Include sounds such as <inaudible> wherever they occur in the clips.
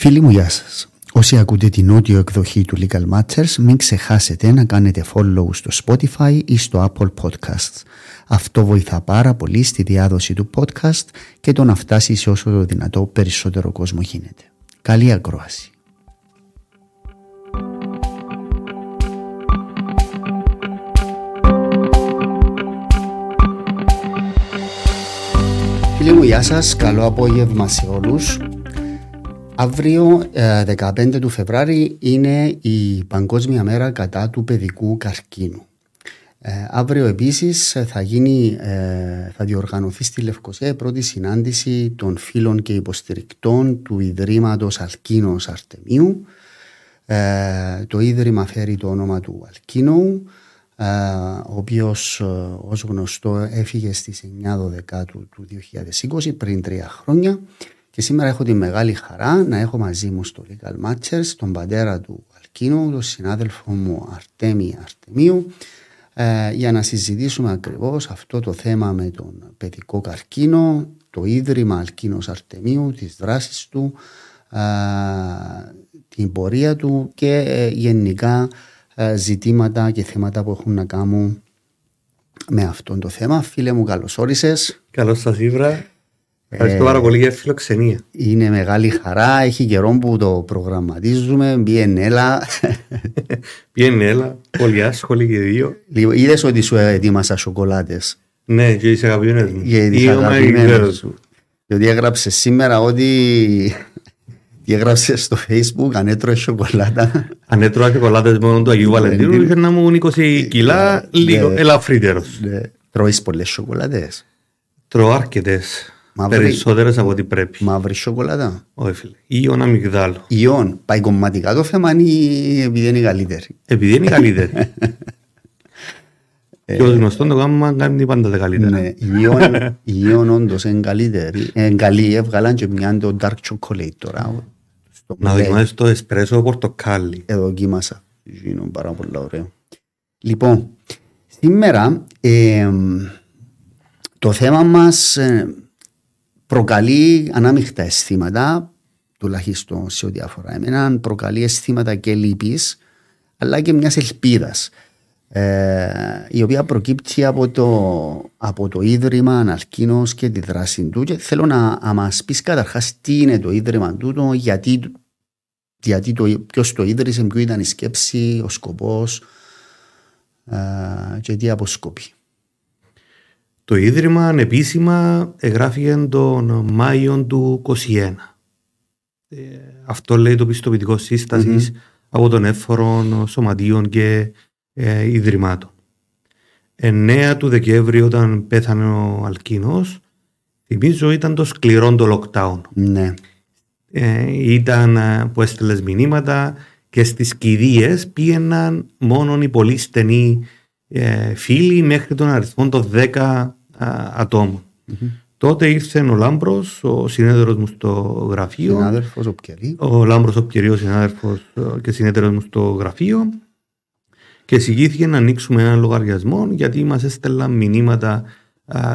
Φίλοι μου, γεια σας. Όσοι ακούτε την νότιο εκδοχή του Legal Matters, μην ξεχάσετε να κάνετε follow στο Spotify ή στο Apple Podcasts. Αυτό βοηθά πάρα πολύ στη διάδοση του podcast και το να φτάσει σε όσο το δυνατό περισσότερο κόσμο γίνεται. Καλή ακρόαση. Φίλοι μου, γεια σας. Καλό απόγευμα σε όλους. Αύριο, 15 ε, του Φεβράρι, είναι η Παγκόσμια Μέρα κατά του παιδικού καρκίνου. Ε, αύριο επίσης θα, γίνει, ε, θα διοργανωθεί στη Λευκοσία η πρώτη συνάντηση των φίλων και υποστηρικτών του Ιδρύματος Αλκίνος Αρτεμίου. Ε, το Ίδρυμα φέρει το όνομα του Αλκίνου, ο οποίος ως γνωστό έφυγε στις 9 του 2020 πριν τρία χρόνια και σήμερα έχω τη μεγάλη χαρά να έχω μαζί μου στο Legal Matchers τον πατέρα του Αλκίνου, τον συνάδελφο μου Αρτέμι Αρτεμίου, ε, για να συζητήσουμε ακριβώς αυτό το θέμα με τον παιδικό καρκίνο, το Ίδρυμα Αλκίνος Αρτεμίου, τις δράσεις του, ε, την πορεία του και ε, γενικά ε, ζητήματα και θέματα που έχουν να κάνουν με αυτό το θέμα. Φίλε μου, καλώς όρισες. Καλώς σας ήβρα. Ευχαριστώ πάρα πολύ για φιλοξενία. Είναι μεγάλη χαρά. Έχει καιρό που το προγραμματίζουμε. Πιενέλα. <laughs> Πιενέλα. Πολύ άσχολη και δύο. Λοιπόν, είδες ότι σου ετοίμασα σοκολάτες; Ναι, και είσαι αγαπημένε μου. Και τι αγαπημένε σου. Διότι έγραψες σήμερα ότι. Τι έγραψες στο facebook, αν έτρωε σοκολάτα. Αν έτρωα σοκολάτες μόνο του Αγίου Βαλεντίνου, είχε να μου 20 κιλά, λίγο ελαφρύτερος. Τρώεις πολλές σοκολάτες; Τρώω αρκετές. Περισσότερες από ό,τι πρέπει. Μαύρη σοκολάτα. Όχι, φίλε. Ιόν αμυγδάλου. Ιόν. Πάει κομματικά το θέμα ή επειδή είναι καλύτερη. Επειδή είναι καλύτερη. <laughs> Και ως γνωστός το γάμμα κάνει πάντα τα καλύτερα. Ναι, η Ιόν όντως είναι καλύτερη. Είναι καλή, έβγαλαν και μια το dark chocolate τώρα. Να δοκιμάσεις το εσπρέσο πορτοκάλι. Εδώ δοκίμασα. Είναι πάρα πολύ ωραίο. Λοιπόν, σήμερα το θέμα μας ε, προκαλεί ανάμεικτα αισθήματα, τουλάχιστον σε ό,τι αφορά εμένα, προκαλεί αισθήματα και λύπης, αλλά και μιας ελπίδας, ε, η οποία προκύπτει από το, από το Ίδρυμα Αναλκίνος και τη δράση του και θέλω να, να μας πεις καταρχάς τι είναι το Ίδρυμα του, γιατί, γιατί το, ποιος το ίδρυσε, ποιο ήταν η σκέψη, ο σκοπός ε, και τι αποσκοπεί. Το Ίδρυμα επίσημα εγγράφηκε τον Μάιο του 2021. Ε, αυτό λέει το πιστοποιητικό από τον έφορο σωματείων και ε, Ιδρυμάτων. 9 του Δεκέμβρη όταν πέθανε ο Αλκίνος, θυμίζω ήταν το σκληρό το lockdown. Ναι. Ε, ήταν ε, που έστελε μηνύματα και στις κηδείες πήγαιναν μόνο οι πολύ στενοί ε, φίλοι μέχρι τον αριθμό των 10 ατομων Τότε ήρθε ο Λάμπρος, ο συνέδριο μου στο γραφείο. Συνάδελφος ο Πιερή. Ο Λάμπρος ο Πιερή, ο συνάδελφος και συνέδριο μου στο γραφείο. Και εισηγήθηκε να ανοίξουμε ένα λογαριασμό γιατί μας έστελναν μηνύματα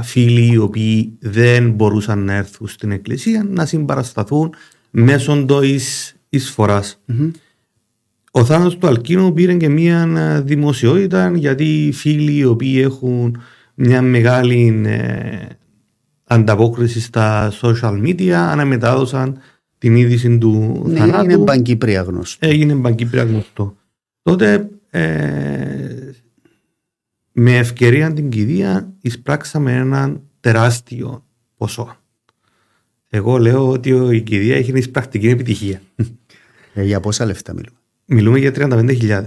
φίλοι οι οποίοι δεν μπορούσαν να έρθουν στην εκκλησία να συμπαρασταθούν μέσω τη εισφοράς. Ο θάνατος του Αλκίνου πήρε και μια δημοσιότητα γιατί οι φίλοι οι οποίοι έχουν μια μεγάλη ε, ανταπόκριση στα social media αναμετάδωσαν την είδηση του ναι, θανάτου. Έγινε παγκύπρια γνωστό. Έγινε παγκύπρια γνωστό. Τότε ε, με ευκαιρία την κηδεία εισπράξαμε έναν τεράστιο ποσό. Εγώ λέω ότι η κηδεία έχει εισπρακτική επιτυχία. Ε, για πόσα λεφτά μιλούμε; Μιλούμε για 35.000.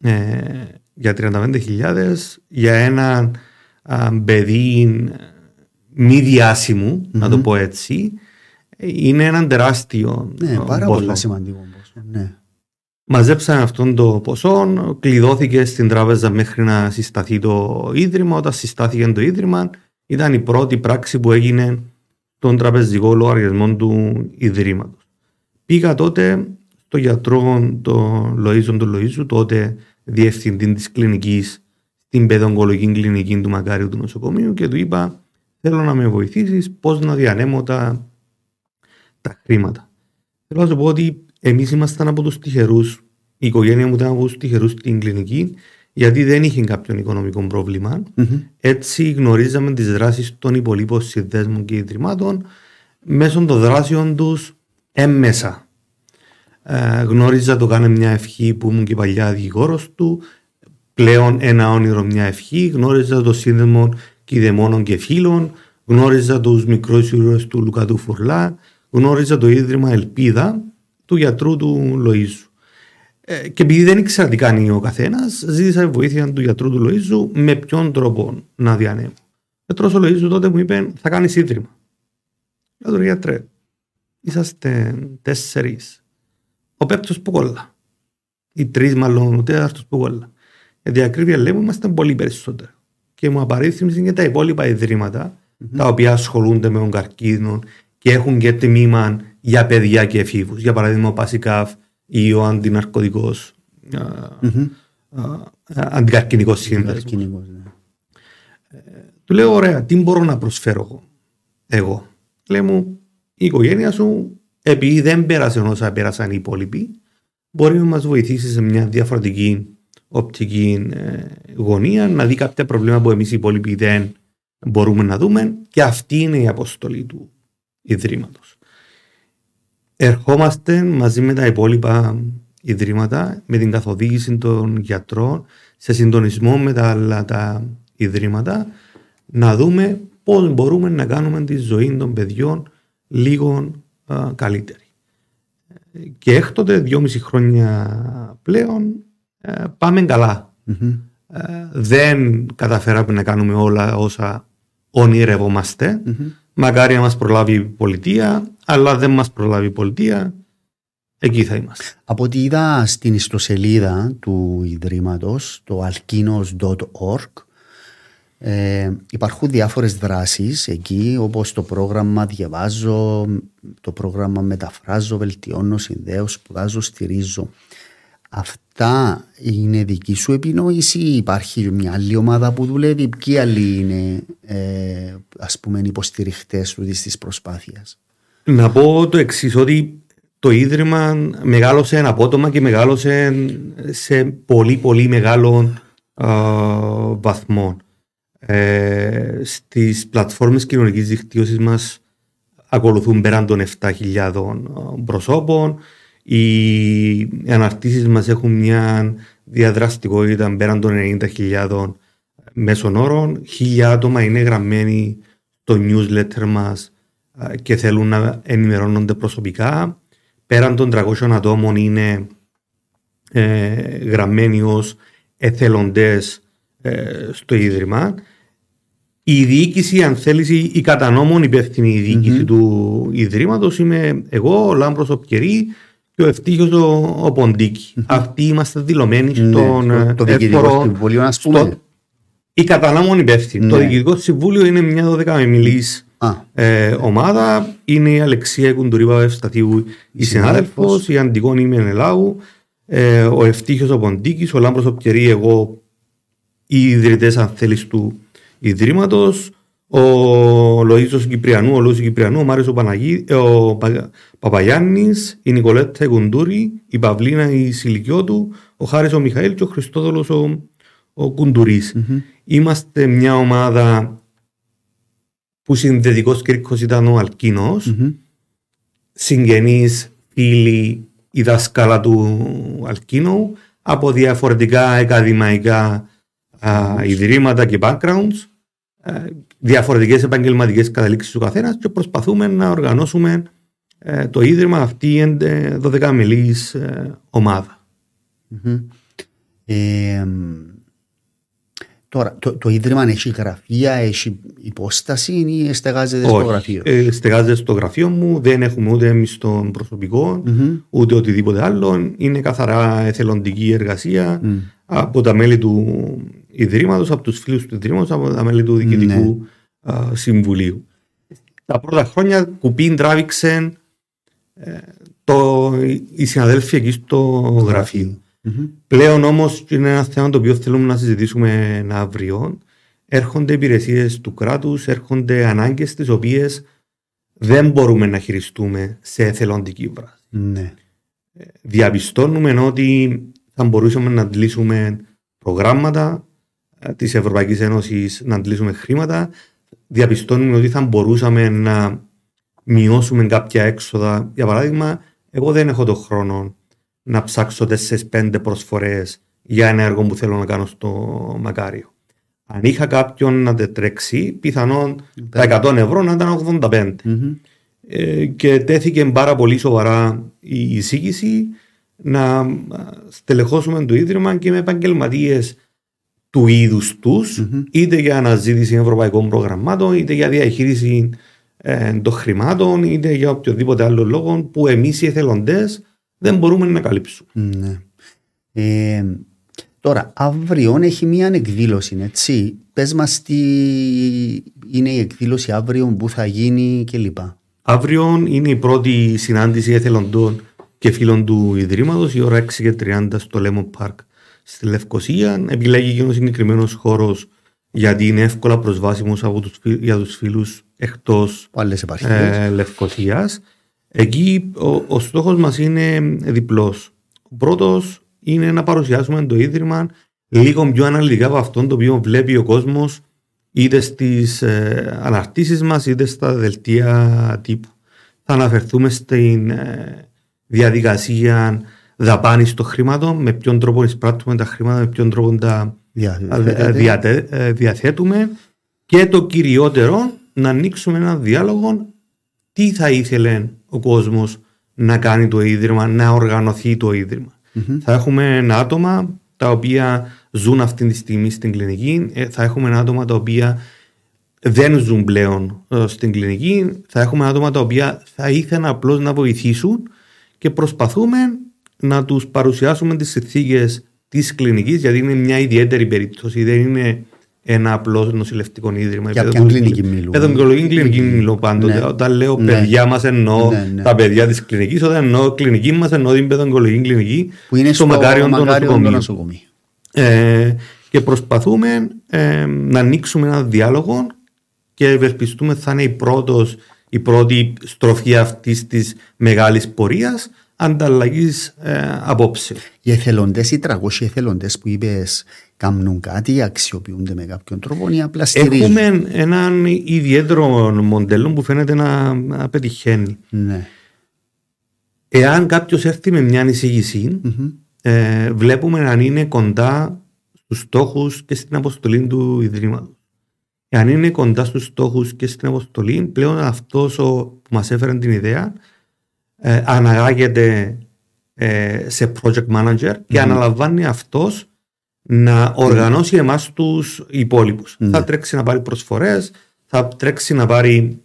Ε, για 35.000 για ένα α, παιδί μη διάσημου, mm-hmm. να το πω έτσι, είναι ένα τεράστιο Ναι, πάρα ποσό. πολύ σημαντικό ποσό. Ναι. Μαζέψαμε αυτόν το ποσό, κλειδώθηκε στην τράπεζα μέχρι να συσταθεί το ίδρυμα. Όταν συστάθηκε το ίδρυμα, ήταν η πρώτη πράξη που έγινε στον τραπεζικό λογαριασμό του Ιδρύματος. Πήγα τότε στο γιατρό τον Λοΐζον του Λοΐζου, τότε διευθυντή της κλινικής στην παιδογκολογική κλινική του Μακάριου του νοσοκομείου και του είπα θέλω να με βοηθήσεις πώς να διανέμω τα, τα χρήματα. Θέλω να σου πω ότι εμείς ήμασταν από τους τυχερούς. Η οικογένεια μου ήταν από τους τυχερούς στην κλινική, γιατί δεν είχε κάποιον οικονομικό πρόβλημα. Μμμ. Έτσι γνωρίζαμε τις δράσεις των υπολείπων συνδέσμων και ιδρυμάτων μέσω των δράσεων τους έμμεσα. Ε, γνώριζα το κάνε μια ευχή που ήμουν και παλιά δικηγόρος του. Πλέον ένα όνειρο μια ευχή. Γνώριζα το σύνδεσμο κηδεμόνων και φίλων. Γνώριζα τους μικρούς ήρωες του Λουκατού Φουρλά. Γνώριζα το ίδρυμα Ελπίδα του γιατρού του Λοίζου. Ε, και επειδή δεν ήξερα τι κάνει ο καθένας, ζήτησα βοήθεια του γιατρού του Λοίζου με ποιον τρόπο να διανέμω. Ο γιατρό ο Λοίζου τότε μου είπε: Θα κάνεις ίδρυμα. Λέω του γιατρέ, είσαστε τέσσερις. Ο πέπτος που κόλλα. Οι τρεις, μάλλον ο τέταρτος που κόλλα. Για διακρίβεια λέμε, είμαστε πολύ περισσότερο. Και μου απαρίθμησε και τα υπόλοιπα ιδρύματα, τα οποία ασχολούνται με τον καρκίνο και έχουν και τμήμα για παιδιά και εφήβους. Για παράδειγμα, ο Πασικάφ ή ο αντιναρκωτικός Μμμ. αντικαρκυνικός σύνδεσμος. Καρκίνικος, ναι. Του λέω, ωραία, τι μπορώ να προσφέρω εγώ; εγώ. Λέει μου, η οικογένεια σου, επειδή δεν πέρασε όσα πέρασαν οι υπόλοιποι, μπορεί να μας βοηθήσει σε μια διαφορετική οπτική ε, γωνία, να δει κάποια προβλήματα που εμείς οι υπόλοιποι δεν μπορούμε να δούμε και αυτή είναι η αποστολή του Ιδρύματος. Ερχόμαστε μαζί με τα υπόλοιπα ιδρύματα, με την καθοδήγηση των γιατρών, σε συντονισμό με τα άλλα τα ιδρύματα, να δούμε πώς μπορούμε να κάνουμε τη ζωή των παιδιών λίγο α, καλύτερη. Και έκτοτε, δυόμιση χρόνια πλέον, ε, πάμε καλά. Μμμ. Ε, δεν καταφέραμε να κάνουμε όλα όσα ονειρευόμαστε. Μμμ. Μακάρι να μας προλάβει η πολιτεία, αλλά δεν μας προλάβει η πολιτεία, εκεί θα είμαστε. Από ό,τι είδα στην ιστοσελίδα του Ιδρύματος, το alkinos.org, ε, υπάρχουν διάφορες δράσεις εκεί, όπως το πρόγραμμα διαβάζω, το πρόγραμμα μεταφράζω, βελτιώνω, συνδέω, σπουδάζω, στηρίζω. Αυτά είναι δική σου επινόηση ή υπάρχει μια άλλη ομάδα που δουλεύει, ποιοι άλλοι είναι ε, ας πούμε υποστηριχτές του της προσπάθειας; Να πω το εξής ότι το Ίδρυμα μεγάλωσε απότομα και μεγάλωσε σε πολύ πολύ μεγάλο α, βαθμό. Ε, στις πλατφόρμες κοινωνικής δικτύωσης μας ακολουθούν πέραν των 7.000 προσώπων. Οι αναρτήσεις μας έχουν μια διαδραστικότητα πέραν των 90.000 μέσων όρων. Χίλια άτομα είναι γραμμένοι στο newsletter μας α, και θέλουν να ενημερώνονται προσωπικά. Πέραν των 300 ατόμων είναι ε, γραμμένοι ως εθελοντές ε, στο Ίδρυμα. Η διοίκηση, αν θέλεις, η κατανόμων υπεύθυνη διοίκηση Μμμ. του Ιδρύματος είμαι εγώ, ο Λάμπρος ο Πκερή και ο Ευτύχιος ο, ο Ποντίκη. Αυτοί είμαστε δηλωμένοι στον Ναι, το, το διοικητικό εύπορο- συμβούλιο, ας πούμε. στο- η κατανάμων υπεύθυνη. Ναι. Το Διοικητικό Συμβούλιο είναι μια 12 Α, ε, ομάδα. Είναι η Αλεξία Κουντουρίπα Ευσταθίου, η συνάδελφος. συνάδελφος, η Αντιγόνη Μενελάου, ε, ο Ευτύχιος ο Ποντίκης, ο Λάμπρος ο Πκερή, εγώ, οι ιδρυτές, αν θέλεις, του Ιδρύματος, ο Λοίζο Κυπριανού, ο Λούζο Κυπριανού, ο Μάριος ο, Παναγί, ε, ο Πα, Παπαγιάννης, η Νικολέτα η Κουντούρη, η Παυλίνα η Σιλικιώτου, ο Χάρης ο Μιχαήλ και ο Χριστόδολο ο, ο Κουντουρής. Είμαστε μια ομάδα που συνδετικός κρίκος ήταν ο Αλκίνος, μμμ. συγγενείς, φίλοι, η δάσκαλα του Αλκίνου, από διαφορετικά ακαδημαϊκά α, ιδρύματα και backgrounds, α, διαφορετικές επαγγελματικές καταλήξεις του καθένας και προσπαθούμε να οργανώσουμε ε, το ίδρυμα αυτή η 12 μελής ε, ομάδα. Μμμ. Ε, μ, τώρα, το, το Ίδρυμα έχει γραφεία, έχει υπόσταση ή στεγάζεται στο Όχι, γραφείο; ε, στεγάζεται στο γραφείο μου, δεν έχουμε ούτε μισθό προσωπικό, Μμμ. ούτε οτιδήποτε άλλο. Είναι καθαρά εθελοντική εργασία Μμ. από τα μέλη του Ιδρύματος, από τους φίλους του Ιδρύματος, από τα μέλη του Διοικητικού α, Συμβουλίου. Τα πρώτα χρόνια κουπίν τράβηξε ε, το, οι συναδέλφοι εκεί στο γραφείο. Μμμ. Πλέον όμως και είναι ένα θέμα το οποίο θέλουμε να συζητήσουμε αύριο. Έρχονται υπηρεσίες του κράτους, έρχονται ανάγκες τις οποίες δεν μπορούμε να χειριστούμε σε εθελοντική βάση. Ναι. Διαπιστώνουμε ότι θα μπορούσαμε να αντλήσουμε προγράμματα ε, της Ευρωπαϊκής Ένωσης, να αντλήσουμε χρήματα. Διαπιστώνουμε ότι θα μπορούσαμε να μειώσουμε κάποια έξοδα. Για παράδειγμα, εγώ δεν έχω το χρόνο να ψάξω 4-5 προσφορές για ένα έργο που θέλω να κάνω στο Μακάριο. Αν είχα κάποιον να τρέξει, πιθανόν τα 100 ευρώ να ήταν 85. Ε, και τέθηκε πάρα πολύ σοβαρά η εισήγηση να στελεχώσουμε το Ίδρυμα και με επαγγελματίες του είδους τους, είτε για αναζήτηση ευρωπαϊκών προγραμμάτων, είτε για διαχείριση ε, των χρημάτων, είτε για οποιοδήποτε άλλο λόγο που εμείς οι εθελοντές δεν μπορούμε να καλύψουμε. Ναι. Ε, τώρα, αύριο έχει μία εκδήλωση, έτσι. Πες μας τι είναι η εκδήλωση αύριο, που θα γίνει κλπ. Αύριο είναι η πρώτη συνάντηση εθελοντών και φίλων του Ιδρύματος, η ώρα 6.30 στο Lemon Park στη Λευκοσία. Επιλέγει ο συγκεκριμένος χώρος γιατί είναι εύκολα προσβάσιμος για τους φίλους εκτός ε, Λευκοσίας. Εκεί ο, ο στόχος μας είναι διπλός. Ο πρώτος είναι να παρουσιάσουμε το Ίδρυμα λίγο πιο αναλυτικά από αυτό το οποίο βλέπει ο κόσμος είτε στις ε, αναρτήσεις μας είτε στα δελτία τύπου. Θα αναφερθούμε στην ε, διαδικασία δαπάνη των χρήματων, με ποιον τρόπο εισπράττουμε τα χρήματα, με ποιον τρόπο τα ε, διαθέτουμε. και το κυριότερο να ανοίξουμε ένα διάλογο τι θα ήθελε ο κόσμος να κάνει το Ίδρυμα, να οργανωθεί το ιδρυμα Θα έχουμε άτομα τα οποία ζουν αυτή τη στιγμή στην κλινική, ε, θα έχουμε άτομα τα οποία δεν ζουν πλέον ε, στην κλινική, θα έχουμε άτομα τα οποία θα ήθελαν απλώς να βοηθήσουν και προσπαθούμε να τους παρουσιάσουμε τις συνθήκες της κλινικής γιατί είναι μια ιδιαίτερη περίπτωση, δεν είναι ένα απλό νοσηλευτικό ίδρυμα. Για ποια κλινική μιλούμε; Παιδομικολογική κλινική μιλώ πάντοτε. Ναι. Όταν λέω ναι. παιδιά μας εννοώ ναι, ναι. τα παιδιά της κλινικής, όταν εννοώ κλινική μας εννοώ την παιδομικολογική κλινική που είναι στο, στο Μακάριον το νοσοκομείο. Ε, και προσπαθούμε ε, να ανοίξουμε ένα διάλογο και ευελπιστούμε θα είναι η, πρώτος, η πρώτη στροφή αυτής της μεγάλης πορείας ανταλλαγής ε, απόψεων. Οι εθελοντές, οι 300 εθελοντές που είπες, κάνουν κάτι, αξιοποιούνται με κάποιον τρόπο ή απλά στηρίζουν. Έχουμε έναν ιδιαίτερο μοντέλο που φαίνεται να, να πετυχαίνει. Ναι. Εάν κάποιος έρθει με μια εισηγηση mm-hmm. ε, βλέπουμε αν είναι κοντά στους στόχους και στην αποστολή του Ιδρύματος. Εάν είναι κοντά στους στόχους και στην αποστολή, πλέον αυτός που μας έφερε την ιδέα ε, αναγάγεται ε, σε project manager και αναλαμβάνει αυτός να οργανώσει εμάς τους υπόλοιπους. Ναι. Θα τρέξει να πάρει προσφορές, θα τρέξει να πάρει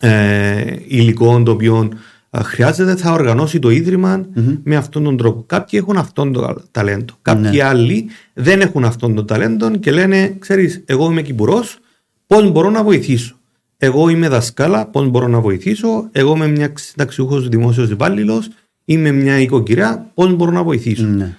ε, υλικό το οποίο ε, χρειάζεται, θα οργανώσει το ιδρυμα με αυτόν τον τρόπο. Κάποιοι έχουν αυτόν το ταλέντο. Κάποιοι ναι. άλλοι δεν έχουν αυτόν τον ταλέντο και λένε, ξέρεις, εγώ είμαι κυπουρός, πώς μπορώ να βοηθήσω; Εγώ είμαι δασκάλα, πώς μπορώ να βοηθήσω; Εγώ είμαι μια συνταξιούχος δημόσιος υπάλληλος. Είμαι μια οικοκυριά, πώς μπορώ να βοηθήσω; Ναι.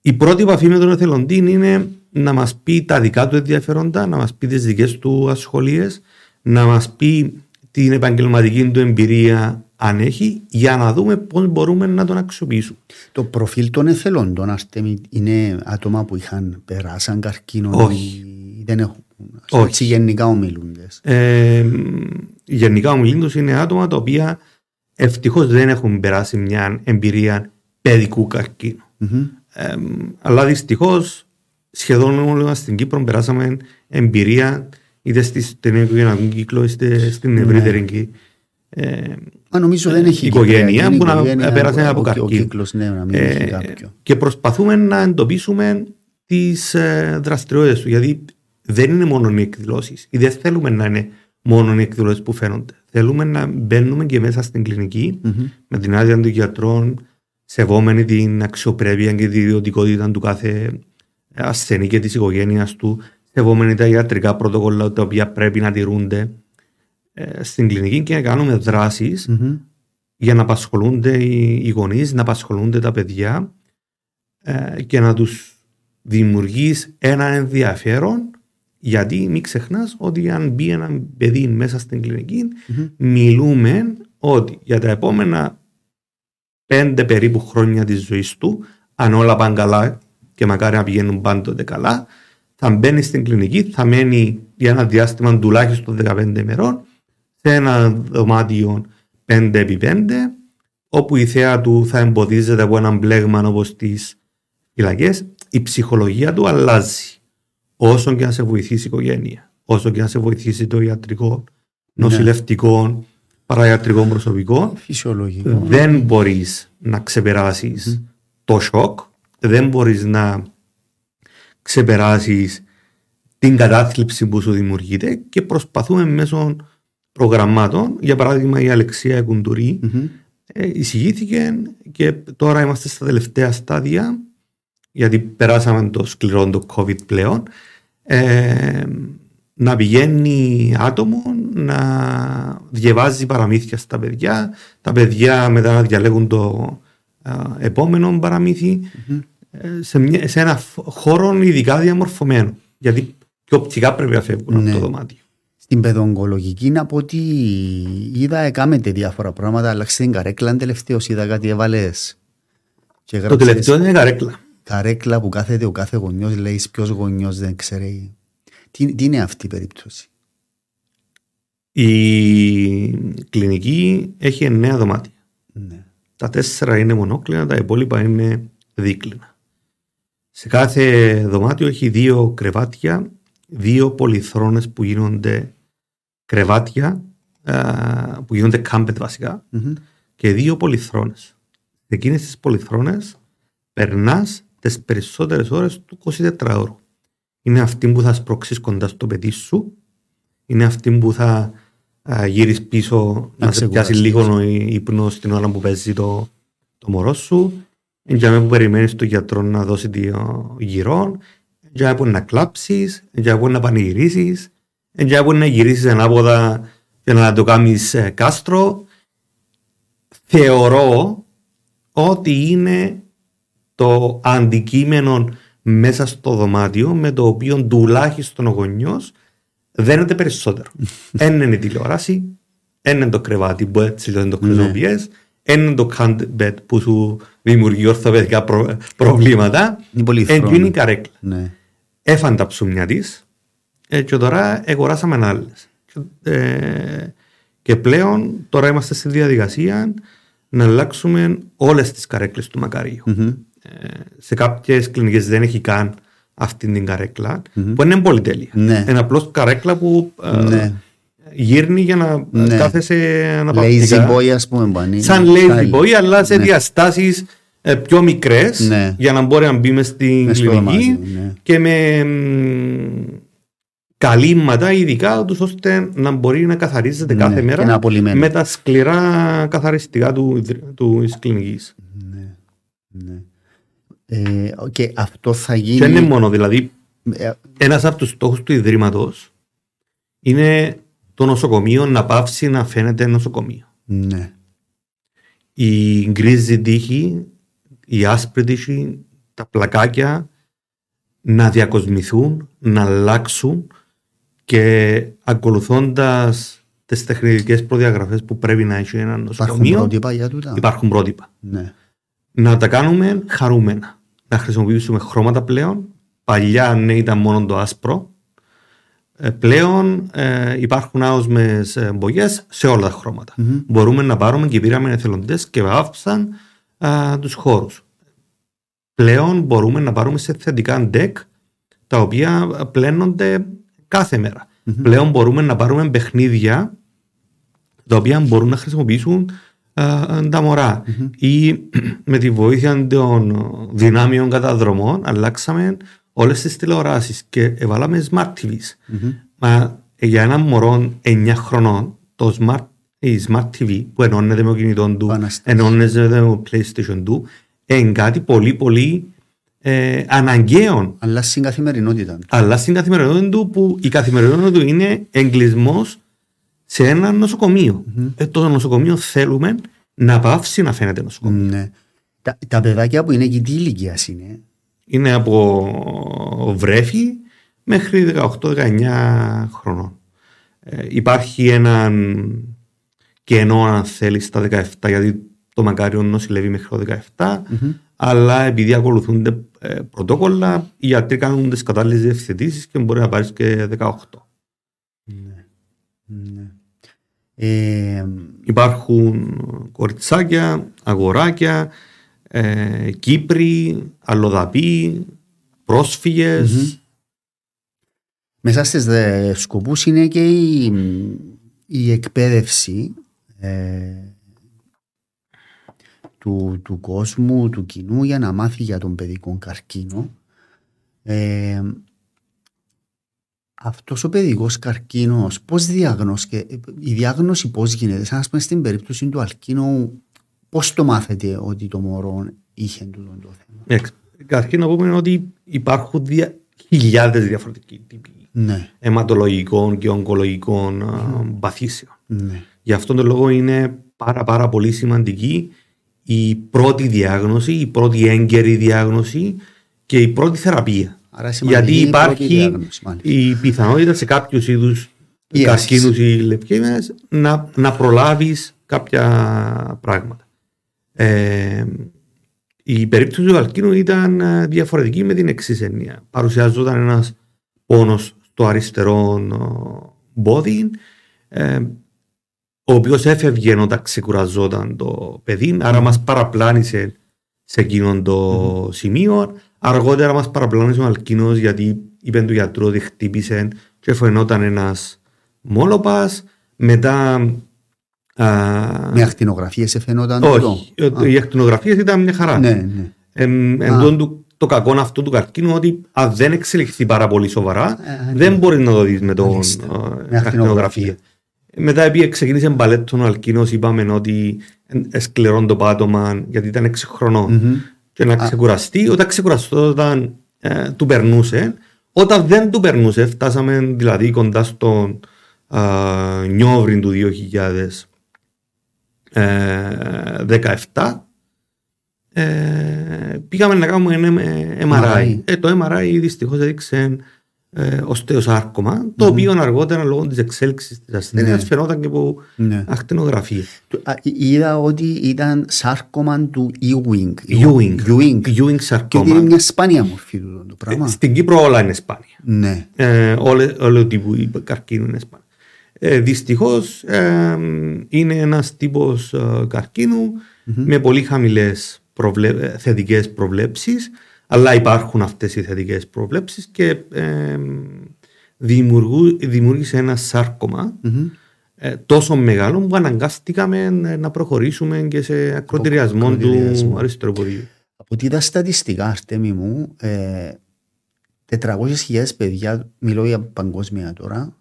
Η πρώτη επαφή με τον εθελοντή είναι να μας πει τα δικά του ενδιαφέροντα, να μας πει τις δικές του ασχολίες, να μας πει την επαγγελματική του εμπειρία αν έχει, για να δούμε πώς μπορούμε να τον αξιοποιήσουμε. Το προφίλ των εθελοντών, Αρτέμι, είναι άτομα που είχαν περάσει καρκίνο. Όχι. Δεν έχουν όχι. γενικά ομιλούντες. Ε, γενικά ομιλούντες είναι άτομα τα οποία ευτυχώς δεν έχουν περάσει μια εμπειρία παιδικού Ε, αλλά δυστυχώς σχεδόν όλοι μας στην Κύπρο περάσαμε εμπειρία είτε στην οικογενειακό κύκλο είτε στην ναι. ευρύτερη ε, Μα νομίζω δεν έχει οικογένεια που να πέρασε από καρκίνο. Ναι, να μην έχει ε, και προσπαθούμε να εντοπίσουμε τις ε, δραστηριότητες του. Γιατί δεν είναι μόνο οι εκδηλώσεις. Ή δεν θέλουμε να είναι μόνο οι εκδηλώσεις που φαίνονται. Θέλουμε να μπαίνουμε και μέσα στην κλινικη με την άδεια των γιατρών, σεβόμενοι την αξιοπρέπεια και την ιδιωτικότητα του κάθε ασθενή και της οικογένειας του, σεβόμενοι τα ιατρικά πρωτοκόλλα τα οποία πρέπει να τηρούνται ε, στην κλινική και να κάνουμε για να απασχολούνται οι γονείς, να απασχολούνται τα παιδιά ε, και να τους δημιουργείς ένα ενδιαφέρον γιατί μην ξεχνάς ότι αν μπει ένα παιδί μέσα στην κλινικη μιλούμε ότι για τα επόμενα πέντε περίπου χρόνια της ζωής του, αν όλα πάνε καλά και μακάρι να πηγαίνουν πάντοτε καλά, θα μπαίνει στην κλινική, θα μένει για ένα διάστημα τουλάχιστον 15 ημερών σε ένα δωμάτιο 5x5, όπου η θέα του θα εμποδίζεται από ένα μπλέγμα όπως τις φυλακές. Η ψυχολογία του αλλάζει. Όσο και να σε βοηθήσει η οικογένεια, όσο και να σε βοηθήσει το ιατρικό, νοσηλευτικό, παραϊατρικό προσωπικό, Φυσιολογικό. δεν μπορείς να ξεπεράσεις το σοκ, δεν μπορείς να ξεπεράσεις την κατάθλιψη που σου δημιουργείται και προσπαθούμε μέσω προγραμμάτων, για παράδειγμα η Αλεξία Κουντουρή, ε, εισηγήθηκε και τώρα είμαστε στα τελευταία στάδια γιατί περάσαμε το σκληρό το COVID πλέον ε, να πηγαίνει άτομο να διαβάζει παραμύθια στα παιδιά τα παιδιά μετά να διαλέγουν το ε, επόμενο παραμύθι ε, σε, μια, σε ένα χώρο ειδικά διαμορφωμένο γιατί και οπτικά πρέπει να φεύγουν Ναι. από το δωμάτιο. Στην παιδογκολογική να πω ότι είδα έκαμετε διάφορα πράγματα, αλλά στην καρέκλα τελευταίως είδα κάτι έβαλες και Το γράψες τελευταίο είναι καρέκλα. Καρέκλα που κάθεται ο κάθε γονιός, λέει ποιος γονιός δεν ξέρει. Τι, τι είναι αυτή η περίπτωση; Η κλινική έχει εννέα δωμάτια. Ναι. Τα τέσσερα είναι μονόκλινα, τα υπόλοιπα είναι δίκλινα. Σε κάθε δωμάτιο έχει δύο κρεβάτια, δύο πολυθρόνες που γίνονται κρεβάτια, α, που γίνονται κάμπετ βασικά, Μμμ. και δύο πολυθρόνες. Σε εκείνες τις πολυθρόνες περνάς τις περισσότερες ώρες του 24ωρου. Είναι αυτή που θα σπρώξεις κοντά στο παιδί σου, είναι αυτή που θα α, γύρεις πίσω να, σε πιάσει ξεκουραστείς. λίγο ο ύπνο στην ώρα που παίζει το, το μωρό σου, είναι για μένα που περιμένεις τον γιατρό να δώσει δύο γυρών, για που να κλάψεις, για που να πανηγυρίσεις, για που να γυρίσεις ανάποδα και να το κάνεις ε, κάστρο. Θεωρώ ότι είναι το αντικείμενο μέσα στο δωμάτιο με το οποίο τουλάχιστον ο γονιός δένεται περισσότερο. <laughs> Ένα είναι η τηλεόραση, ένα είναι το κρεβάτι που έτσι δεν το χρησιμοποιείς, ένα είναι το bed που σου δημιουργεί ορθοπαιδικά προ- προβλήματα, Είναι πολύ έτσι φρόνο. είναι η καρέκλα. Ναι. Έφαν τα ψωμιά της και τώρα αγοράσαμε άλλες. Ε, και πλέον τώρα είμαστε στη διαδικασία να αλλάξουμε όλες τις καρέκλες του Μακαρίου. Μμμ. Ε, σε κάποιες κλινικές δεν έχει καν αυτή την καρέκλα, που είναι πολύ τέλεια. Ναι. Είναι απλώς καρέκλα που ε, Ναι. γύρνει για να Ναι. κάθεσαι Lazy αναπαυτικά. boy ας πούμε πάνει. Σαν lazy boy, αλλά σε διαστάσεις ε, πιο μικρές Ναι. για να μπορεί να μπει μες στην Μες στο κλινική δωμάτιο, ναι. και με μ, καλύμματα ειδικά τους ώστε να μπορεί να καθαρίζεται Ναι, κάθε και μέρα να απολυμμένει. με τα σκληρά καθαριστικά του, ιδρυ- του της κλινικής. Ναι. Ε, και αυτό θα Και γίνει... δεν είναι μόνο, δηλαδή Ε, ένας από τους στόχους του Ιδρύματος είναι το νοσοκομείο να πάυσει να φαίνεται νοσοκομείο. Ναι. η γκρίζη τύχη, η άσπρη τύχη, τα πλακάκια να διακοσμηθούν, να αλλάξουν και ακολουθώντας τις τεχνικές προδιαγραφές που πρέπει να έχει ένα Υπάρχουν νοσοκομείο πρότυπα για τούτα; υπάρχουν πρότυπα. Ναι. Να τα κάνουμε χαρούμενα. Να χρησιμοποιήσουμε χρώματα πλέον. Παλιά ναι ήταν μόνο το άσπρο. Ε, πλέον ε, υπάρχουν άοσμες ε, μπογιές σε όλα τα χρώματα. Μπορούμε να πάρουμε και πήραμε εθελοντές και βάφησαν α, τους χώρους. Πλέον μπορούμε να πάρουμε σε θετικά deck τα οποία πλένονται κάθε μέρα. Πλέον μπορούμε να πάρουμε παιχνίδια τα οποία μπορούν να χρησιμοποιήσουν α, τα μωρά. Ή <clears throat> με τη βοήθεια των δυνάμεων καταδρομών αλλάξαμε όλες τις τηλεοράσεις και εβάλαμε smart TVs. Μα ε, για ένα μωρό 9 χρονών το smart, η smart TV που ενώνεται με το κινητό του, Επαναστάσεις. ενώνεται με το PlayStation του, είναι κάτι πολύ πολύ ε, αναγκαίο Αλλά στην καθημερινότητα. αλλά στην καθημερινότητα του που η καθημερινότητα του είναι εγκλισμός σε ένα νοσοκομείο. Ε, το νοσοκομείο θέλουμε να πάυσει να φαίνεται νοσοκομείο. Ναι. Τα, τα παιδάκια που είναι εκεί τι ηλικίας είναι; Είναι από βρέφη μέχρι 18-19 χρονών. Ε, υπάρχει έναν κενό αν θέλεις στα 17 γιατί το μακάριο νοσηλεύει μέχρι το 17, αλλά επειδή ακολουθούνται ε, πρωτόκολλα, οι γιατροί κάνουν τις κατάλληλες διευθετήσεις και μπορεί να πάρεις και 18. Ναι. ναι. Ε, Υπάρχουν κοριτσάκια, αγοράκια, ε, Κύπροι, αλλοδαποί, πρόσφυγες. Μέσα στις σκοπούς είναι και η, η εκπαίδευση ε, του, του κόσμου, του κοινού για να μάθει για τον παιδικό καρκίνο. Ε, αυτός ο παιδικός καρκίνος, πώς διάγνωση, η διάγνωση πώς γίνεται, σαν να πούμε στην περίπτωση του αλκίνου, πώς το μάθετε ότι το μωρό είχε τούτο το θέμα; Καταρχήν να πούμε ότι υπάρχουν δια... χιλιάδες διαφορετικοί τύποι ναι. αιματολογικών και ογκολογικών mm. παθήσεων. Ναι. Γι' αυτόν τον λόγο είναι πάρα πάρα πολύ σημαντική η πρώτη διάγνωση, η πρώτη έγκαιρη διάγνωση και η πρώτη θεραπεία. Γιατί υπάρχει η πιθανότητα σε κάποιους είδους yes. καρκίνου ή λευκαίμια να, να προλάβεις κάποια πράγματα. Ε, η περίπτωση του καρκίνου ήταν διαφορετική με την εξής έννοια. Παρουσιάζονταν ένας πόνος στο αριστερό μπόδι, ε, ο οποίος έφευγε όταν ξεκουραζόταν το παιδί, άρα μας παραπλάνησε σε εκείνο το σημείο. Αργότερα μας παραπλάνησε ο Αλκίνος γιατί είπε του γιατρού ότι χτύπησε και φαινόταν ένας μόλοπας. Μετά. Με ακτινογραφίες φαινόταν Όχι, οι ακτινογραφίες ήταν μια χαρά. Ναι, ναι. Εν, του, το κακό αυτού του καρκίνου ότι αν δεν εξελιχθεί πάρα πολύ σοβαρά, ε, δεν ναι. μπορείς να το δεις με τον ακτινογραφία. Μετά επειδή ξεκίνησε μπαλέτο ο Αλκίνος είπαμε ότι σκληρών το πάτωμα γιατί ήταν 6 χρονών mm-hmm. Και να ξεκουραστεί. Όταν ξεκουραστώ όταν ε, του περνούσε, όταν δεν του περνούσε φτάσαμε δηλαδή κοντά στον ε, Νιόβριν του 2017 ε, πήγαμε να κάνουμε ένα MRI. Ε, το MRI δυστυχώς έδειξε ε, οστεοσάρκωμα, mm-hmm. το οποίο αργότερα λόγω της εξέλιξη της ασθένειας ναι. φαινόταν και από ναι. ακτινογραφία. Είδα ότι ήταν σάρκωμα του Ewing. Ewing. Ewing. Ewing σάρκωμα. Και είναι μια σπάνια μορφή του το πράγμα. Ε, στην Κύπρο όλα είναι σπάνια. Ναι. Ε, όλο τύπου καρκίνου είναι σπάνια. Ε, Δυστυχώς ε, είναι ένας τύπος ε, καρκίνου mm-hmm. με πολύ χαμηλές προβλε... Ε, θετικές προβλέψεις αλλά υπάρχουν αυτές οι θετικές προβλέψεις και ε, δημιούργησε ένα ε, τόσο μεγάλο που αναγκάστηκαμε να προχωρήσουμε και σε ακροτηριασμό του αριστερού ποδίου. Από ό,τι είδα στατιστικά, Αρτέμι μου, ε, 400.000 παιδιά, μιλώ για παγκόσμια τώρα,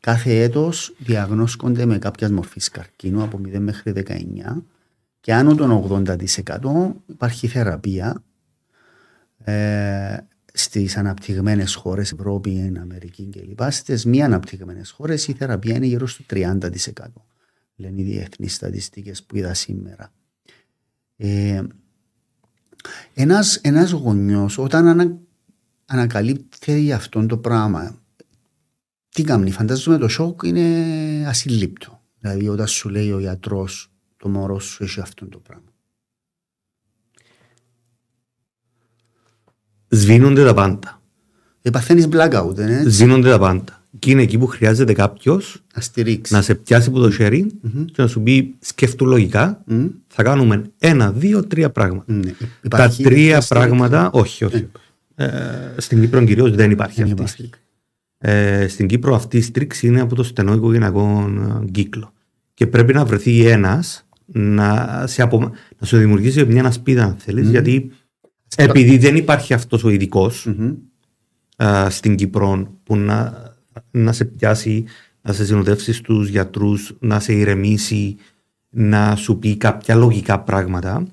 κάθε έτος διαγνώσκονται με κάποια μορφή καρκίνου από 0 μέχρι 19 και άνω των 80% υπάρχει θεραπεία ε, στις αναπτυγμένες χώρες, Ευρώπη, Αμερική κλπ. Στις μη αναπτυγμένες χώρες η θεραπεία είναι γύρω στο 30%. Λένε οι διεθνείς στατιστικές που είδα σήμερα. Ε, ένας, ένας γονιός όταν ανα, ανακαλύπτει αυτό το πράγμα τι κάνει, φαντάζομαι το σοκ είναι ασύλληπτο. Δηλαδή όταν σου λέει ο γιατρός το μωρό σου έχει αυτό το πράγμα. Σβήνονται τα πάντα. Δεν παθαίνεις blackout, δεν είναι. Σβήνονται τα πάντα. Και είναι εκεί που χρειάζεται κάποιος να σε πιάσει από το χέρι mm-hmm. και να σου πει σκέφτου λογικά. Mm-hmm. Θα κάνουμε ένα, δύο, τρία πράγματα. Mm-hmm. Τα τρία πράγματα, όχι, όχι. Ε. Ε, στην Κύπρο κυρίως δεν υπάρχει αυτή η στρίξη. Ε, στην Κύπρο αυτή η στρίξη είναι από το στενό οικογενειακό ε, κύκλο. Και πρέπει να βρεθεί ένας να, σε απο... να σου δημιουργήσει μια ασπίδα, αν θέλεις, γιατί επειδή δεν υπάρχει αυτός ο ειδικός στην Κύπρο που να, να σε πιάσει, να σε συνοδεύσει στους γιατρούς, να σε ηρεμήσει, να σου πει κάποια λογικά πράγματα.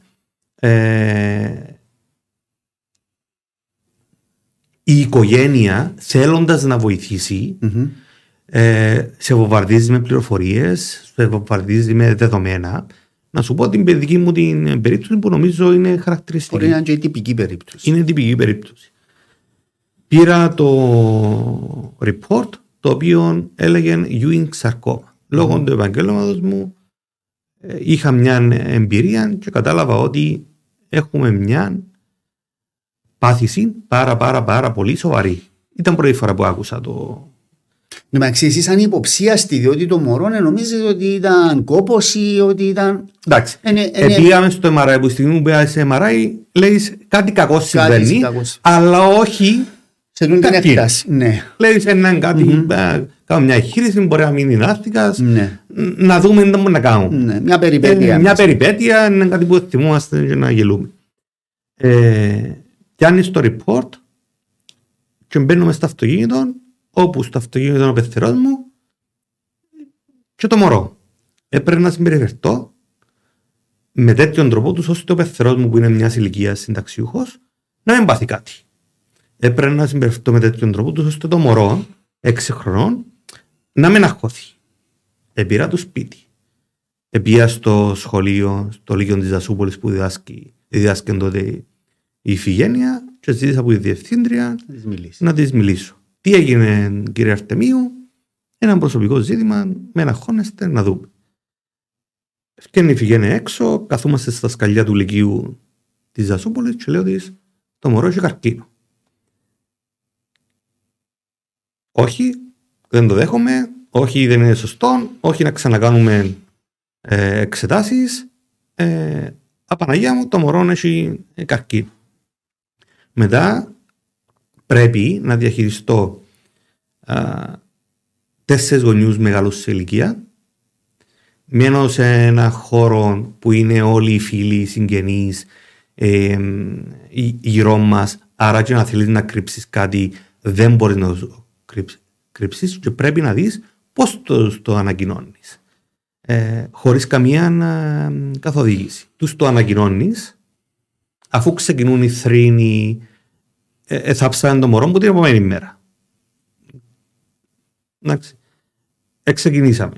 Ε, η οικογένεια θέλοντας να βοηθησει ε, σε βομβαρδίζει με πληροφορίες, σε βομβαρδίζει με δεδομένα να σου πω την παιδική μου την περίπτωση που νομίζω είναι χαρακτηριστική. Μπορεί να είναι και τυπική περίπτωση. Είναι τυπική περίπτωση. Πήρα το report το οποίο έλεγε Ewing sarcoma. Λόγω mm. του επαγγέλματος μου ε, είχα μια εμπειρία και κατάλαβα ότι έχουμε μια πάθηση πάρα πάρα πάρα πολύ σοβαρή. Ήταν πρώτη φορά που άκουσα το... Ναι, μα εσείς σαν υποψίαστη διότι το μωρό νομίζετε ότι ήταν κόπος ή ότι ήταν... Εντάξει, επήγαμε στο MRI που στη στιγμή που πήγα σε MRI λέει κάτι κακό συμβαίνει, αλλά όχι σε τούν την έκταση. Ναι. Λέει έναν κάτι, mm-hmm. κάνω μια εγχείρηση, μπορεί να μείνει ναύτηκα, ναι. να δούμε τι μπορούμε να κάνουμε. Ναι. Μια περιπέτεια. Ε, μια περιπέτεια είναι κάτι που θυμόμαστε για να γελούμε. Ε, Πιάνεις το report και μπαίνουμε στο αυτοκίνητο, όπου στο αυτοκίνητο είναι ο πεθερός μου και το μωρό. Έπρεπε να συμπεριφερθώ με τέτοιον τρόπο τους ώστε ο πεθερός μου που είναι μιας ηλικίας συνταξιούχος να μην πάθει κάτι. Έπρεπε να συμπεριφερθώ με τέτοιον τρόπο τους ώστε το μωρό, έξι χρονών, να μην αχώθει. Επήρα το σπίτι. Επία στο σχολείο, στο Λίγιο της Ζασούπολης που διδάσκει, διδάσκει τότε η Ιφηγένεια και ζήτησα από τη διευθύντρια να της μιλήσω. Τι έγινε, κύριε Αρτεμίου, ένα προσωπικό ζήτημα, με ένα χώνεστε να δούμε. Φτιάχνει η Ιφηγένεια έξω, καθόμαστε στα σκαλιά του Λυκείου της Ζασούπολης και λέω τη: Το μωρό έχει καρκίνο. Όχι, δεν το δέχομαι, όχι δεν είναι σωστό, όχι να ξανακάνουμε ε, εξετάσεις. Ε, Απαναγία μου, το μωρό έχει καρκίνο. Μετά πρέπει να διαχειριστώ α, τέσσερις γονιούς μεγάλους σε ηλικία. Μένω σε ένα χώρο που είναι όλοι οι φίλοι, οι συγγενείς, ε, γύρω μας. Άρα και να θέλεις να κρύψεις κάτι, δεν μπορείς να το κρύψεις και πρέπει να δεις πώς το, το ανακοινώνεις. Ε, Χωρίς καμία ε, καθοδήγηση. Τους το ανακοινώνεις αφού ξεκινούν οι θρήνοι, ε, ε, θα ψάνε το μωρό μου την επόμενη μέρα. Εντάξει. Εξεκινήσαμε.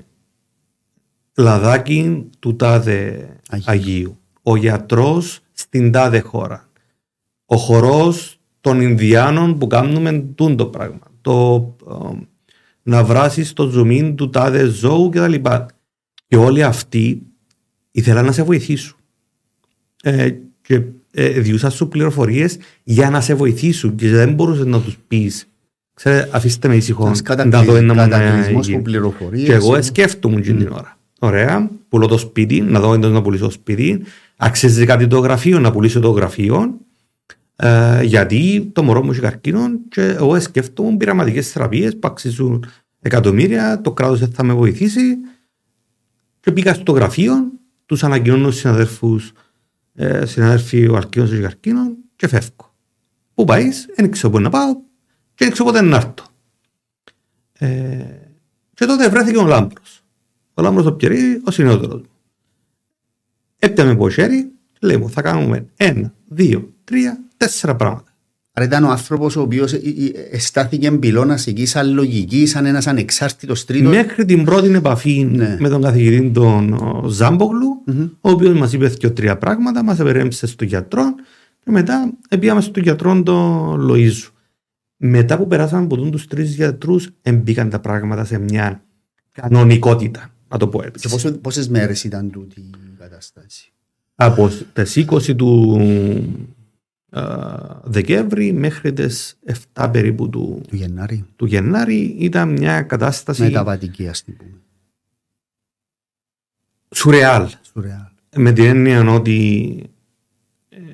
Λαδάκι του τάδε Αγίου. Ο γιατρός στην τάδε χώρα. Ο χορός των Ινδιάνων που κάνουμε τούν το πράγμα. Το ε, να βράσει το ζουμί του τάδε ζώου κτλ. Και, και όλοι αυτοί ήθελαν να σε βοηθήσουν. Ε, και ε, διούσαν σου πληροφορίες για να σε βοηθήσουν και δεν μπορούσες να τους πεις. Ξέρετε, αφήστε με ήσυχο να δω ένα μόνο Και εγώ σκέφτομαι την ώρα. Ωραία, πουλώ το σπίτι, να δω να πουλήσω το σπίτι. Αξίζει κάτι το γραφείο, να πουλήσω το γραφείο. Ε, γιατί το μωρό μου έχει καρκίνο και εγώ σκέφτομαι πειραματικές θεραπείες που αξίζουν εκατομμύρια, το κράτος θα με βοηθήσει. Και πήγα στο γραφείο, τους ανακοινώνω στους συναδέλφους ε, συνάδελφοι ο Αρκίνος και Καρκίνο και φεύγω. Πού πάεις, δεν ξέρω πού να πάω και δεν ξέρω πότε να έρθω. Ε, και τότε βρέθηκε ο Λάμπρος. Ο Λάμπρος ο Πιερή, ο συνόδωρος μου. Έπιαμε από χέρι, λέει μου, θα κάνουμε ένα, δύο, τρία, τέσσερα πράγματα. Άρα ήταν ο άνθρωπος ο οποίος στάθηκε πυλώνα εκεί σαν λογική, σαν ένας ανεξάρτητος τρίτος. Μέχρι την πρώτη επαφή ναι. με τον καθηγητή τον Ζάμπογλου, mm-hmm. ο οποίος μας είπε δύο τρία πράγματα, μας επερέμψε στο γιατρό και μετά πήγαμε στο γιατρό τον Λοίζου. Μετά που περάσαμε από του τρεις γιατρούς, μπήκαν τα πράγματα σε μια κανονικότητα. Να το πω έτσι. Και πόσες μέρες ήταν τούτη η κατάσταση; Από τις 20 του Δεκέμβρη μέχρι τις 7 περίπου του, του, Γενάρη. του Γενάρη ήταν μια κατάσταση μεταβατική ας την πούμε σουρεάλ. σουρεάλ με την έννοια ότι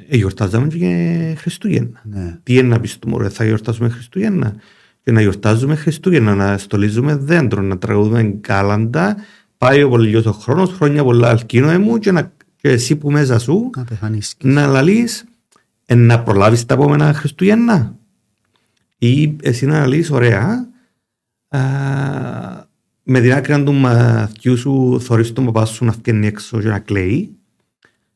ε, γιορτάζαμε και Χριστούγεννα ναι. τι είναι να πεις του μωρέ θα γιορτάζουμε Χριστούγεννα; Και να γιορτάζουμε Χριστούγεννα να στολίζουμε δέντρο να τραγουδούμε κάλαντα πάει ο πολύ ο χρόνος χρόνια πολλά αλκίνο μου και, να, και εσύ που μέσα σου να, να λαλείς να προλάβεις τα επόμενα Χριστούγεννα ή εσύ να λύσεις ωραία α, με την άκρη του μαθιού σου θωρείς τον παπά σου να φτιάξει έξω και να κλαίει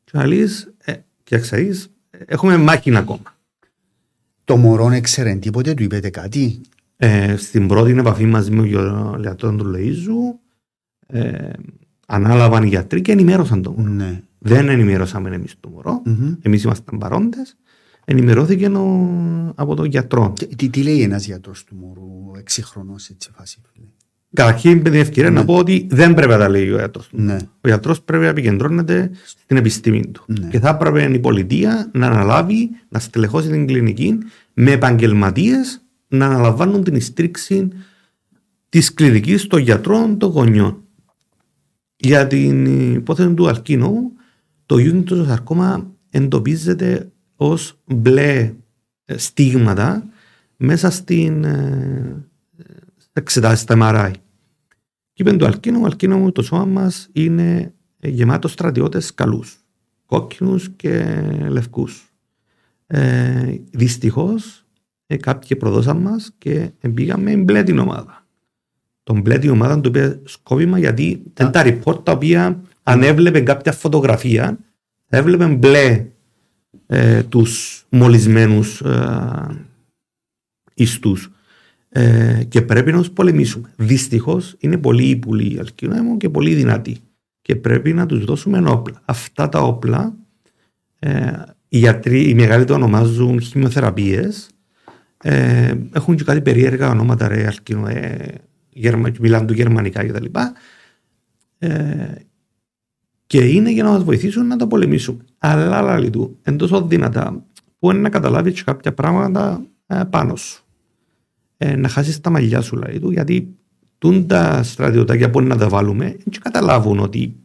και να λύσεις ε, και ξέρεις έχουμε μάχη ακόμα. Το μωρό έξερε τίποτε, του είπετε κάτι; Ε, στην πρώτη επαφή μαζί με τον Λεατόν του Λεΐζου ε, ανάλαβαν οι γιατροί και ενημέρωσαν τον μωρό. Ναι. Δεν ενημερώσαμε εμείς το μωρό. Mm-hmm. Εμείς ήμασταν παρόντες. Ενημερώθηκε ο, από τον γιατρό. Τι, τι, τι λέει ένας γιατρός του μωρού, έξι χρονών, έτσι φάση. Καταρχήν με την ευκαιρία να πω ότι δεν πρέπει να τα λέει ο γιατρός. Ναι. Ο γιατρός πρέπει να επικεντρώνεται στην επιστήμη του. Ναι. Και θα έπρεπε η πολιτεία να αναλάβει, να στελεχώσει την κλινική με επαγγελματίες να αναλαμβάνουν την στήριξη της κλινικής των γιατρών των γονιών. Για την υπόθεση του αλκίνου, το Jungian σαρκώμα εντοπίζεται ως μπλε ε, στίγματα μέσα στην ε, εξετάσεις στα MRI. Και είπαν το αλκίνο, ο αλκίνο μου το σώμα μας είναι γεμάτος στρατιώτες καλούς. Κόκκινους και λευκούς. Ε, Δυστυχώς ε, κάποιοι προδώσαν μας και πήγαμε μπλε την ομάδα. Τον μπλε την ομάδα το είπε σκόπιμα γιατί ήταν τα report τα οποία αν έβλεπε κάποια φωτογραφία έβλεπε μπλε ε, τους μολυσμένους ε, ιστούς. Ε, και πρέπει να τους πολεμήσουμε. Δυστυχώς είναι πολύ ύπουλοι οι αλκινόαιμοι και πολύ δυνατοί. Και πρέπει να τους δώσουμε όπλα. Αυτά τα όπλα ε, οι γιατροί, οι μεγάλοι το ονομάζουν χημειοθεραπείε. Ε, έχουν και κάτι περίεργα ονόματα, ρε, αλκίνο, ε, γερμα, μιλάνε του γερμανικά κτλ. Ε, και είναι για να μας βοηθήσουν να το πολεμήσουμε. Αλλά, αλλά λειτουργούν. Εν τόσο δυνατά που είναι να καταλάβεις κάποια πράγματα ε, πάνω σου ε, να χάσεις τα μαλλιά σου, δηλαδή, του, γιατί τούν τα στρατιωτάκια που να τα βάλουμε, δεν καταλάβουν ότι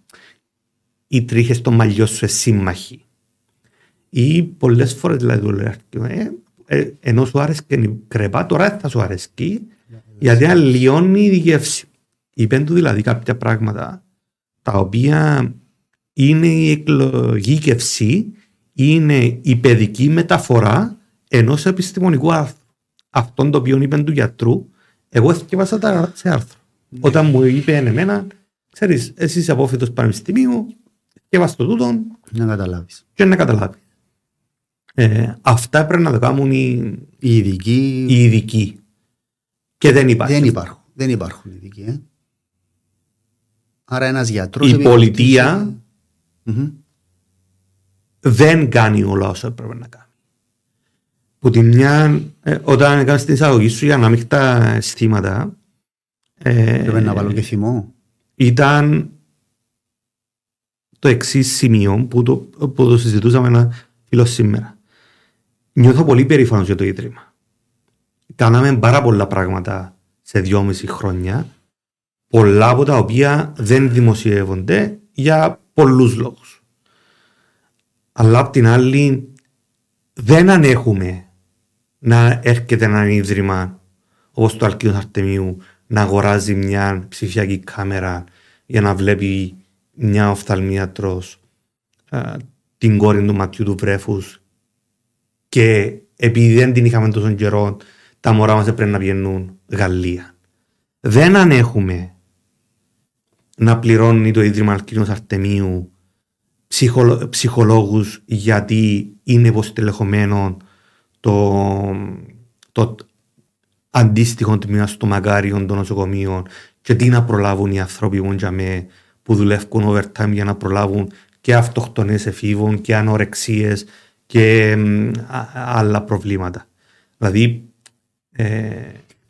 οι τρίχες στο μαλλιό σου είναι σύμμαχοι. Ή πολλές φορές δηλαδή, ε, ε, ενώ σου άρεσε και η κρεπά, τώρα θα σου αρέσει γιατί αλλοιώνει η γεύση. Είπεν του δηλαδή κάποια πράγματα τα οποία είναι η εκλογήκευση, είναι η παιδική μεταφορά ενός επιστημονικού άρθρου αυτόν το οποίο είπε του γιατρού, εγώ έθιεβασα τα σε άρθρο. Ναι. Όταν μου είπε εμένα, ξέρεις, εσύ είσαι απόφυτο πανεπιστημίου, έθιεβασα το τούτο. Να καταλάβεις. Και να καταλάβεις. Ε, αυτά πρέπει να το κάνουν οι, οι ειδικοί. Οι ειδικοί. Και δεν υπάρχουν. Δεν υπάρχουν. Δεν υπάρχουν ειδικοί. Ε. Άρα ένας γιατρός. Η πολιτεία mm-hmm. δεν κάνει όλα όσα πρέπει να κάνει που τη μια, ε, όταν έκανες την εισαγωγή σου για να μην τα αισθήματα ε, Πρέπει να βάλω και θυμό. Ήταν το εξής σημείο που το, που το συζητούσαμε ένα φίλος σήμερα. Νιώθω πολύ περήφανος για το Ίδρυμα. Κάναμε πάρα πολλά πράγματα σε δυόμιση χρόνια, πολλά από τα οποία δεν δημοσιεύονται για πολλούς λόγους. Αλλά απ' την άλλη δεν ανέχουμε να έρχεται ένα ίδρυμα όπως το Αλκίνος Αρτεμίου να αγοράζει μια ψηφιακή κάμερα για να βλέπει μια οφθαλμίατρος την κόρη του ματιού του βρέφους και επειδή δεν την είχαμε τόσο καιρό τα μωρά μας έπρεπε να βγαίνουν Γαλλία. Δεν ανέχουμε να πληρώνει το Ίδρυμα Αλκίνος Αρτεμίου ψυχολόγους γιατί είναι υποστελεχωμένο το, το αντίστοιχο τμήμα στο μαγάριον των νοσοκομείων και τι να προλάβουν οι άνθρωποι που, που δουλεύουν overtime για να προλάβουν και αυτοκτονές εφήβων και ανορεξίες και α, άλλα προβλήματα. Δηλαδή, ε,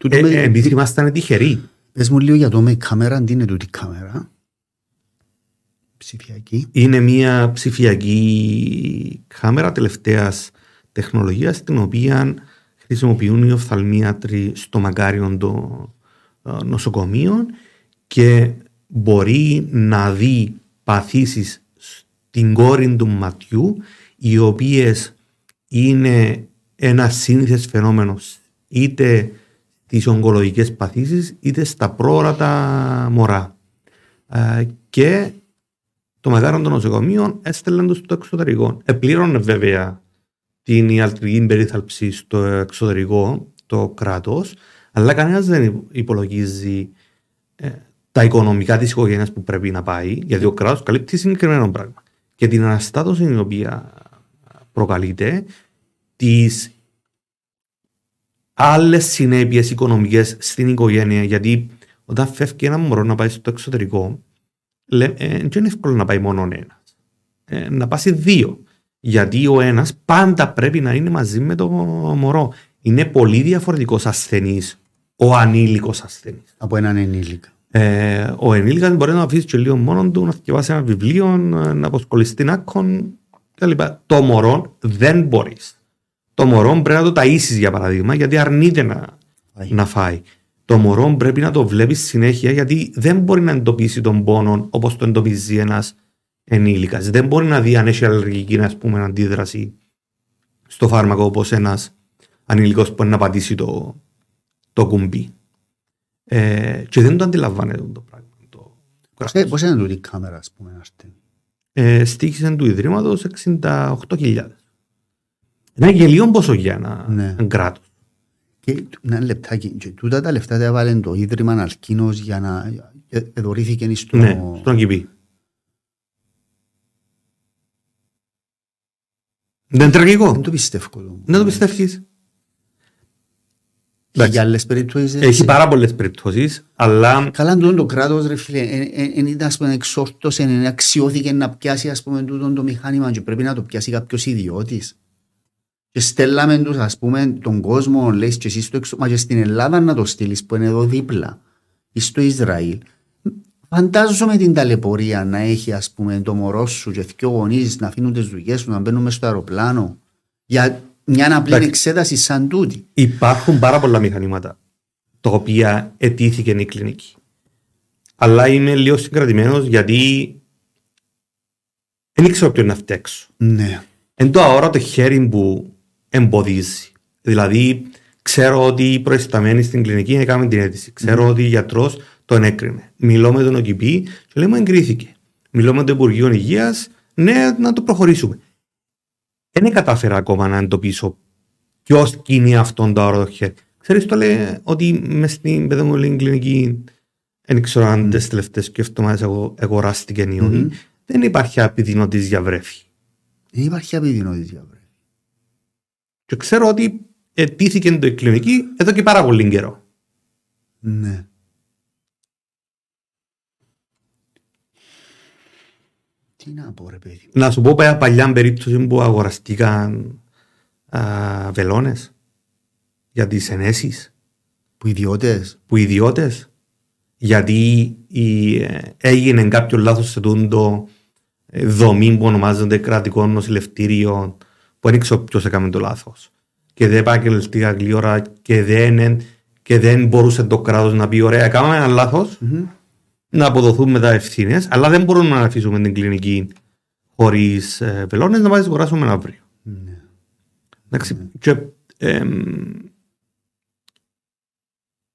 ε, εμείς ήμασταν τυχεροί. Πες μου λίγο για το με κάμερα, τι είναι τούτη κάμερα. Ψηφιακή. Είναι μια ψηφιακή κάμερα τελευταίας τεχνολογίας στην οποία χρησιμοποιούν οι οφθαλμίατροι στο μακάριον των ε, νοσοκομείων και μπορεί να δει παθήσεις στην κόρη του ματιού οι οποίες είναι ένα σύνθες φαινόμενο είτε τις ογκολογικές παθήσεις είτε στα πρόωρατα μωρά. Ε, και το μακάριον των νοσοκομείων έστελναν τους στο εξωτερικό. Επλήρωνε βέβαια την ιατρική περίθαλψη στο εξωτερικό, το κράτος, αλλά κανένας δεν υπολογίζει ε, τα οικονομικά της οικογένειας που πρέπει να πάει, γιατί ο κράτος καλύπτει συγκεκριμένο πράγμα. Και την αναστάτωση η οποία προκαλείται, τι άλλες συνέπειες οικονομικές στην οικογένεια, γιατί όταν φεύγει ένα μωρό να πάει στο εξωτερικό, ε, δεν είναι εύκολο να πάει μόνο ένας. Ε, να πάει δύο. Γιατί ο ένας πάντα πρέπει να είναι μαζί με το μωρό. Είναι πολύ διαφορετικός ασθενής ο ανήλικος ασθενής. Από έναν ενήλικα. Ε, ο ενήλικας μπορεί να αφήσει και λίγο μόνο του, να διαβάσει ένα βιβλίο, να αποσχοληστεί άκον κλπ. Το μωρό δεν μπορείς. Το μωρό πρέπει να το ταΐσεις για παράδειγμα, γιατί αρνείται να, να φάει. Το μωρό πρέπει να το βλέπεις συνέχεια, γιατί δεν μπορεί να εντοπίσει τον πόνο όπως το εντοπίζει ένας ενήλικας. Δεν μπορεί να δει αν έχει αλλεργική ας πούμε, αντίδραση στο φάρμακο όπως ένας ανήλικος που μπορεί να πατήσει το, το κουμπί. Ε, και δεν το αντιλαμβάνεται το πράγμα. Το Πώς είναι το η κάμερα, ας πούμε, αυτή. Ε, στήχησε του Ιδρύματος 68.000. Ένα γελίο ποσό για ένα Ναι. κράτος. Και ένα λεπτάκι, και τούτα τα λεφτά τα έβαλε το Ίδρυμα Αλκίνος για να ε, δωρήθηκε στο... Ναι, στον κηπί. Δεν είναι τραγικό. Δεν το πιστεύω. το. Δεν το πιστεύεις. Και για άλλες περιπτώσεις έτσι. Έχει πάρα πολλές περιπτώσεις, αλλά Καλά τούτο το κράτος ρε φίλε, δεν ήταν ας πούμε εξόρτωσε, εν αξιώθηκε να πιάσει ας πούμε τούτο το μηχάνημα και πρέπει να το πιάσει κάποιος ιδιώτης. Και στέλναμε τους ας πούμε τον κόσμο, λέει και εσύ στο εξω... μα και στην Ελλάδα να το στείλεις που είναι εδώ δίπλα ή στο Ισραήλ. Φαντάζομαι την ταλαιπωρία να έχει ας πούμε το μωρό σου και δυο γονείς να αφήνουν τις δουλειές του να μπαίνουν μέσα στο αεροπλάνο για μια απλή Εντάξει. εξέταση σαν τούτη. υπάρχουν πάρα πολλά μηχανήματα τα οποία αιτήθηκε η κλινική. Αλλά είμαι λίγο συγκρατημένος γιατί δεν ήξερα ποιον να φταίξω. Ναι. Εν το αόρατο χέρι που εμποδίζει. Δηλαδή, ξέρω ότι οι προϊσταμένοι στην κλινική έκαναν την αίτηση. Ξέρω ότι ο γιατρός τον έκρινε. Μιλώ με τον ΟΚΙΠΗ και λέμε εγκρίθηκε. Μιλώ με το Υπουργείο Υγείας, ναι, να το προχωρήσουμε. Δεν κατάφερα ακόμα να εντοπίσω ποιος κινεί αυτόν το αόρατο χέρι. Ξέρεις, το λέει ότι μες στην παιδομολική κλινική, δεν ξέρω αν τις τελευταίες και εβδομάδε αγοράστηκε ή όχι, Μμμ. δεν υπάρχει απειδινότη για βρέφη. Δεν υπάρχει απειδινότητα. βρε. Και ξέρω ότι ετήθηκε το η κλινική εδώ και πάρα πολύ καιρό. Ναι. Τι να πω ρε παιδί. Να σου πω πα- παλιά περίπτωση που αγοραστήκαν α, βελόνες για τις ενέσεις Που ιδιώτες. που ιδιώτες γιατί η, ε, έγινε κάποιο λάθος σε τούντο ε, δομή που ονομάζονται κρατικό νοσηλευτήριο που δεν ξέρω ποιος έκαμε το λάθος και δεν επαγγελτικά γλύωρα και δεν, και δεν μπορούσε το κράτος να πει ωραία κάναμε ένα λάθος Μμμ. να αποδοθούν μετά ευθύνες, αλλά δεν μπορούμε να αφήσουμε την κλινική χωρίς ε, βελόνε να πάει να αγοράσουμε αύριο. Ναι. Εντάξει, και, εμ,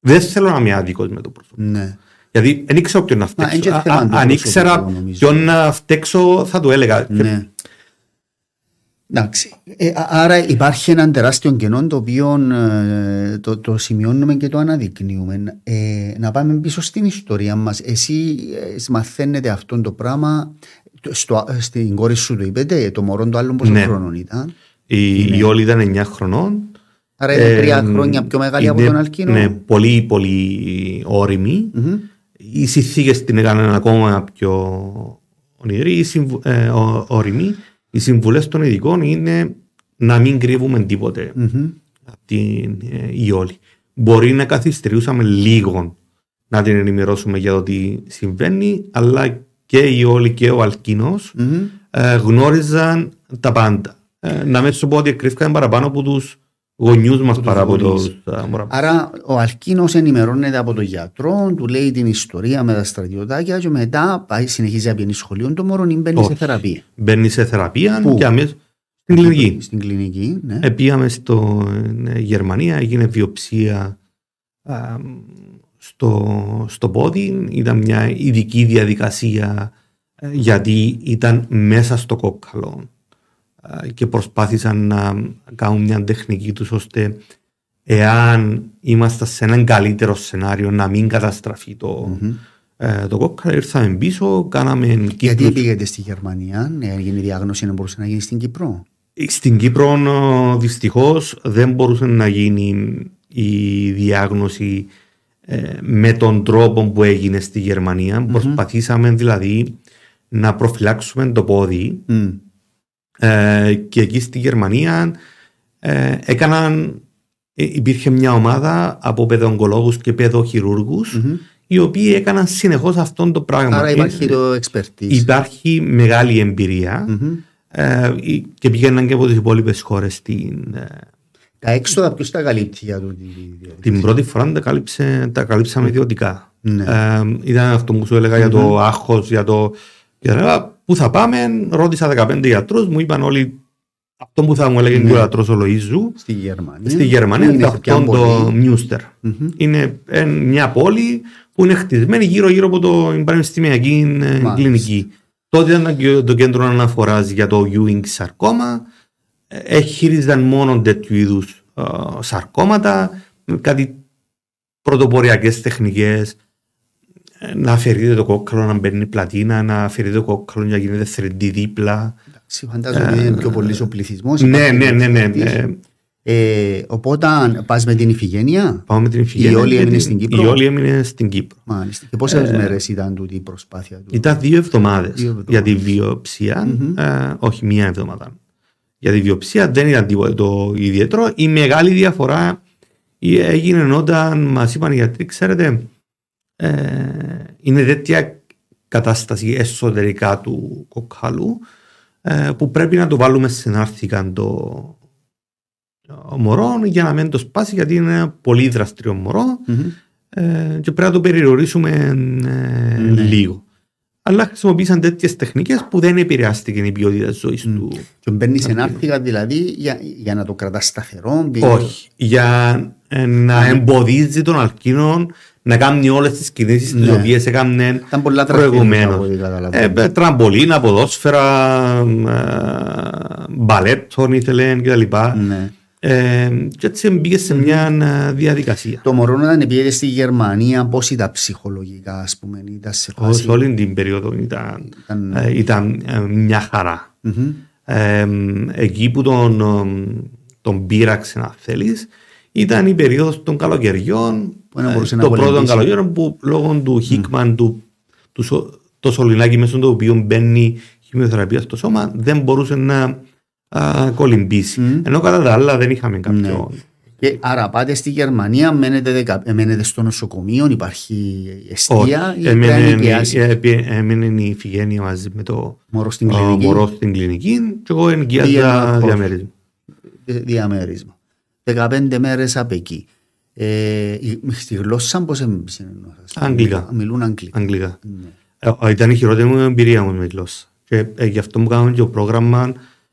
δεν θέλω να είμαι άδικος με το πρόσωπο. Ναι. Γιατί δεν ήξερα ποιον να Μα, εν και φταίξω. Α, θέμα α, του Αν προσωπικού, ήξερα νομίζω. ποιον να φταίξω, θα το έλεγα. Και Ναι. Εντάξει. Ε, α- άρα υπάρχει ένα τεράστιο κενό το οποίο ε, το, το σημειώνουμε και το αναδεικνύουμε. Ε, να πάμε πίσω στην ιστορία μας. Εσύ ε, μαθαίνετε αυτό το πράγμα το- στο, στην κόρη σου το είπετε, το μωρό του άλλου πόσο Ναι. χρόνων ήταν; Η, η όλη ήταν 9 χρονών. Άρα είναι Ε, τρία χρόνια πιο μεγάλη από είναι- τον Αλκίνο. Ναι, πολύ πολύ όρημη. Μμμ. Οι συνθήκες την έκαναν ακόμα πιο ονειρή, οι συμβου- ε, ο- όρημη. Οι συμβουλές των ειδικών είναι να μην κρύβουμε τίποτε Μμμ. από την ε, Ιόλη. Μπορεί να καθυστερούσαμε λίγο να την ενημερώσουμε για το τι συμβαίνει, αλλά και η Ιόλη και ο Αλκίνος Μμμ. ε, γνώριζαν τα πάντα. Ε, να μην σου πω ότι κρύφκαν παραπάνω από τους γονιούς μας παρά από γονείς. τους ε, μωρά. Άρα ο Αλκίνος ενημερώνεται από τον γιατρό, του λέει την ιστορία με τα στρατιωτάκια και μετά πάει, συνεχίζει να πηγαίνει σχολείο το μωρό ή μπαίνει σε Όχι. θεραπεία. Μπαίνει σε θεραπεία Πού; και αμέσως στην κλινική. Στην κλινική, ναι. Επήγαμε στο ε, Γερμανία, έγινε βιοψία α, στο, στο πόδι. Ήταν μια ειδική διαδικασία ε, γιατί ήταν μέσα στο κόκκαλο Α, και προσπάθησαν να κάνουν μια τεχνική τους ώστε εάν είμαστε σε έναν καλύτερο σενάριο να μην καταστραφεί το, Μμμ. ε, το κόκκαλο ήρθαμε πίσω, κάναμε Γιατί κύκλους πήγατε στη Γερμανία, ναι, έγινε η διάγνωση να μπορούσε να γίνει στην Κύπρο; Στην Κύπρο δυστυχώς δεν μπορούσε να γίνει η διάγνωση ε, με τον τρόπο που έγινε στη γερμανια Προσπαθήσαμε δηλαδή να προφυλάξουμε το πόδι Μμ. Ε, και εκεί στη Γερμανία ε, έκαναν, ε, υπήρχε μια ομάδα από παιδοογκολόγους και παιδοχειρούργους Μμμ. οι οποίοι έκαναν συνεχώς αυτό το πράγμα. Άρα υπάρχει το expertise. Υπάρχει μεγάλη εμπειρία Μμμ. ε, και πηγαίναν και από τις υπόλοιπες χώρες την, ε, Τα έξοδα ποιος τα καλύπτει για τούτη τη διαδικασία; την πρώτη φορά τα, κάλυψε, τα καλύψαμε ιδιωτικά. Ναι. Ε, ήταν αυτό που σου έλεγα για το άγχος, για το... Για το «Α, πού θα πάμε, ρώτησα 15 γιατρούς, μου είπαν όλοι αυτό που θα μου έλεγε Ναι. ο γιατρός ο Λοΐζου. Στη Γερμανία. Στη Γερμανία Που είναι είναι πια αυτό το πολύ. Μιούστερ. Μμμ. Είναι ε, μια πόλη που είναι χτισμένη γύρω-γύρω από το πανεπιστημιακή ε, Μάλιστα. κλινική. Τότε ήταν και το κέντρο αναφοράς για το Ewing σαρκώμα. Ε, Έχιριζαν μόνο τέτοιου είδους σαρκώματα, με κάτι πρωτοποριακές τεχνικές. Να αφαιρείται το κόκκαλο, να μπαίνει πλατίνα, να αφαιρείται το κόκκαλο για να γίνεται 3D δίπλα. Εντάξει, Φαντάζομαι ότι είναι πιο πολύ ο πληθυσμός. Ναι, ναι, ναι, ναι. ε, Ε, οπότε πας με την Ιφηγένεια. Πάμε με την Ιφηγένεια. όλη και έμεινε την- στην Κύπρο; Η όλη έμεινε στην Κύπρο. Μάλιστα. Και πόσες μέρες ήταν τούτη η προσπάθεια του; Ήταν δύο εβδομάδες Δύο εβδομάδες. για τη βιοψία. Μμμ. ε, όχι, μία εβδομάδα. Για τη βιοψία δεν ήταν τίποτα το ιδιαίτερο. Η μεγάλη διαφορά έγινε όταν μας είπαν οι γιατροί, ξέρετε, ε, είναι τέτοια κατάσταση εσωτερικά του κοκκάλου ε, που πρέπει να το βάλουμε συνάρθηκαν το το μωρό για να μην το σπάσει γιατί είναι ένα πολύ δραστηριό μωρό Μμμ. ε, και πρέπει να το περιορίσουμε ε, Ναι. λίγο. Αλλά χρησιμοποίησαν τέτοιες τεχνικές που δεν επηρεάστηκε η ποιότητα της ζωής Μμ. του. Και μπαίνεις ενάρθηκα δηλαδή για, για να το κρατάς σταθερό. μπει- Όχι. Για ε, να εμποδίζει τον αλκίνο να κάνει όλες τις κινήσεις τις Ναι. οποίες έκανε Ήταν πολλά δραστηριακά, προηγουμένως. από ό,τι καταλαβαίνω. Ε, τραμπολίνα, ποδόσφαιρα, ε, μπαλέτων ήθελε κτλ. Ναι. Ε, και έτσι μπήκε σε μια ε, διαδικασία. Το μωρό όταν πήγε στη Γερμανία, πώς ήταν ψυχολογικά, ας πούμε, ήταν σε Ως φάση. όλη την περίοδο ήταν, Ήταν- ε, ήταν ε, μια χαρά. Μμμ. Ε, εκεί που τον, ε, τον πείραξε να θέλεις ήταν η περίοδος των καλοκαιριών Που δεν ε, μπορούσε να το πρώτο κολυμπήσει. καλοκαίρι που λόγω του Χίκμαν του, του σο- το σωληνάκι μέσα στο οποίο μπαίνει χημειοθεραπεία στο σώμα δεν μπορούσε να α, κολυμπήσει. Μμ. Ενώ κατά τα άλλα δεν είχαμε κάποιο. Και άρα πάτε στη Γερμανία, μένετε, δεκα... ε, μένετε στο νοσοκομείο, υπάρχει εστία ή πρέπει να Έμενε, νοικιάσει ε, επί- έμενε η Ιφηγένεια μαζί με το μωρό στην α, κλινική μωρό στην κλινική και εγώ ενοικιάζα Διαμερός. διαμέρισμα. δι- διαμέρισμα. 15 μέρες από εκεί. Ε, η- στη γλώσσα πώς συνεννόησαν. Αγγλικά. Μιλούν αγγλικά. Αγγλικά. Ναι. Ε, Ήταν η χειρότερη μου εμπειρία μου με τη γλώσσα. Και ε, γι' αυτό μου κάνουν και το πρόγραμμα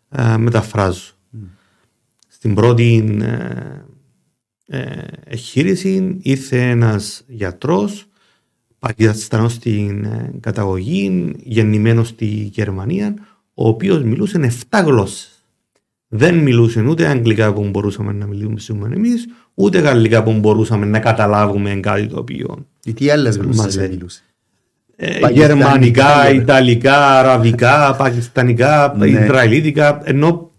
ε, μεταφράζω. Στην πρώτη ε, ε, εγχείρηση ήρθε ένας γιατρός πακιστανός στην ε, καταγωγή, γεννημένος στη Γερμανία, ο οποίος μιλούσε 7 γλώσσες. Δεν μιλούσε ούτε αγγλικά που μπορούσαμε να μιλήσουμε εμείς, ούτε γαλλικά που μπορούσαμε να καταλάβουμε κάτι το οποίο Και Τι άλλες Μας γλώσσε λέει. μιλούσε; Ε, Πακιστανικά, γερμανικά, ναι. ιταλικά, αραβικά, πακιστανικά, Ναι. ισραηλίτικα, ενώ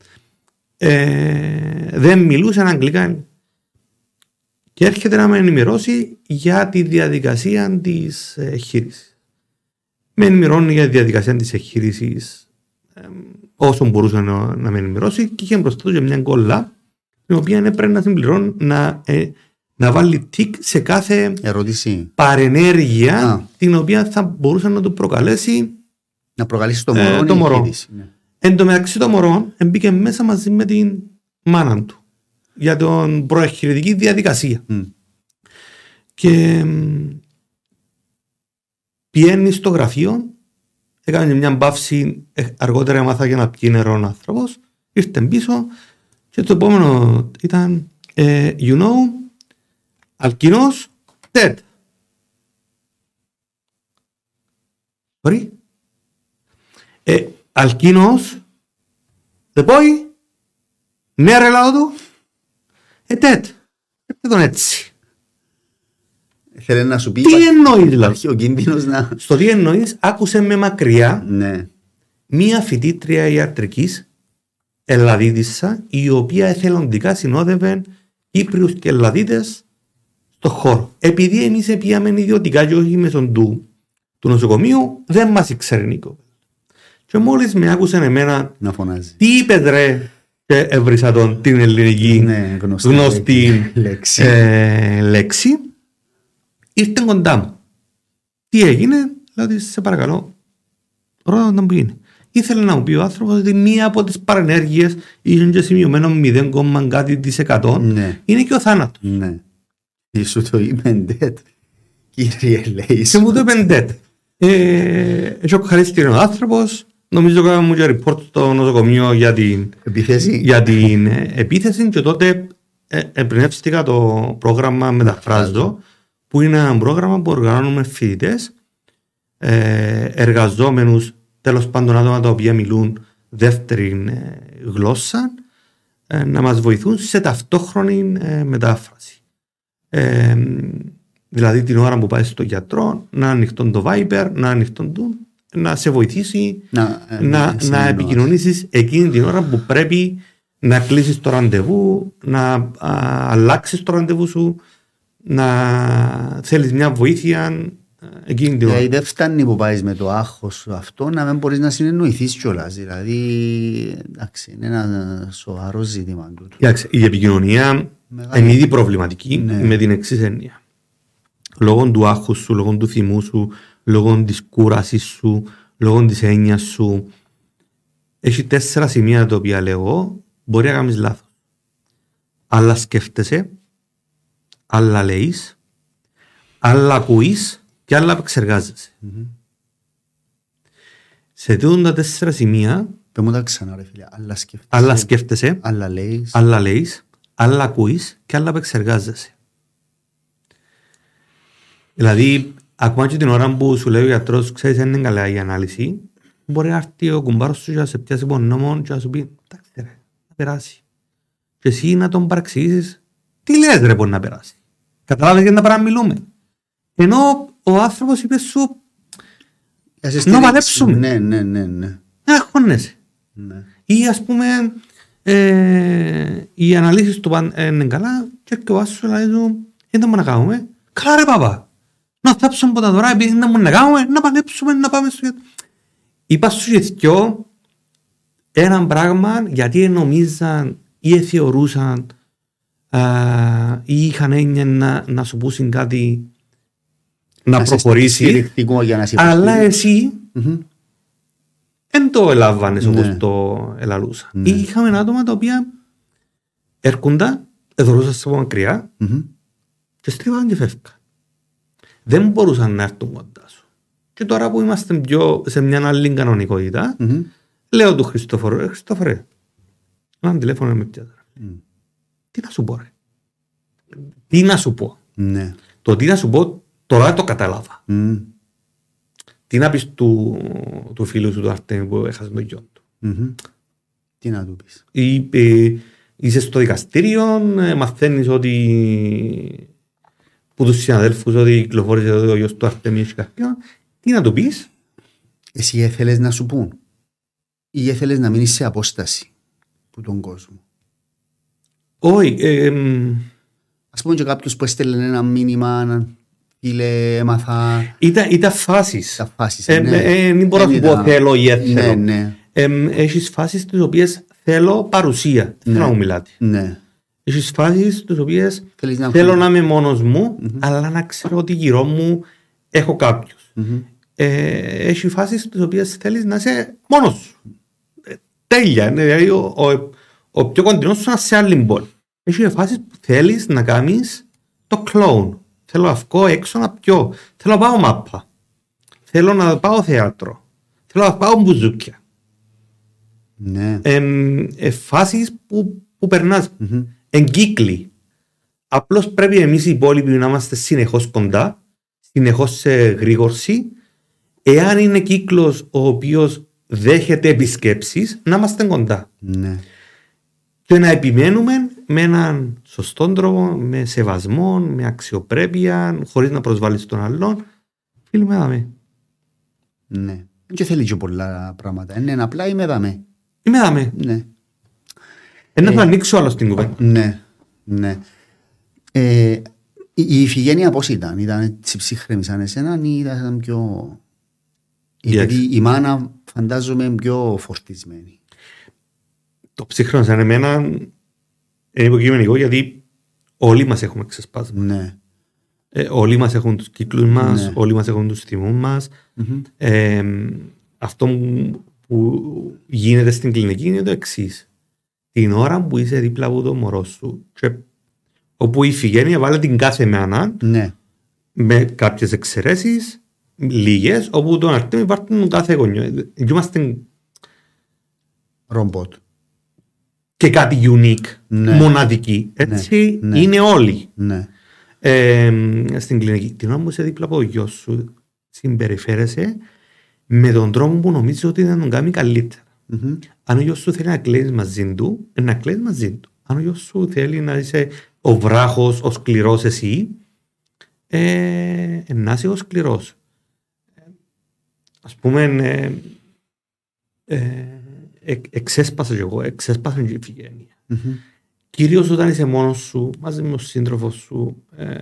ε, δεν μιλούσαν αγγλικά. Και έρχεται να με ενημερώσει για τη διαδικασία της εγχείρησης. Με ενημερώνει για τη διαδικασία της εγχείρησης ε, όσο μπορούσε να, να με ενημερώσει και είχε μπροστά του και μια κόλλα την οποία έπρεπε να συμπληρώνει να, ε, να βάλει τικ σε κάθε Ερώτηση. παρενέργεια Α. την οποία θα μπορούσε να του προκαλέσει. Να προκαλέσει το Ε, μωρό. το η μωρό. εγχείρηση. Ναι. Εν τω μεταξύ το μωρό μπήκε μέσα μαζί με την μάνα του για την προεχειρητική διαδικασία. Μμ. Και μ, πιένει στο γραφείο, έκανε μια μπαύση, ε, αργότερα έμαθα για να πιει νερό ο άνθρωπος, ήρθε πίσω και το επόμενο ήταν ε, you know, αλκινός dead. Sorry. Ε, αλκίνος, the boy, ναι ρε λαό του, ε, dead. Έρθε τον έτσι. Θέλει να σου πει. Τι υπάρχει- εννοείς δηλαδή; Υπάρχει ο κίνδυνος να. Στο τι εννοείς, άκουσε με μακριά Ναι. μία φοιτήτρια ιατρικής Ελλαδίτισσα, η οποία εθελοντικά συνόδευε Κύπριους και Ελλαδίτες στο χώρο. Επειδή εμείς πήγαμε ιδιωτικά και όχι μέσω του, του νοσοκομείου, δεν μας ήξερε Νίκο. Και μόλις με άκουσε εμένα, Να φωνάζει. τι είπες ρε, και έβρισα τον την ελληνική Ναι, γνωστή, γνωστή λέξη. ε, λέξη, ήρθε κοντά μου. Τι έγινε, λέω ότι σε παρακαλώ, ρώτα τον που είναι. Ήθελε να μου πει ο άνθρωπος ότι μία από τις παρενέργειες είναι και σημειωμένο 0, κάτι τη εκατό Ναι. είναι και ο θάνατος. Ναι. Σου το είπε dead. Κύριε λέει. Και μου το είπε ντέτ; Ε, Έχει ευχαριστήριο ο άνθρωπος. Νομίζω ότι μου και report στο νοσοκομείο για την, Επιθέση. για την ε, επίθεση και τότε ε, εμπνεύστηκα το πρόγραμμα Μεταφράζω που είναι ένα πρόγραμμα που οργανώνουμε φοιτητές, ε, εργαζόμενους, τέλος πάντων άτομα τα οποία μιλούν δεύτερη ε, γλώσσα ε, να μας βοηθούν σε ταυτόχρονη ε, μετάφραση. Ε, δηλαδή την ώρα που πάει στο γιατρό να ανοιχτόν το Viber, να ανοιχτόν το, να σε βοηθήσει Να, ε, να, ναι, να συνεννοώ. επικοινωνήσεις εκείνη την ώρα που πρέπει να κλείσεις το ραντεβού, να α, αλλάξεις το ραντεβού σου, να θέλεις μια βοήθεια ε, εκείνη την ώρα. Δηλαδή δεν φτάνει που πάεις με το άγχος σου αυτό να μην μπορείς να συνεννοηθείς κιόλας. Δηλαδή, εντάξει, είναι ένα σοβαρό ζήτημα τούτο. Κοιτάξτε, η επικοινωνία Μεγάλη. είναι ήδη προβληματική Ναι. με την εξής έννοια. Λόγω του άγχους σου, λόγω του θυμού σου, λόγω της κούρασης σου, λόγω της έννοιας σου. Έχει τέσσερα σημεία τα οποία λέω εγώ, μπορεί να κάνεις λάθος. Άλλα σκέφτεσαι, άλλα λέεις, άλλα ακούεις και άλλα επεξεργάζεσαι. Σε τούτα τα τέσσερα σημεία, Πες μου τα ξανά, ρε φίλε. Άλλα σκέφτεσαι. άλλα σκέφτεσαι, Άλλα λέει. άλλα λέει, άλλα ακούει και άλλα επεξεργάζεσαι. Δηλαδή, ακόμα και την ώρα που σου λέει ο γιατρός, ξέρεις, δεν είναι καλά η ανάλυση, μπορεί να έρθει ο κουμπάρος σου και να σε πιάσει από νόμο και να σου πει: Εντάξει, ρε, να περάσει. Και εσύ να τον παραξηγήσεις, τι λες, ρε, μπορεί να περάσει. Κατάλαβες γιατί να παραμιλούμε. Ενώ ο άνθρωπος είπε σου, Να σε να στηρίξει. παλέψουμε. Ναι, ναι, ναι. ναι. να αγχώνεσαι. ναι. Ή ας πούμε ε, οι αναλύσεις του παν ε, είναι καλά και έρχεται ο Άσος σου λέει του δεν θα να κάνουμε. Καλά ρε παπά. Να θάψουμε από τα δωρά επειδή δεν θα να κάνουμε να παλέψουμε να πάμε στο γιατρό. Είπα σου και δυο ένα πράγμα γιατί νομίζαν ή θεωρούσαν α, ή είχαν έννοια να, να σου πούσουν κάτι να, σε προχωρήσει στηριχτικό για να σε αλλά υποστηρίξει. εσύ Μμμ. δεν το ελάβανες Ναι. όπως το ελαλούσα. Ναι. Είχαμε άτομα τα οποία έρχονταν, εδωρούσαν σε από μακριά Μμμ. και στρίβαν και φεύγαν. Δεν μπορούσαν να έρθουν κοντά σου. Και τώρα που είμαστε πιο σε μια άλλη κανονικότητα, Μμμ. λέω του Χριστόφορου, ρε Χριστόφορε, ένα τηλέφωνο με πιάτα. Μμ. Τι να σου πω ρε. Τι να σου πω. Ναι. Το τι να σου πω τώρα το κατάλαβα. Μμ. Τι να πεις του, του φίλου σου του Αρτέμι που έχασε τον γιο του; Μμμ. Τι να του πεις; Ή, ε, είσαι στο δικαστήριο, ε, μαθαίνεις ότι που τους συναδέλφους ότι κυκλοφόρησε ότι ο γιος του Αρτέμι έχει κάποιον. Τι να του πεις; Εσύ έθελες να σου πούν; Ή έθελες να μείνεις σε απόσταση που τον κόσμο; Όχι, ε, εμ, Ας πούμε και κάποιος που έστελνε ένα μήνυμα, να φίλε, έμαθα ήταν, ήταν φάσεις. τα φάσεις. Ε, ναι. ε, δεν μπορώ να σου Δεν πω ήταν- θέλω ή δεν Ναι, θέλω. ναι, Εμ, έχεις φάσεις τις οποίες θέλω παρουσία. Δεν θέλω Ναι. να μου μιλάτε. ναι. Έχεις φάσεις τις οποίες Θέλεις να θέλω ακούεις. να είμαι μόνος μου, αλλά να ξέρω ότι γύρω μου έχω κάποιους. Μμμ. ε, έχεις φάσεις τις οποίες θέλεις να είσαι μόνος σου. Ε, τέλεια. είναι, Δηλαδή ο, ο, ο πιο κοντινός σου να είσαι σε άλλη πόλη. Έχεις φάσεις που θέλεις να κάνεις το κλόουν. Θέλω να βγω έξω να πιω. Θέλω να πάω μάπα. Θέλω να πάω θέατρο. Θέλω να πάω μπουζούκια. Ναι. Ε, ε, φάσεις που, που περνάς. Μμμ. Εγκύκλοι. Απλώς πρέπει εμείς οι υπόλοιποι να είμαστε συνεχώς κοντά, συνεχώς σε γρήγορση. Εάν είναι κύκλος ο οποίος δέχεται επισκέψεις, να είμαστε κοντά. Ναι. Και να επιμένουμε με έναν σωστό τρόπο, με σεβασμό, με αξιοπρέπεια, χωρίς να προσβάλλεις τον άλλον. Φίλοι με δάμε. Ναι. Και θέλει και πολλά πράγματα. Είναι απλά είμαι δαμέ. Είμαι δάμε. Ναι. Ένα θα ανοίξω άλλο στην κουβέντα. Ναι. Ναι. Ε, η, η Ιφηγένεια πώς ήταν, ήταν έτσι ψύχρεμη σαν εσένα ή ήταν πιο... Εντάξει. Γιατί η μάνα φαντάζομαι πιο φορτισμένη. Το ψύχρονο σαν εμένα είναι υποκειμενικό γιατί όλοι μας έχουμε ξεσπάσμα. Ναι. Ε, όλοι μας έχουν τους κύκλους μας, Ναι. όλοι μας έχουν τους θυμούς μας. Μμμ. Ε, αυτό που γίνεται στην κλινική είναι το εξής. Την ώρα που είσαι δίπλα από το μωρό σου, και όπου η φυγένεια βάλε την κάθε μέρα Ναι. με κάποιες εξαιρέσεις, λίγες, όπου τον Αρτέμι υπάρχουν κάθε γονιό. Ε, Είμαστε Ρομπότ. Και κάτι unique, Ναι. μοναδική. Έτσι ναι. είναι όλοι. Ναι. Ε, στην κλινική. Την ώρα που είσαι δίπλα από το γιο σου, συμπεριφέρεσαι με τον τρόπο που νομίζεις ότι θα τον κάνει καλύτερα. Μμμ. Αν ο γιος σου θέλει να κλαίεις μαζί του, ε, να κλαίεις μαζί του. Αν ο γιος σου θέλει να είσαι ο βράχος, ο σκληρός εσύ, ε, ε, να είσαι ο σκληρός. Ε, Ας πούμε, ε, ε, ε, εξέσπασα κι εγώ, εξέσπασα και η Ιφηγένεια. Μμμ. Κυρίως όταν είσαι μόνος σου, μαζί με τον σύντροφο σου, ε,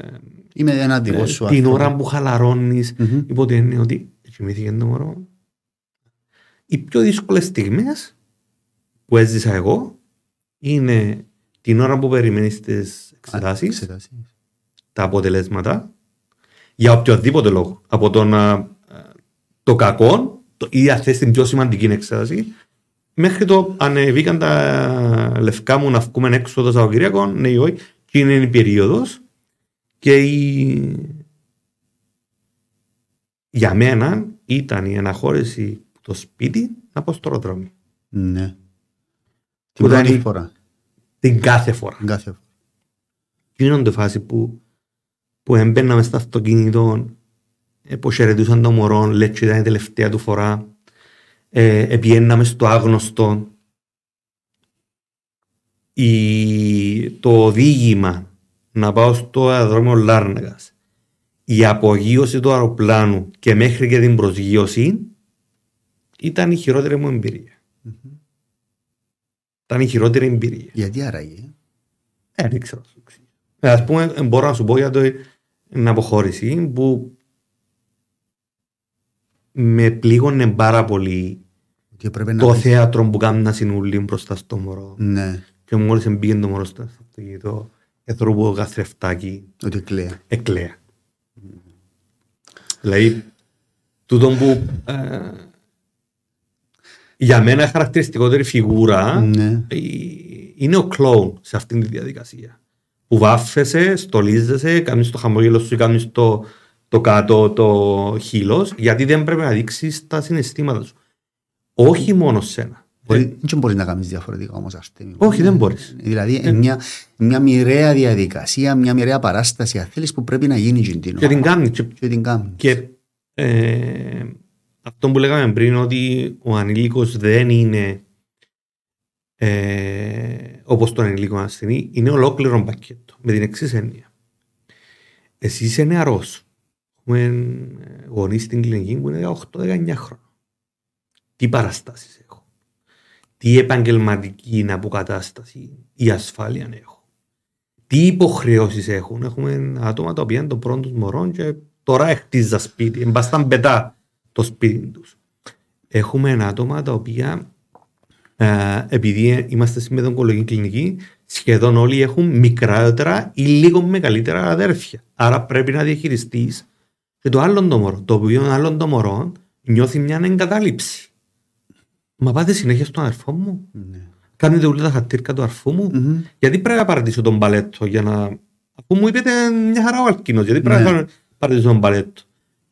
Είμαι ένα δικό ε, σου την άνθρωπο. ώρα που χαλαρώνεις, Μμμ. υπό την έννοια ότι κοιμήθηκε το μωρό. Οι πιο δύσκολες στιγμές που έζησα εγώ είναι την ώρα που περιμένεις τις εξετάσεις, Εξετάσεις. τα αποτελέσματα, για οποιοδήποτε λόγο. Από το, να, το κακό το, ή αν θες την πιο σημαντική εξέταση, μέχρι το ανεβήκαν τα λευκά μου να βγούμε έξω το Σαββατοκύριακο, ναι ή όχι, και είναι η περίοδος. Και η... για μένα ήταν η αναχώρηση από το σπίτι να πάω στο αεροδρόμιο. Ναι. Που Την ήταν πρώτη η- φορά. Την κάθε φορά. Κάθε φορά. Γίνονται φάση που, που έμπαινα μες στο αυτοκίνητο, ε, που χαιρετούσαν το μωρό, λέει ότι ήταν η τελευταία του φορά, ε, επιέναμε στο άγνωστο. Η, το οδήγημα να πάω στο αεροδρόμιο Λάρναγας, η απογείωση του αεροπλάνου και μέχρι και την προσγείωση ήταν η χειρότερη μου εμπειρία. Ήταν η χειρότερη εμπειρία. Γιατί άραγε; Ε, δεν ξέρω. να σου εξηγήσω. Ε, ας πούμε, ε, μπορώ να σου πω για το, την αποχώρηση που με πλήγωνε πάρα πολύ Ότι έπρεπε να το πας- θέατρο που κάνουν συνούλοι μπροστά στο μωρό. Ναι. Και μόλις μπήκε το μωρό στο αυτοκίνητο, έθροπο το καθρεφτάκι, Ότι κλαίει. εκλαία. Δηλαδή, τούτο που ε, για μένα χαρακτηριστικότερη φιγούρα Ναι. ε, είναι ο κλόουν σε αυτήν τη διαδικασία. Που βάφεσαι, στολίζεσαι, κάνεις το χαμόγελο σου, κάνεις το, το κάτω το χείλος, γιατί δεν πρέπει να δείξεις τα συναισθήματα σου. Όχι μόνο σένα. Μπορεί, δεν μπορείς να κάνεις διαφορετικά όμως Αρτέμι. Όχι, δεν μπορείς. Δηλαδή ε, μια, μια μοιραία διαδικασία, μια μοιραία παράσταση αν θέλεις που πρέπει να γίνει εκείνη την Και την ώρα. κάνεις. Και, Και την κάνεις. και ε, αυτό που λέγαμε πριν ότι ο ανήλικος δεν είναι ε, όπως τον ανήλικο ασθενή, είναι ολόκληρο πακέτο. Με την εξής έννοια. Εσύ είσαι νεαρός. Έχουμε ε, γονείς στην κλινική που είναι 18-19 χρόνια. Τι παραστάσεις έχω. Τι επαγγελματική αποκατάσταση ή ασφάλεια έχω. Τι υποχρεώσεις έχουν. Έχουμε άτομα τα οποία είναι το πρώτο τους μωρό και τώρα χτίζα σπίτι. Εμπάσταν πετά το σπίτι τους. Έχουμε άτομα τα οποία ε, επειδή είμαστε στην παιδοογκολογική κλινική, σχεδόν όλοι έχουν μικρότερα ή λίγο μεγαλύτερα αδέρφια. Άρα πρέπει να διαχειριστείς και το άλλο το μωρό. Το οποίο άλλο το μωρό νιώθει μια εγκατάλειψη. Μα πάτε συνέχεια στον αδερφό μου. Ναι. Κάνετε όλα τα χατήρκα του αρφού μου. Μμμ. Γιατί πρέπει να παρατήσω τον παλέτο για να. Αφού μου είπετε μια χαρά ο Αλκίνος, γιατί πρέπει Ναι. να παρατήσω τον παλέτο.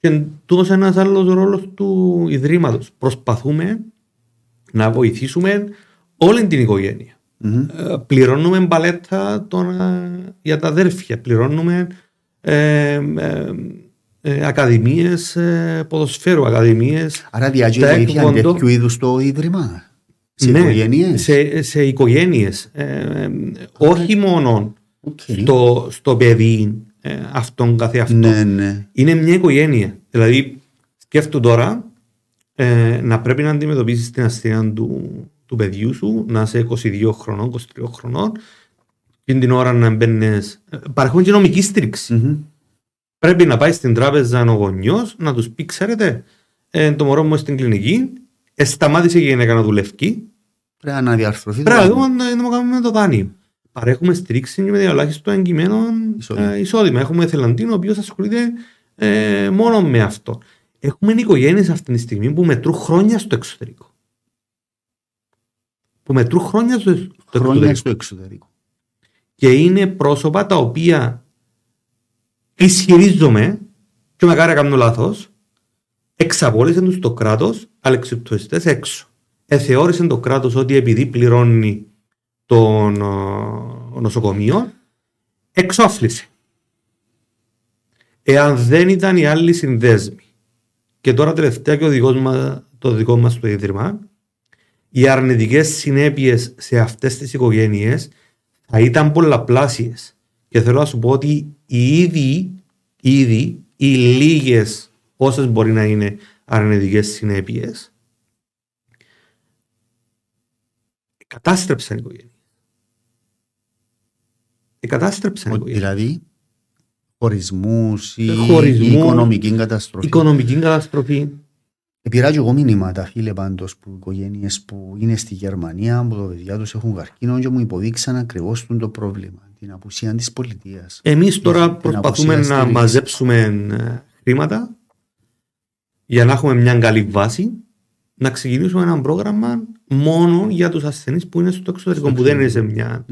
Και τούτος είναι ένας άλλος ρόλος του Ιδρύματος. Προσπαθούμε να βοηθήσουμε όλη την οικογένεια. Μμμ. Ε, πληρώνουμε μπαλέτα των, ε, για τα αδέρφια, πληρώνουμε ε, ε, ε, ακαδημίες ε, ποδοσφαίρου, ακαδημίες Άρα διάγει Τα βοήθεια εκπομπό- τέτοιου είδους το Ίδρυμα; Σε ναι, οικογένειες; σε, σε οικογένειες. Ε, ε, όχι μόνο Οκ. στο, στο παιδί ε, αυτόν καθεαυτόν. Ναι, ναι. Είναι μια οικογένεια. Δηλαδή, σκέφτου τώρα ε, να πρέπει να αντιμετωπίσει την ασθένεια του, του παιδιού σου, να είσαι 22 χρονών, 23 χρονών, και την ώρα να μπαίνει. Παρέχουν και νομική στήριξη. Μμμ. Πρέπει να πάει στην τράπεζα ο γονιός να τους πει: Ξέρετε, ε, το μωρό μου στην κλινική, ε, σταμάτησε η γυναίκα να δουλεύει. Πρέπει να διαρθρωθεί. το Πρέπει να πράγμα. δούμε να- να μου κάνουμε το δάνειο. παρέχουμε στήριξη με ελάχιστο εγκυμένο Εισόδημα. ε, εισόδημα. Έχουμε εθελοντή ο οποίος ασχολείται ε, μόνο με αυτό. Έχουμε οικογένειες αυτή τη στιγμή που μετρούν χρόνια στο εξωτερικό. Που μετρούν χρόνια στο, στο Χρόνια εξωτερικό. στο εξωτερικό. Και είναι πρόσωπα τα οποία ισχυρίζομαι, και μακάρι να κάνω λάθος, εξαπόλυσαν τους το κράτος αλεξιπτωιστέ έξω. Εθεώρησε το κράτος ότι επειδή πληρώνει τον ε, νοσοκομείο, εξόφλησε. Εάν δεν ήταν οι άλλοι συνδέσμοι, και τώρα τελευταία και ο δικός μας, το δικό μας το Ίδρυμα, οι αρνητικές συνέπειες σε αυτές τις οικογένειες θα ήταν πολλαπλάσιες. Και θέλω να σου πω ότι ήδη, ήδη οι λίγες όσες μπορεί να είναι αρνητικές συνέπειες κατάστρεψαν οι οικογένειες. Κατάστρεψαν οι Ότι οικογένειες. Δηλαδή, χωρισμούς ή Χωρισμούς, οικονομική καταστροφή. Οικονομική καταστροφή. Πήρα και εγώ μηνύματα, φίλε, πάντως, που οικογένειες που είναι στη Γερμανία, που τα παιδιά τους έχουν καρκίνο και μου υποδείξαν ακριβώς το πρόβλημα. Την απουσία της πολιτείας. Εμείς τώρα Την προσπαθούμε απουσία να στήριξης. μαζέψουμε ε, χρήματα για να έχουμε μια καλή βάση να ξεκινήσουμε ένα πρόγραμμα μόνο για τους ασθενείς που είναι στο εξωτερικό, που δεν είναι σε μια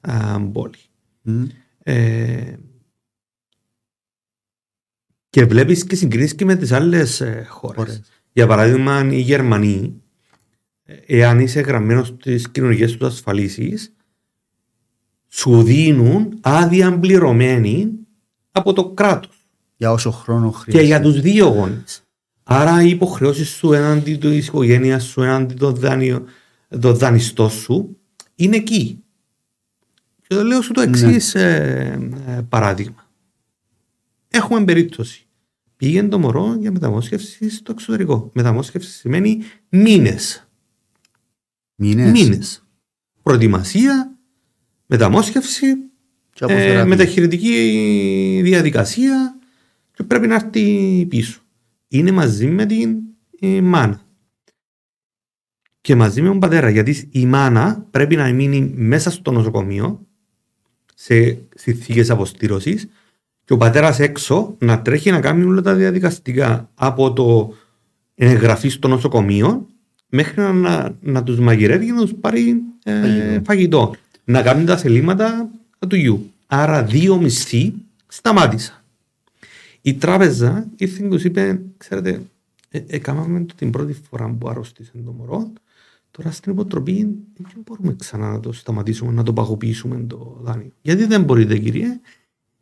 α, πόλη. Ε, και βλέπεις και συγκρίνεις και με τις άλλες ε, χώρες. Χώρες. Για παράδειγμα, οι Γερμανοί, ε, εάν είσαι γραμμένος στις κοινωνικές τους ασφαλίσεις, σου δίνουν άδεια πληρωμένη από το κράτος Για όσο χρόνο χρειάζεται. και για τους δύο γονείς. Άρα οι υποχρεώσεις σου έναντι της οικογένειας σου, έναντι των, δάνειο, των δανειστών σου είναι εκεί. Και το λέω σου το εξής παράδειγμα. Έχουμε περίπτωση. Πήγαινε το μωρό για μεταμόσχευση στο εξωτερικό. Μεταμόσχευση σημαίνει μήνες. Μήνες. Μήνες. Προετοιμασία, μεταμόσχευση, Και ε, αποθεραπεία. μεταχειρητική διαδικασία και πρέπει να έρθει πίσω. Είναι μαζί με την ε, μάνα. Και μαζί με τον πατέρα, γιατί η μάνα πρέπει να μείνει μέσα στο νοσοκομείο σε συνθήκες αποστήρωσης και ο πατέρας έξω να τρέχει να κάνει όλα τα διαδικαστικά από το εγγραφή στο νοσοκομείο μέχρι να, να, να τους μαγειρεύει και να τους πάρει ε, Φαγητό. Φαγητό. Να κάνει τα θελήματα του γιου. Άρα δύο μισθοί σταμάτησαν. Η τράπεζα ήρθε και τους είπε, ξέρετε, ε, έκαναμε το την πρώτη φορά που αρρώστησε το μωρό, τώρα στην υποτροπή δεν μπορούμε ξανά να το σταματήσουμε, να το παγωποιήσουμε το δάνειο. Γιατί δεν μπορείτε κύριε,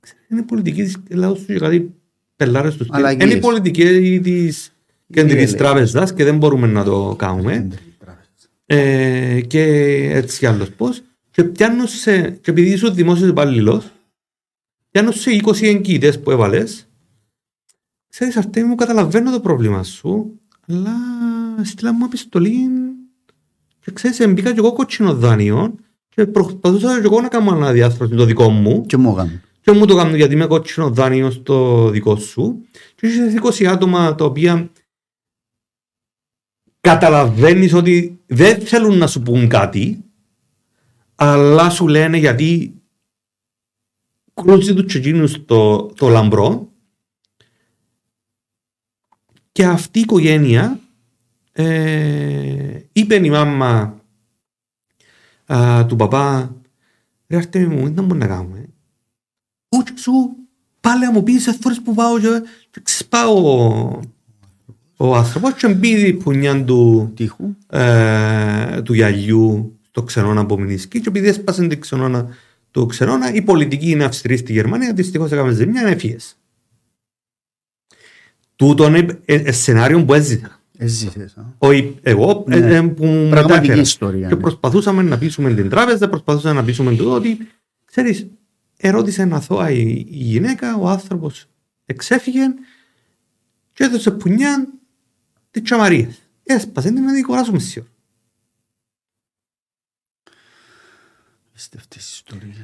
Ξέρετε, είναι πολιτική της Ελλάδος και κάτι πελάρες τους. Αλλαγές. Είναι η πολιτική της κεντρικής λέει. τράπεζας και δεν μπορούμε να το κάνουμε. Κεντρική τράπεζα. Ε, και έτσι κι άλλως πώς. Και πιάνω σε, και επειδή είσαι δημόσιος υπάλληλος, πιάνω σε 20 εγκύτες που έβαλες, ξέρεις Αρτέμι μου καταλαβαίνω το πρόβλημα σου, αλλά στείλα μου επιστολή και ξέρεις μπήκα και εγώ κότσινο δάνειο και προσπαθούσα και εγώ να κάνω αναδιάθρωση το δικό μου. Και μου έκανε. και μου το κάνω γιατί είμαι κότσινο δάνειο στο δικό σου. Και είσαι 20 άτομα τα οποία καταλαβαίνεις ότι δεν θέλουν να σου πούν κάτι αλλά σου λένε γιατί κρούζει τους τσεκίνους το, το λαμπρό και αυτή η οικογένεια ε, είπε η μάμα α, του παπά ρε Αρτέμι μου, δεν μπορούμε να κάνουμε; Ούτε σου πάλι να μου πεις τις φορές που πάω και, και ξεσπάω ο, ο άνθρωπος και μπει η πουνιά του, Τείχου. ε, του γυαλιού στο ξενώνα από Μινισκή και επειδή έσπασε την ξενώνα του ξενώνα η πολιτική είναι αυστηρή στη Γερμανία δυστυχώς έκαμε ζημιά είναι ευφύες. Τούτο είναι ε, ε, σενάριο που έζησα. Έζησες. α. Όχι εγώ ε, Ναι. ε, που μου Πραγματική μετέφερα. ιστορία. Και ναι. προσπαθούσαμε να πείσουμε την τράπεζα, προσπαθούσαμε να πείσουμε το ότι, ξέρεις, ερώτησε ένα αθώα η, η γυναίκα, ο άνθρωπος εξέφυγε και έδωσε πουνιά τη τσαμαρία. Έσπασε την να την κοράσω μισή ώρα. Πίστευτες ιστορίες.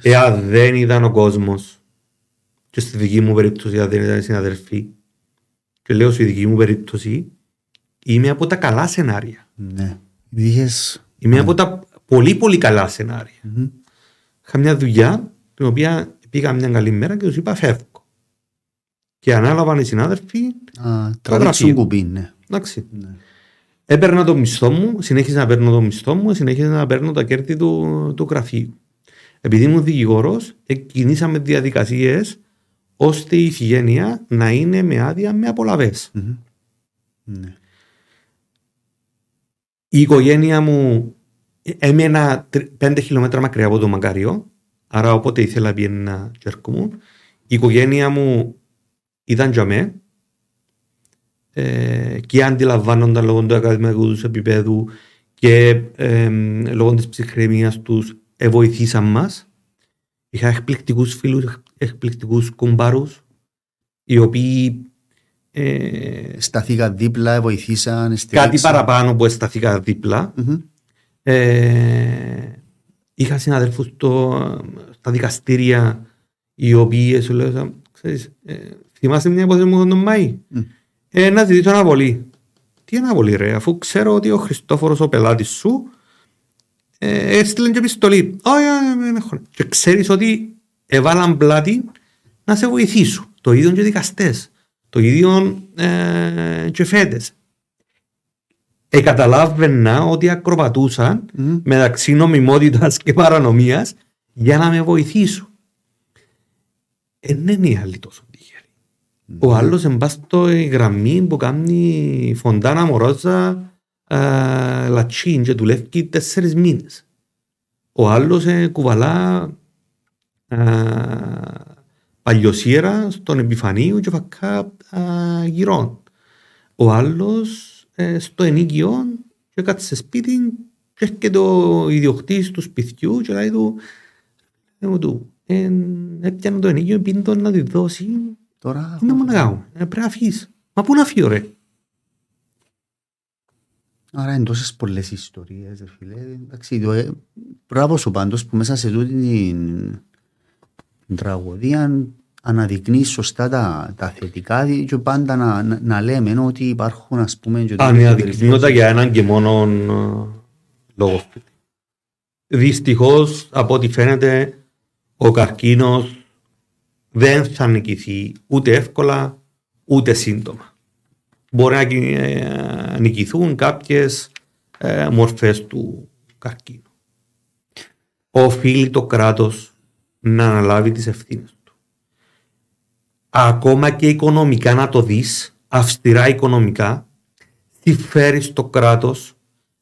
Εάν δεν ήταν ο κόσμος και στη δική μου περίπτωση, αν δεν ήταν οι συναδελφοί, και λέω στη δική μου περίπτωση, είμαι από τα καλά σενάρια. Ναι. Είχες... Είμαι από τα πολύ πολύ καλά σενάρια. Μμμ. είχα μια δουλειά την οποία πήγα μια καλή μέρα και τους είπα φεύγω. Και ανάλαβαν οι συνάδελφοι. Α, τραβήξουν κουμπί, ναι. Εντάξει. Ναι. Έπαιρνα το μισθό μου, συνέχιζα να παίρνω το μισθό μου, συνέχιζα να παίρνω τα κέρδη του, του γραφείου. Επειδή ήμουν δικηγόρος, κινήσαμε διαδικασίες ώστε η ηθιγένεια να είναι με άδεια με απολαβές. Mm-hmm. Ναι. Η οικογένεια μου έμενα πέντε χιλιόμετρα μακριά από το Μακάριο, άρα όποτε ήθελα να μου. Η οικογένεια μου ήταν για μέ ε, και αντιλαμβάνονταν λόγω του ακαδημαϊκού τους επίπεδου και ε, λόγω της ψυχραιμίας τους βοηθήσαν μας. Είχα εκπληκτικούς φίλους, εκπληκτικούς κουμπάρους, οι οποίοι. Ε, σταθήκαν δίπλα, βοηθήσαν. Κάτι παραπάνω που σταθήκα δίπλα. Mm-hmm. Ε, είχα συναδέλφους στα δικαστήρια οι οποίοι σου λέω, ξέρεις, ε, θυμάστε μια υπόθεση μου τον Μάη; Mm. Ε, να ζητήσω αναβολή. Τι αναβολή ρε, αφού ξέρω ότι ο Χριστόφορος ο πελάτης σου ε, έστειλε και επιστολή. Όχι, Και ξέρεις ότι έβαλαν πλάτη να σε βοηθήσουν. Το ίδιο και δικαστές. Το ίδιο ε, και φέτες. Ε, καταλάβαινα ότι ακροπατούσαν mm. μεταξύ νομιμότητας και παρανομίας για να με βοηθήσουν. Ε, δεν είναι η άλλη τόσο τυχερή. Mm. Ο άλλος εμπάστο η γραμμή που κάνει φοντάνα μορόζα λατσίν και δουλεύει τέσσερις μήνες. Ο άλλος ε, κουβαλά παλιοσύρα στον επιφανείο και φακά γυρών. Ο άλλος ε, στο ενίκιο και κάτσε σε σπίτι και έρχεται ο ιδιοκτήτης του σπιτιού και λέει του «Εγώ του, έπιανε το ενίκιο πίνει να τη δώσει Τώρα... Είναι μόνο να κάνω, ε, πρέπει να φύγεις. Μα πού να φύγω ρε; Άρα είναι τόσες πολλές ιστορίες, φίλε. Εντάξει, το, ε, μπράβο σου πάντως που μέσα σε τούτη την, την τραγωδία αναδεικνύεις σωστά τα, τα θετικά και πάντα να, να, να λέμε ότι υπάρχουν ας πούμε... Αναδεικνύοντα για έναν και μόνο ε, λόγο. Δυστυχώς, από ό,τι φαίνεται, ο καρκίνος δεν θα νικηθεί ούτε εύκολα ούτε σύντομα. Μπορεί να ε, νικηθούν κάποιες ε, μορφές του καρκίνου. Οφείλει το κράτος να αναλάβει τις ευθύνες ακόμα και οικονομικά να το δεις, αυστηρά οικονομικά, τι φέρει στο κράτος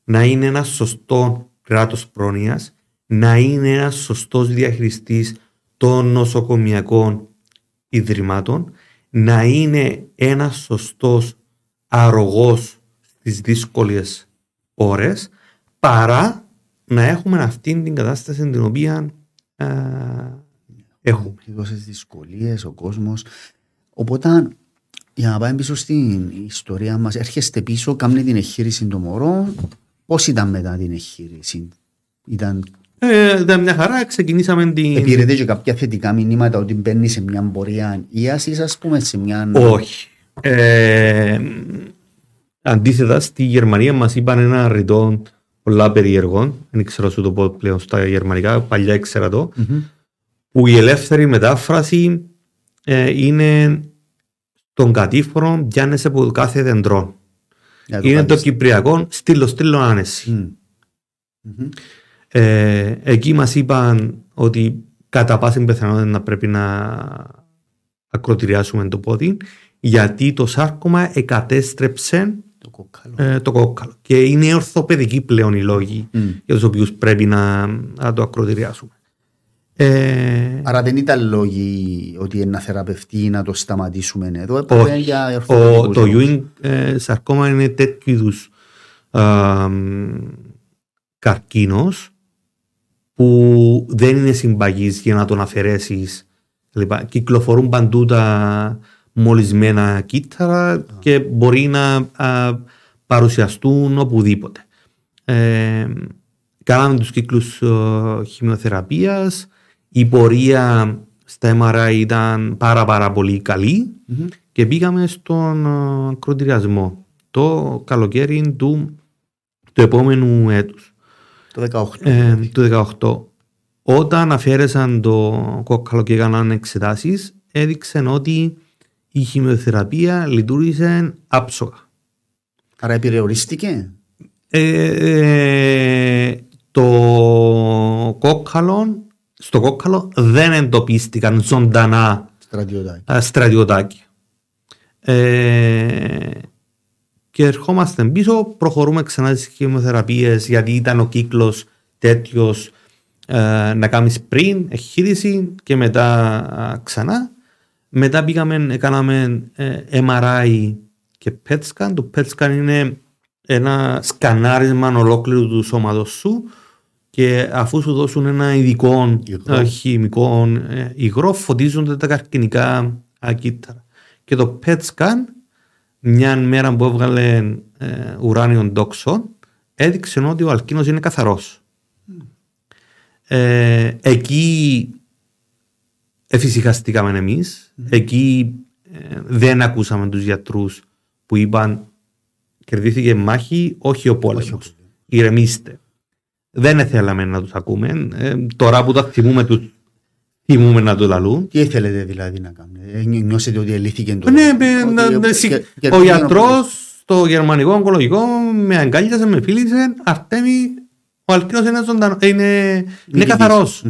να είναι ένας σωστός κράτος πρόνοιας, να είναι ένας σωστός διαχειριστής των νοσοκομιακών ιδρυμάτων, να είναι ένας σωστός αρρωγός στις δύσκολες ώρες, παρά να έχουμε αυτή την κατάσταση την οποία Έχουμε τόσες δυσκολίες ο κόσμος. Οπότε, για να πάμε πίσω στην ιστορία μας, έρχεστε πίσω, κάνετε την εγχείρηση του μωρό. Πώς ήταν μετά την εγχείρηση, Ήταν. Ε, ήταν μια χαρά, ξεκινήσαμε την. Επήρετε και κάποια θετικά μηνύματα ότι μπαίνει σε μια πορεία ίασης, ας πούμε, σε μια. Όχι. Ε, αντίθετα, στη Γερμανία μας είπαν ένα ρητό πολλά περίεργων. Δεν ξέρω σου το πω πλέον στα γερμανικά, παλιά ήξερα το. Mm-hmm που η ελεύθερη μετάφραση ε, είναι τον κατήφορο πιάνεσαι από κάθε δεντρό. Είναι το κυπριακό στήλο στήλο άνεση. Ε, εκεί μας είπαν ότι κατά πάση πιθανότητα να πρέπει να ακροτηριάσουμε το πόδι γιατί το σάρκωμα εκατέστρεψε το κόκκαλο. Ε, το κόκκαλο. Και είναι ορθοπαιδικοί πλέον οι λόγοι για τους οποίους πρέπει να, να το ακροτηριάσουμε. Ε... Άρα δεν ήταν λόγοι ότι είναι να θεραπευτεί να το σταματήσουμε εδώ. Όχι. Για ο, το Ewing ε, σαρκώμα είναι τέτοιου είδους καρκίνος που δεν είναι συμπαγής για να τον αφαιρέσεις. Κυκλοφορούν παντού τα μολυσμένα κύτταρα και μπορεί να α, παρουσιαστούν οπουδήποτε. Ε, κάναμε τους κύκλους α, χημειοθεραπείας, η πορεία στα MRI ήταν πάρα πάρα πολύ και πήγαμε στον uh, κροτηριασμό το καλοκαίρι του, του επόμενου έτους. Το 18. Ε, το 18. όταν αφαίρεσαν το κόκκαλο και έκαναν εξετάσεις, έδειξε ότι η χημειοθεραπεία λειτουργήσε άψογα. Άρα περιορίστηκε. Ε, ε, το κόκκαλο, στο κόκκαλο δεν εντοπίστηκαν ζωντανά στρατιωτάκια. Ε, και ερχόμαστε πίσω, προχωρούμε ξανά στις χημειοθεραπείες γιατί ήταν ο κύκλος τέτοιος ε, να κάνεις πριν εγχείρηση και μετά ξανά. Μετά πήγαμε, κάναμε ε, MRI και PET scan. Το PET scan είναι ένα σκανάρισμα ολόκληρου του σώματος σου και αφού σου δώσουν ένα ειδικό υγρό. χημικό υγρό φωτίζονται τα καρκινικά κύτταρα. Και το PET scan μια μέρα που έβγαλε ε, ουράνιον τόξο έδειξε ότι ο αλκίνος είναι καθαρός. Ε, εκεί εφησυχαστήκαμε εμείς. Εκεί ε, δεν ακούσαμε τους γιατρούς που είπαν κερδίθηκε μάχη, όχι ο πόλεμος. Ηρεμήστε. Δεν θέλαμε να τους ακούμε. Ε, τώρα που τα θυμούμε τους θυμούμε να το λαλούν. Τι θέλετε δηλαδή να κάνετε, ε, νιώσετε ότι ελήθηκε το... Ναι, ο γιατρός στο γερμανικό ογκολογικό με αγκάλιασε, με φίλησε, Αρτέμι, ο Αλκίνος είναι, ζωντανό, είναι, είναι καθαρός.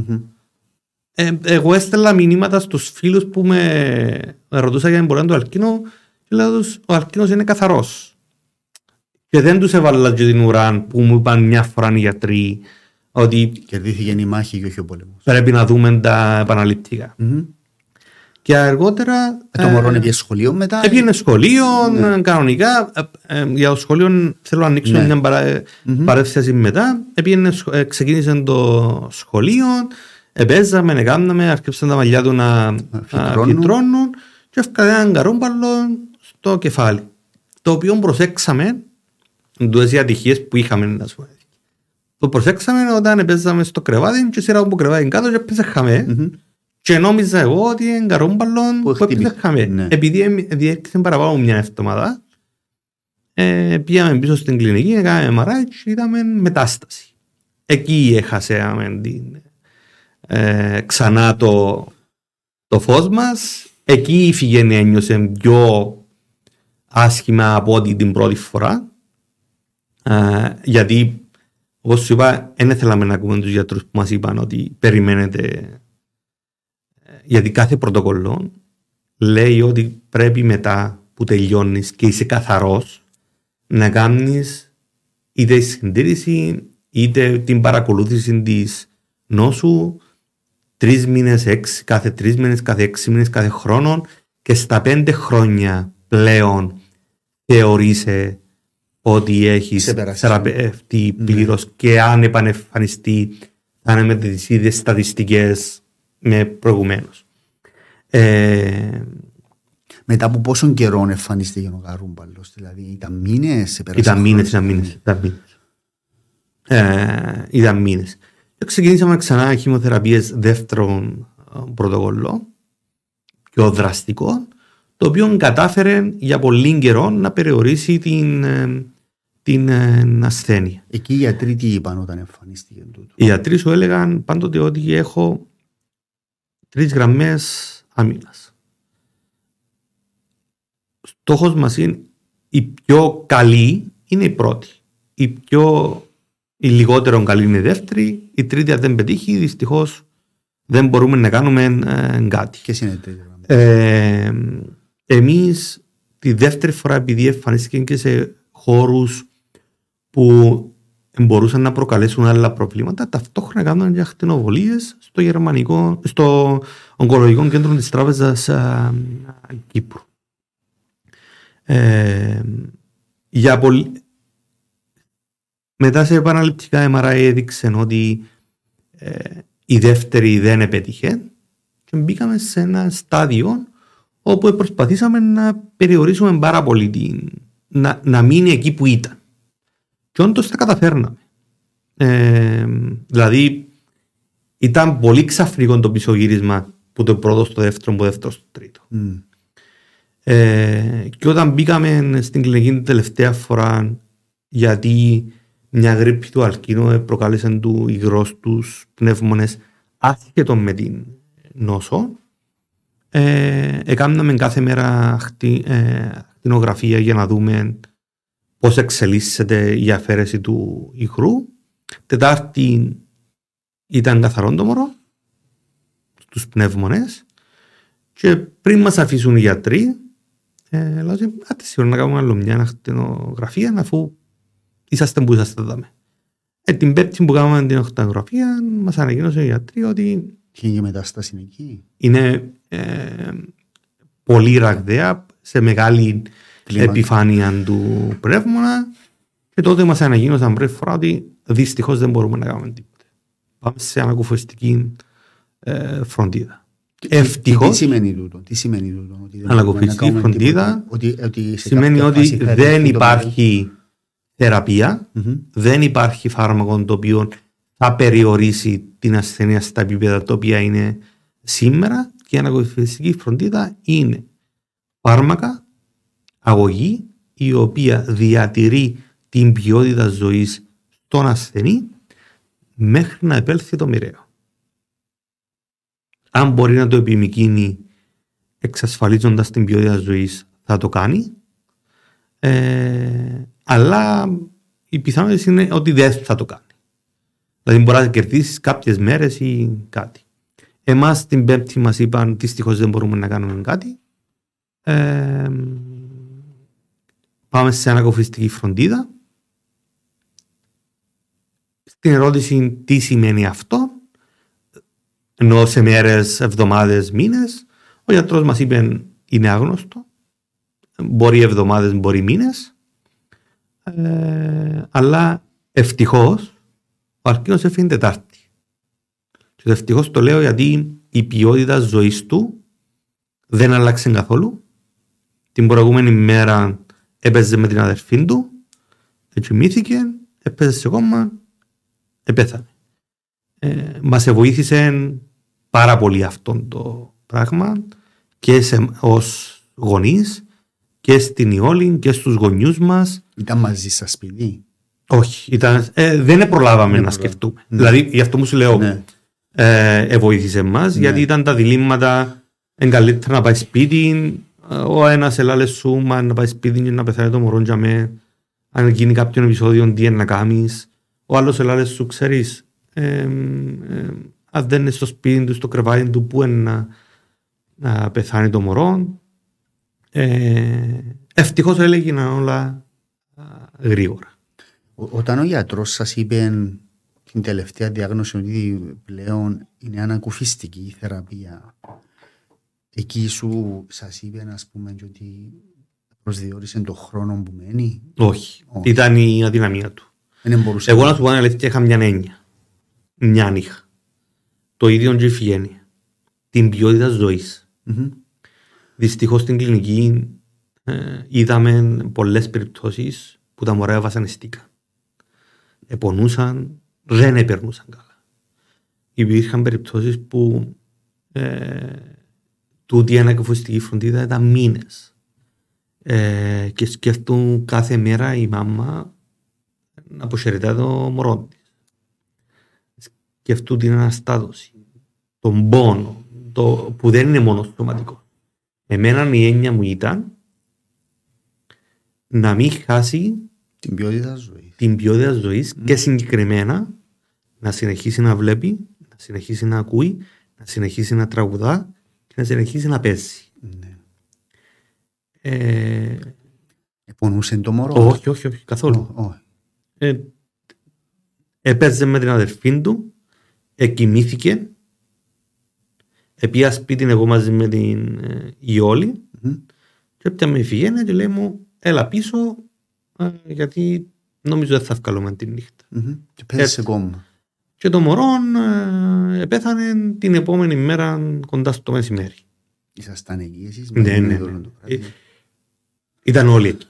Ε, εγώ έστελα μηνύματα στους φίλους που με ρωτούσαν για την πορεία του Αλκίνου και λέω τους, ο Αλκίνος είναι καθαρός. Και δεν τους έβαλα και την ουρά που μου είπαν μια φορά οι γιατροί ότι κερδίθηκε η μάχη και όχι ο πόλεμος. Πρέπει να δούμε τα επαναληπτικά. Mm-hmm. Και αργότερα. Ε, το μωρό ε, πήγε σχολείο μετά. Έπιανε σχολείο, ναι. κανονικά. Ε, ε, για το σχολείο θέλω να ανοίξω ναι. μια παρα, mm-hmm. παρέθεση μετά. Έπιανε, ε, ξεκίνησε το σχολείο, επέζαμε, έκαναμε, αρκέψαν τα μαλλιά του να φυτρώνουν και έφυγαν έναν καρόμπαλο στο κεφάλι. Το οποίο προσέξαμε, εντό ατυχίες που είχαμε, να σου το προσέξαμε όταν παίζαμε στο κρεβάτι και σειρά από κρεβάτι κάτω και έπαιζε χαμέ. Mm-hmm. Και νόμιζα εγώ ότι είναι καρόμπαλον που έπαιζε χαμέ. Ναι. Επειδή διέρχεται παραπάνω μια εβδομάδα, ε, πήγαμε πίσω στην κλινική, έκαναμε MRI και είδαμε μετάσταση. Εκεί έχασαμε την, ε, ξανά το, το φως μας. Εκεί η Φιγένεια ένιωσε πιο άσχημα από ό,τι την πρώτη φορά. Ε, γιατί Όπως σου είπα, δεν θέλαμε να ακούμε τους γιατρούς που μας είπαν ότι περιμένετε. Γιατί κάθε πρωτοκολλό λέει ότι πρέπει μετά που τελειώνεις και είσαι καθαρός να κάνεις είτε συντήρηση είτε την παρακολούθηση της νόσου τρεις μήνες, έξι, κάθε τρεις μήνες, κάθε έξι μήνες, κάθε χρόνο και στα πέντε χρόνια πλέον θεωρείσαι ότι έχεις θεραπευτεί ναι. πλήρως και αν επανεμφανιστεί θα είναι με τις ίδιες στατιστικές με προηγουμένως. Ε, μετά από πόσο καιρό εμφανίστηκε ο Γαρούμπαλος, δηλαδή ήταν μήνες, Ήταν μήνες, ήταν μήνες. Ήταν μήνες. Ε, ήταν μήνε. Ξεκινήσαμε ξανά χημοθεραπείες δεύτερον ε, πρωτοκόλλο, πιο δραστικό, το οποίο κατάφερε για πολύ καιρό να περιορίσει την, ε, την ε, ασθένεια. Εκεί οι γιατροί τι είπαν όταν εμφανίστηκε τούτο; Οι γιατροί σου έλεγαν πάντοτε ότι έχω τρεις γραμμές άμυνας. Στόχος μας είναι η πιο καλή είναι η πρώτη. Η, πιο, η λιγότερο καλή είναι η δεύτερη. Η τρίτη, αν δεν πετύχει, δυστυχώς δεν μπορούμε να κάνουμε ε, κάτι. Ποιες είναι οι τρίτε ε, Εμείς τη δεύτερη φορά, επειδή εμφανίστηκε και σε χώρους που μπορούσαν να προκαλέσουν άλλα προβλήματα, ταυτόχρονα κάνουν για χτενοβολίε στο γερμανικό, στο ογκολογικό κέντρο της Τράπεζας Κύπρου. Ε, για πολύ... Μετά σε επαναληπτικά MRI έδειξε ότι ε, η δεύτερη δεν επέτυχε και μπήκαμε σε ένα στάδιο όπου προσπαθήσαμε να περιορίσουμε πάρα πολύ την, να, να μείνει εκεί που ήταν. Και όντως τα καταφέρναμε. Ε, δηλαδή, ήταν πολύ ξαφνικό το πισωγύρισμα που το πρώτο στο δεύτερο, που δεύτερο στο τρίτο. Mm. Ε, και όταν μπήκαμε στην κλινική την τελευταία φορά, γιατί μια γρήπη του αλκίνου προκάλεσε του υγρό τους πνεύμονες, άσχετο με την νόσο, ε, έκαναμε κάθε μέρα χτι, ε, ακτινογραφία για να δούμε πώς εξελίσσεται η αφαίρεση του ηχρού. Τετάρτη ήταν καθαρό το μωρό, στους πνεύμονες και πριν μας αφήσουν οι γιατροί, ε, λέω ότι άτε σίγουρα να κάνουμε άλλο μια ακτινογραφία αφού είσαστε που είσαστε εδώ. Ε, την πέπτη που κάνουμε την ακτινογραφία μας ανακοίνωσε ο γιατροί ότι και η μετάσταση εκεί. Είναι ε, πολύ ραγδαία σε μεγάλη Κλίμα. επιφάνεια του πνεύμονα και τότε μας ανακοίνωσαν πριν φορά ότι δυστυχώς δεν μπορούμε να κάνουμε τίποτα. Πάμε σε ανακουφιστική ε, φροντίδα. Ευτυχώς, τι σημαίνει τούτο, τι σημαίνει τούτο, ανακουφιστική φροντίδα ότι, ότι σημαίνει ότι δεν υπάρχει θεραπεία, mm-hmm. δεν υπάρχει φάρμακο το οποίο θα περιορίσει την ασθένεια στα επίπεδα τα οποία είναι σήμερα και η ανακοφιστική φροντίδα είναι φάρμακα, αγωγή η οποία διατηρεί την ποιότητα ζωής των ασθενή μέχρι να επέλθει το μοιραίο. Αν μπορεί να το επιμηκύνει εξασφαλίζοντας την ποιότητα ζωής θα το κάνει ε, αλλά η πιθανότητα είναι ότι δεν θα το κάνει. Δηλαδή μπορείς να κερδίσεις κάποιες μέρες ή κάτι. Εμάς την Πέμπτη μας είπαν δυστυχώς δεν μπορούμε να κάνουμε κάτι. Ε, πάμε σε ανακοφιστική φροντίδα. Στην ερώτηση τι σημαίνει αυτό, ενώ σε μέρες, εβδομάδες, μήνες, ο γιατρός μας είπε είναι άγνωστο. Μπορεί εβδομάδες, μπορεί μήνες. Ε, αλλά ευτυχώς ο Αρκίνο έφυγε Τετάρτη. Και ευτυχώς το λέω γιατί η ποιότητα ζωής του δεν άλλαξε καθόλου. Την προηγούμενη μέρα έπαιζε με την αδερφή του, ετσιμήθηκε, έπαιζε σε κόμμα, επέθανε. Ε, Μας βοήθησε πάρα πολύ αυτό το πράγμα και ως γονείς και στην Ιόλη και στους γονιούς μας. Ήταν μαζί σας σπίτι. Όχι, ήταν, ε, δεν προλάβαμε να σκεφτούμε. Ναι. Δηλαδή, γι' αυτό μου σου λέω, ναι. ε, βοήθησε εμά, ναι. γιατί ήταν τα διλήμματα. Εγκαλύτερα να πάει σπίτι, ο ένας ελάλε σου, μα να πάει σπίτι και να πεθάνει το μωρό για με, αν γίνει κάποιο επεισόδιο, τι να κάνεις. Ο άλλος ελάλε σου, ξέρεις, ε, ε, αν δεν είναι στο σπίτι του, στο κρεβάτι του, πού είναι να, να πεθάνει το μωρό. Ε, Ευτυχώς έλεγε όλα γρήγορα. Όταν ο γιατρός σας είπε την τελευταία διάγνωση ότι πλέον είναι ανακουφιστική η θεραπεία, εκεί σου σας είπε ας πούμε ότι προσδιορίσε τον χρόνο που μένει; Όχι. Όχι. Ήταν η αδυναμία του. Εγώ να σου πω ένα αλήθεια είχα μια έννοια. Μια νύχα. Το ίδιο και η Την ποιότητα ζωής. Mm-hmm. Δυστυχώς στην κλινική ε, είδαμε πολλές περιπτώσεις που τα μωρά βασανιστήκαν επονούσαν, δεν επερνούσαν καλά. Υπήρχαν περιπτώσεις που ε, τούτη ανακεφωστική φροντίδα ήταν μήνες. Ε, και σκέφτουν κάθε μέρα η μάμα να αποσχερετά το μωρό της. Σκεφτούν την αναστάτωση, τον πόνο, το, που δεν είναι μόνο σωματικό. Εμένα η έννοια μου ήταν να μην χάσει την ποιότητα ζωής την ποιότητα ζωής mm. και συγκεκριμένα να συνεχίσει να βλέπει, να συνεχίσει να ακούει, να συνεχίσει να τραγουδά και να συνεχίσει να παίζει. Ναι. Ε, Επονούσε το μωρό. Όχι, όχι, όχι καθόλου. Oh, oh. Ε, έπαιζε με την αδερφή του, εκοιμήθηκε, επία σπίτι εγώ μαζί με την ε, Ιόλη mm-hmm. και έπια με φυγαίνει και λέει μου έλα πίσω ε, γιατί νομίζω δεν θα βγάλουμε τη νύχτα. Mm-hmm. Και πέθανε ακόμα. Και το μωρό ε, πέθανε την επόμενη μέρα κοντά στο μεσημέρι. Ήσασταν εκεί εσείς ναι, ναι, ναι. Ε, ήταν όλοι εκεί.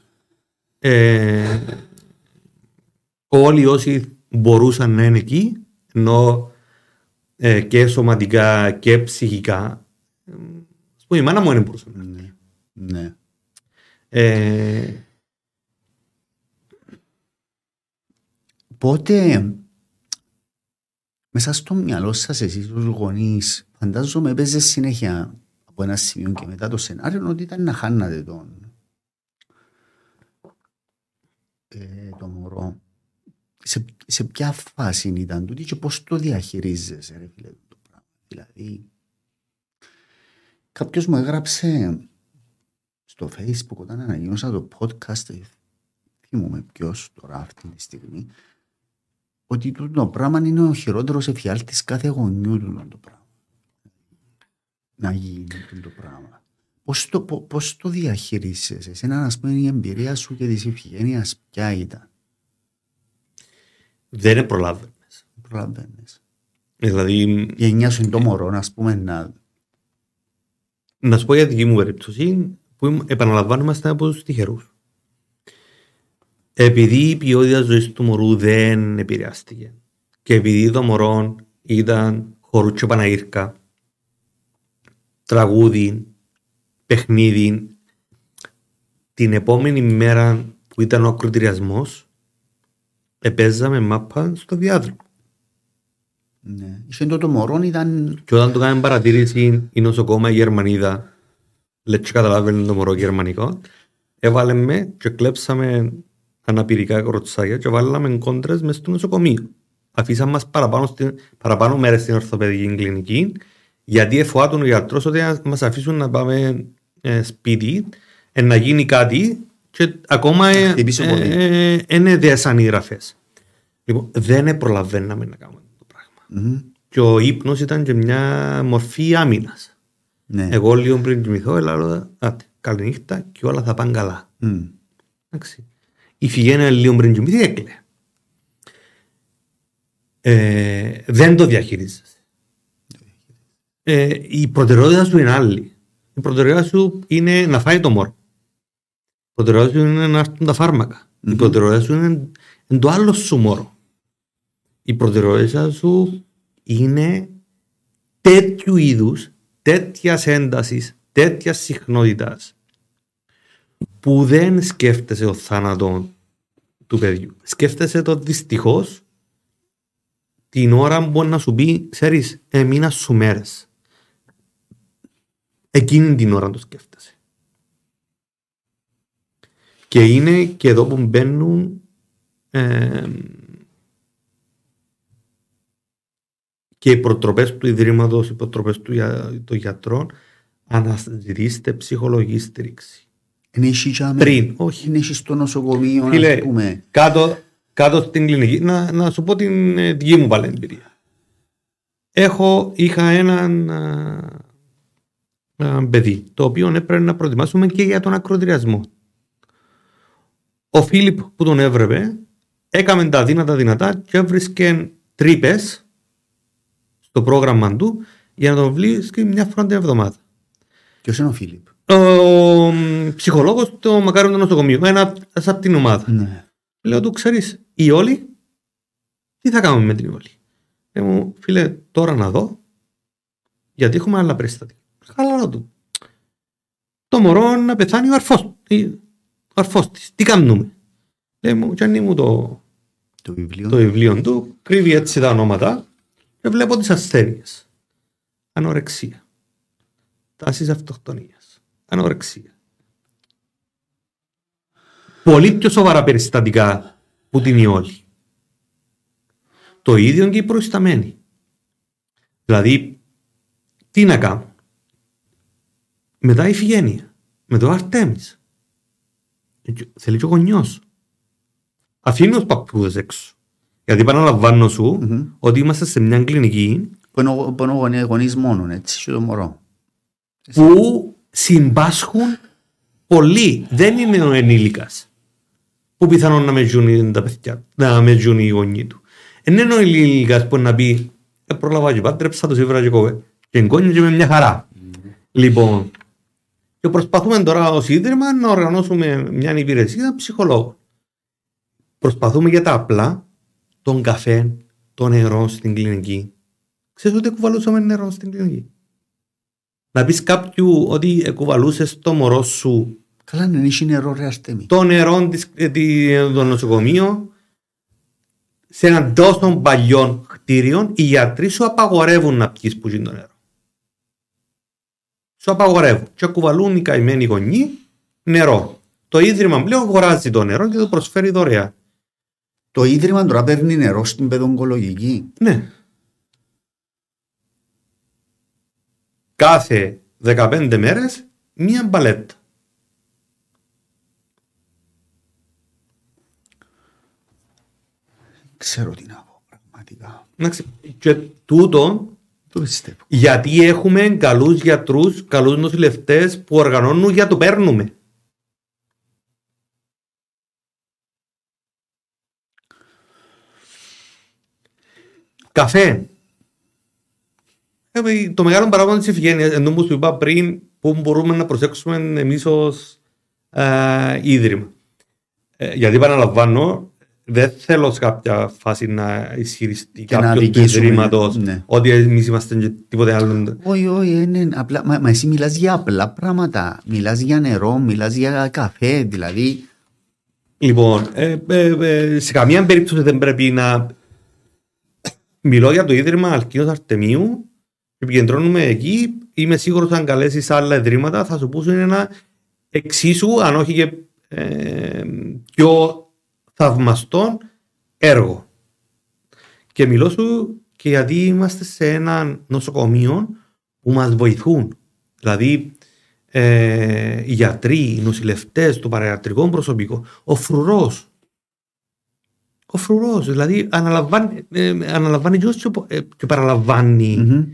Ε, όλοι όσοι μπορούσαν να είναι εκεί, ενώ ε, και σωματικά και ψυχικά. Ας πούμε, η μάνα μου δεν μπορούσε. Ναι. ναι. Ε, Πότε μέσα στο μυαλό σας εσείς τους γονείς φαντάζομαι παίζε συνέχεια από ένα σημείο και μετά το σενάριο ότι ήταν να χάνατε τον ε, το μωρό. Σε, σε ποια φάση ήταν τούτη και πώς το διαχειρίζεσαι ρε φίλε το πράγμα. Δηλαδή κάποιος μου έγραψε στο facebook όταν ανακοίνωσα το podcast θυμούμαι ποιος τώρα αυτή τη στιγμή ότι το πράγμα είναι ο χειρότερος εφιάλτης κάθε γονιού του το πράγμα. Να γίνει το πράγμα. Πώς το, πώς το διαχειρίζεσαι, εσένα να πούμε η εμπειρία σου και της ευγένειας ποια ήταν; Δεν προλάβαινες. Προλάβαινες. Δηλαδή... Η γενιά σου είναι το μωρό, να πούμε να... Να σου πω για δική μου περίπτωση, που επαναλαμβάνομαστε από τους τυχερούς επειδή η ποιότητα ζωής του μωρού δεν επηρεάστηκε και επειδή το μωρό ήταν χορούτσο παναγύρκα, τραγούδι, παιχνίδι, την επόμενη μέρα που ήταν ο ακροτηριασμός, επέζαμε μάπα στο διάδρομο. Ναι. Είχε το μωρό ήταν... Και όταν το κάνουμε παρατήρηση η νοσοκόμα η Γερμανίδα, λέει καταλάβαινε το μωρό γερμανικό, έβαλε με και κλέψαμε αναπηρικά κοροτσάκια και βάλαμε κόντρες μες στο νοσοκομείο. Αφήσαμε μας παραπάνω, στην, παραπάνω μέρες στην ορθοπαιδική κλινική γιατί εφοάτουν ο γιατρός ότι μας αφήσουν να πάμε ε, σπίτι ε, να γίνει κάτι και ακόμα ε, ε, είναι δέσαν οι γραφές. Λοιπόν, δεν προλαβαίναμε να κάνουμε το πράγμα. Mm-hmm. Και ο ύπνος ήταν και μια μορφή άμυνας. Ναι. Εγώ λίγο πριν κοιμηθώ, έλεγα, καληνύχτα και όλα θα πάνε καλά. Mm. Εντάξει η Φιγένα λίγο πριν κοιμηθεί έκλαιε. Ε, δεν το διαχειρίζεσαι. Ε, η προτεραιότητα σου είναι άλλη. Η προτεραιότητα σου είναι να φάει το μωρό. Η προτεραιότητα σου είναι να έρθουν τα φάρμακα. Mm-hmm. Η προτεραιότητα σου είναι, είναι το άλλο σου μωρό. Η προτεραιότητα σου είναι τέτοιου είδους, τέτοιας έντασης, τέτοιας συχνότητας που δεν σκέφτεσαι ο θάνατο του παιδιού. Σκέφτεσαι το δυστυχώς την ώρα που μπορεί να σου πει, ξέρεις, έμεινα σου μέρες. Εκείνη την ώρα το σκέφτεσαι. Και είναι και εδώ που μπαίνουν ε, και οι προτροπές του Ιδρύματος, οι προτροπές του, των γιατρών, αναζητήστε ψυχολογική στήριξη. Πριν, όχι. Είναι στο νοσοκομείο, Φίλε, πούμε. Κάτω, κάτω στην κλινική, να, να σου πω την ε, δική μου πάλι εμπειρία. Έχω, είχα έναν α, παιδί, το οποίο έπρεπε να προετοιμάσουμε και για τον ακροτηριασμό. Ο Φίλιπ που τον έβρεπε, έκαμε τα δύνατα δυνατά και έβρισκε τρύπες στο πρόγραμμα του για να τον βρίσκει μια φορά την εβδομάδα. Ποιος είναι ο Φίλιπ; ο ψυχολόγος του μακάρι του νοσοκομείου, ένα από την ομάδα. Ναι. Λέω του, ξέρεις, η όλη, τι θα κάνουμε με την όλη; Λέω μου, φίλε, τώρα να δω, γιατί έχουμε άλλα περιστατικά. Χαλαρό του. Το μωρό να πεθάνει ο αρφός, ο αρφός της. Τι κάνουμε; Λέω μου, και μου το, το βιβλίο. το βιβλίο του, κρύβει έτσι τα ονόματα και βλέπω τις ασθένειες. Ανορεξία. Τάσεις αυτοκτονίας ανορεξία. Πολύ πιο σοβαρά περιστατικά που την ιόλη. Το ίδιο και οι προϊσταμένοι. Δηλαδή, τι να κάνουν. Μετά η Φιγένεια, με το Αρτέμις. Θέλει και ο γονιός. Αφήνει τους παππούδες έξω. Γιατί επαναλαμβάνω σου mm-hmm. ότι είμαστε σε μια κλινική που είναι ο γονείς μόνο, έτσι, και το μωρό. Που συμπάσχουν πολύ. Δεν είναι ο ενήλικας που πιθανόν να με ζουν τα παιδιά, να με ζουν οι γονείς του. Δεν είναι ο ενήλικας που να πει ε, πρόλαβα και πάντρεψα το σύμβρα και κόβε. Και εγκόνιο και με μια χαρά. Mm. Λοιπόν, και προσπαθούμε τώρα ως Ίδρυμα να οργανώσουμε μια υπηρεσία ψυχολόγων. Προσπαθούμε για τα απλά, τον καφέ, το νερό στην κλινική. Ξέρεις ότι κουβαλούσαμε νερό στην κλινική; Να πεις κάποιου ότι κουβαλούσε το μωρό σου Καλά, να έχει νερό ρε αστέμι. Το νερό της, ε, το νοσοκομείο σε έναν τόσο παλιό κτίριο οι γιατροί σου απαγορεύουν να πιεις που το νερό. Σου απαγορεύουν. Και κουβαλούν οι καημένοι γονεί νερό. Το ίδρυμα πλέον αγοράζει το νερό και το προσφέρει δωρεάν. Το ίδρυμα τώρα παίρνει νερό στην παιδογκολογική. Ναι. Κάθε 15 μέρες μία μπαλέτα. Ξέρω τι να πω πραγματικά. Και τούτο το πιστεύω. Γιατί έχουμε καλούς γιατρούς, καλούς νοσηλευτές που οργανώνουν για το παίρνουμε. Καφέ. Ε, το μεγάλο παράγοντα της ευγένεια, ενώ που σου είπα πριν, που μπορούμε να προσέξουμε εμείς ως ε, ίδρυμα. Ε, γιατί επαναλαμβάνω, δεν θέλω σε κάποια φάση να ισχυριστεί κάποιο του ιδρύματος ναι. ότι εμείς είμαστε τίποτε άλλο. Όχι, όχι, είναι απλά. Μα, μα εσύ μιλάς για απλά πράγματα. Μιλάς για νερό, μιλάς για καφέ, δηλαδή. Λοιπόν, ε, ε, ε, σε καμία περίπτωση δεν πρέπει να μιλώ για το ίδρυμα Αλκίνο Αρτεμίου. Επικεντρώνουμε εκεί. Είμαι σίγουρος ότι αν καλέσεις άλλα ιδρύματα θα σου πούσουν ένα εξίσου, αν όχι και ε, πιο θαυμαστό έργο. Και μιλώ σου και γιατί είμαστε σε ένα νοσοκομείο που μας βοηθούν. Δηλαδή ε, οι γιατροί, οι νοσηλευτές, το παραγιατρικό προσωπικό, ο φρουρός. Ο φρουρός, δηλαδή αναλαμβάνει, ε, αναλαμβάνει και, ε, και παραλαμβάνει mm-hmm.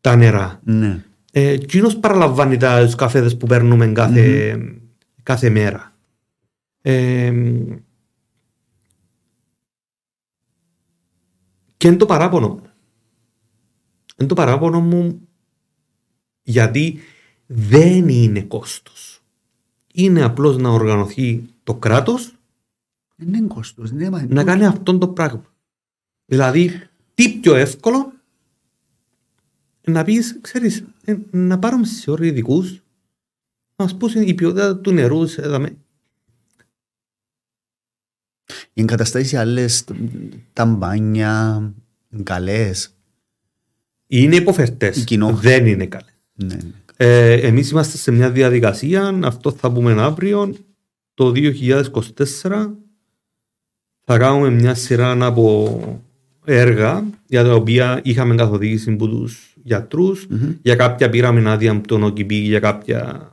τα νερά. Ναι. Ε, κοινός παραλαμβάνει τα καφέδες που παίρνουμε κάθε, mm-hmm. κάθε μέρα. Ε, Και είναι το παράπονο. Είναι το παράπονο μου γιατί δεν είναι κόστος. Είναι απλώς να οργανωθεί το κράτος δεν είναι κόστος, ναι, μα να κάνει αυτό το πράγμα. Δηλαδή, τι πιο εύκολο να πεις, ξέρεις, ε, να πάρουμε σε όροι ειδικούς να μας πούσουν η ποιότητα του νερού σε, οι εγκαταστάσεις άλλες, τα μπάνια, καλές. Είναι υποφερτές. Δεν είναι καλές. Ναι. Ε, Εμείς είμαστε σε μια διαδικασία, αυτό θα πούμε αύριο, το 2024 θα κάνουμε μια σειρά από έργα για τα οποία είχαμε καθοδήγηση από τους γιατρου mm-hmm. Για κάποια πήραμε άδεια από τον ΟΚΙΠΗ, για κάποια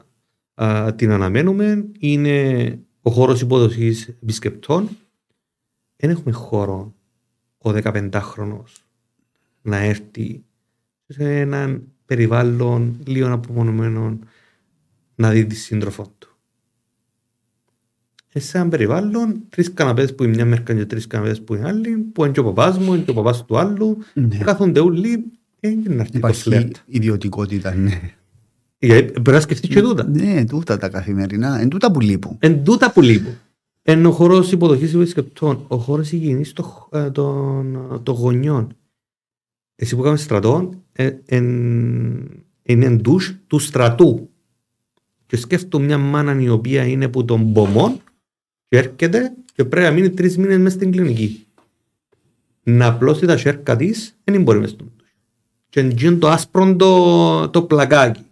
α, την αναμένουμε. Είναι ο χώρος υποδοχής επισκεπτών δεν έχουμε χώρο ο 15χρονο να έρθει σε έναν περιβάλλον λίγο απομονωμένο να δει τη σύντροφό του. Σε έναν περιβάλλον, τρεις καναπές που είναι μια μερκα και τρεις καναπές που είναι άλλοι, που είναι και ο παπάς μου, είναι και ο παπάς του άλλου, ναι. κάθονται όλοι, είναι να έρθει Υπάρχει ιδιωτικότητα, ναι. Πρέπει να σκεφτείς και τούτα. Ναι, τούτα τα καθημερινά. Εν τούτα που λείπουν. Εν τούτα που λείπουν. Είναι ο χώρος υποδοχής επισκεπτών, ο χώρος υγιεινής των, των, των γονιών. Εσύ που κάνεις στρατό, ε, είναι ντους του στρατού. Και σκέφτομαι μια μάνα η οποία είναι από τον Μπομόν και έρχεται και πρέπει να μείνει τρεις μήνες μέσα στην κλινική. Να απλώσει τα σέρκα της, δεν μπορεί μέσα στον Και είναι το άσπρο το, το πλακάκι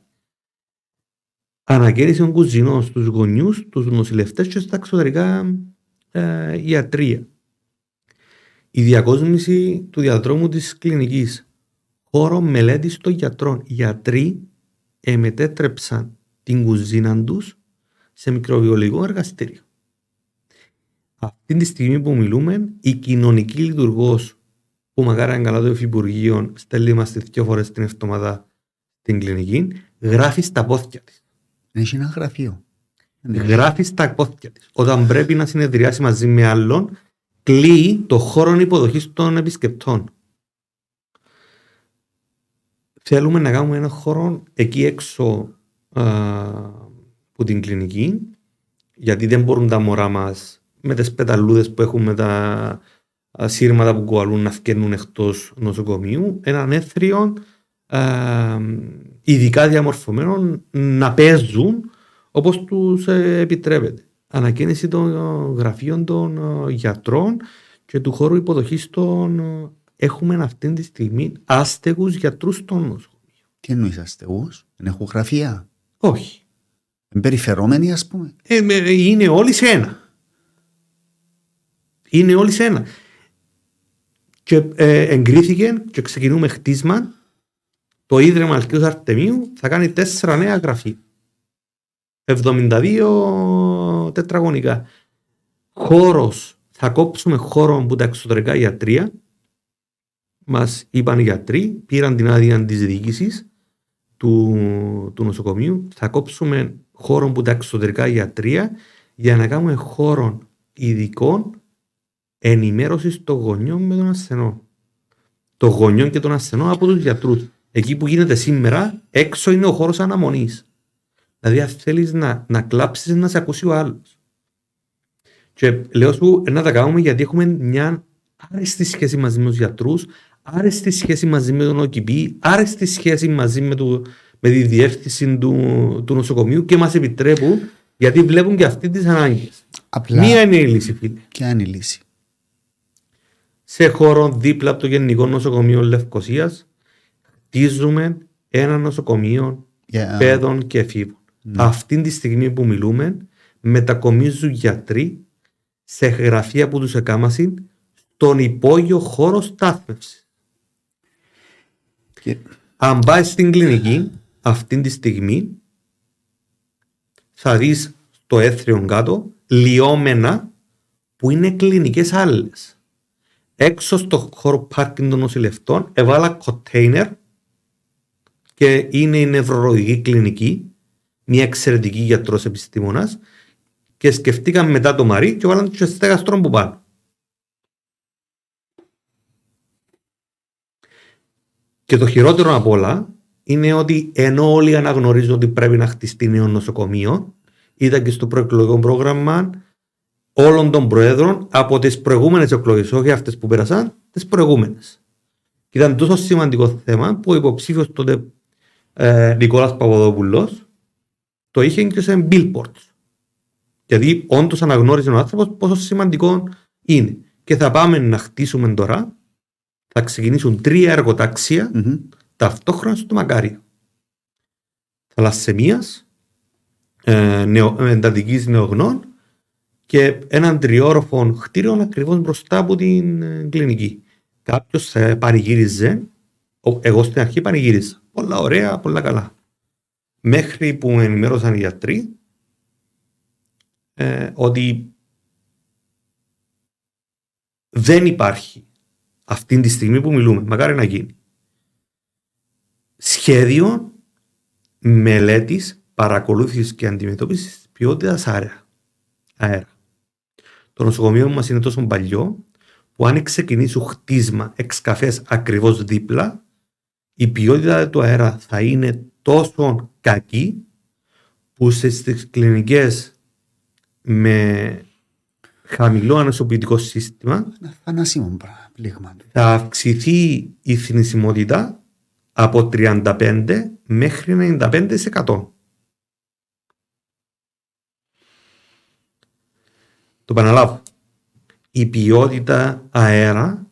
ανακαίρισε ο κουζινό στους γονιούς, τους νοσηλευτές και στα εξωτερικά ε, ιατρία. Η διακόσμηση του διαδρόμου της κλινικής. Χώρο μελέτης των γιατρών. Οι γιατροί εμετέτρεψαν την κουζίνα τους σε μικροβιολογικό εργαστήριο. Αυτή τη στιγμή που μιλούμε, η κοινωνική λειτουργός που μακάρι καλά το Υφυπουργείο στέλνει μας δύο φορές την εβδομάδα στην κλινική, γράφει στα πόθια της. Έχει ένα γραφείο. Γράφεις στα πόδια της. Όταν πρέπει να συνεδριάσει μαζί με άλλον, κλείει το χώρο υποδοχής των επισκεπτών. Θέλουμε να κάνουμε ένα χώρο εκεί έξω από την κλινική, γιατί δεν μπορούν τα μωρά μας με τις πεταλούδες που έχουμε τα σύρματα που κουβαλούν να φκένουν εκτός νοσοκομείου. Έναν έθριο ειδικά διαμορφωμένων να παίζουν όπως τους ε, επιτρέπεται. Ανακαίνιση των γραφείων των ε, γιατρών και του χώρου υποδοχής των ε, έχουμε αυτή τη στιγμή άστεγους γιατρούς στο νοσοκομείο. Τι εννοείς αστεγού, δεν έχουν γραφεία; Όχι. Περιφερόμενοι, ας πούμε; Ε, είναι όλοι σε ένα. Είναι όλοι σε ένα. Και ε, εγκρίθηκε και ξεκινούμε χτίσμα. Το Ίδρυμα Αλκίου Αρτεμίου θα κάνει τέσσερα νέα γραφεία. 72 τετραγωνικά. Χώρος. Θα κόψουμε χώρο από τα εξωτερικά γιατρία. Μας είπαν οι γιατροί, πήραν την άδεια της διοίκησης του, του νοσοκομείου. Θα κόψουμε χώρο από τα εξωτερικά γιατρία για να κάνουμε χώρο ειδικών ενημέρωσης των γονιών με τον ασθενό. Των γονιών και των ασθενών από τους γιατρούς. Εκεί που γίνεται σήμερα, έξω είναι ο χώρος αναμονής. Δηλαδή, αν θέλεις να, να κλάψεις, να σε ακούσει ο άλλος. Και λέω σου να τα κάνουμε γιατί έχουμε μια άρεστη σχέση μαζί με τους γιατρούς, άρεστη σχέση μαζί με τον ΟΚΙΠΗ, άρεστη σχέση μαζί με, το, με τη διεύθυνση του, του νοσοκομείου και μας επιτρέπουν γιατί βλέπουν και αυτοί τις ανάγκες. Μία είναι η λύση, φίλε. Ποια είναι η λύση; Σε χώρο δίπλα από το Γενικό Νοσοκομείο Λευκοσίας, χτίζουμε ένα νοσοκομείο yeah. παιδών και εφήβων. Mm. Αυτή τη στιγμή που μιλούμε, μετακομίζουν γιατροί σε γραφεία που τους εκάμασαν στον υπόγειο χώρο στάθμευσης. Yeah. Αν πάεις στην κλινική, αυτή τη στιγμή θα δεις το έθριο κάτω λιώμενα που είναι κλινικές άλλες. Έξω στο χώρο πάρκινγκ των νοσηλευτών έβαλα κοτέινερ και είναι η νευρολογική κλινική, μια εξαιρετική γιατρός επιστήμονας και σκεφτήκαμε μετά το Μαρί και βάλαν τους στέγαστρον που πάνω. Και το χειρότερο από όλα είναι ότι ενώ όλοι αναγνωρίζουν ότι πρέπει να χτιστεί νέο νοσοκομείο, ήταν και στο προεκλογικό πρόγραμμα όλων των προέδρων από τις προηγούμενες εκλογές, όχι αυτές που πέρασαν, τις προηγούμενες. Και ήταν τόσο σημαντικό θέμα που ο υποψήφιος τότε ε, Νικόλας Παπαδόπουλος το είχε και σε billboards. Γιατί όντως αναγνώριζε ο άνθρωπος πόσο σημαντικό είναι. Και θα πάμε να χτίσουμε τώρα, θα ξεκινήσουν τρία εργοταξία mm-hmm. ταυτόχρονα στο Μακάριο. Θαλασσεμίας, ε, νεο, εντατικής νεογνών και έναν τριόροφο χτίριο ακριβώς μπροστά από την ε, κλινική. Κάποιος θα πανηγύριζε, εγώ στην αρχή πανηγύριζα. Πολλά ωραία, πολλά καλά. Μέχρι που με ενημέρωσαν οι γιατροί ε, ότι δεν υπάρχει αυτή τη στιγμή που μιλούμε, μακάρι να γίνει, σχέδιο μελέτης, παρακολούθησης και αντιμετώπισης ποιότητας αέρα. αέρα. Το νοσοκομείο μας είναι τόσο παλιό που αν ξεκινήσει χτίσμα εξκαφές ακριβώς δίπλα, η ποιότητα του αέρα θα είναι τόσο κακή που στις κλινικές με χαμηλό ανασωπητικό σύστημα θα αυξηθεί η θνησιμότητα από 35 μέχρι 95%. Το επαναλάβω. Η ποιότητα αέρα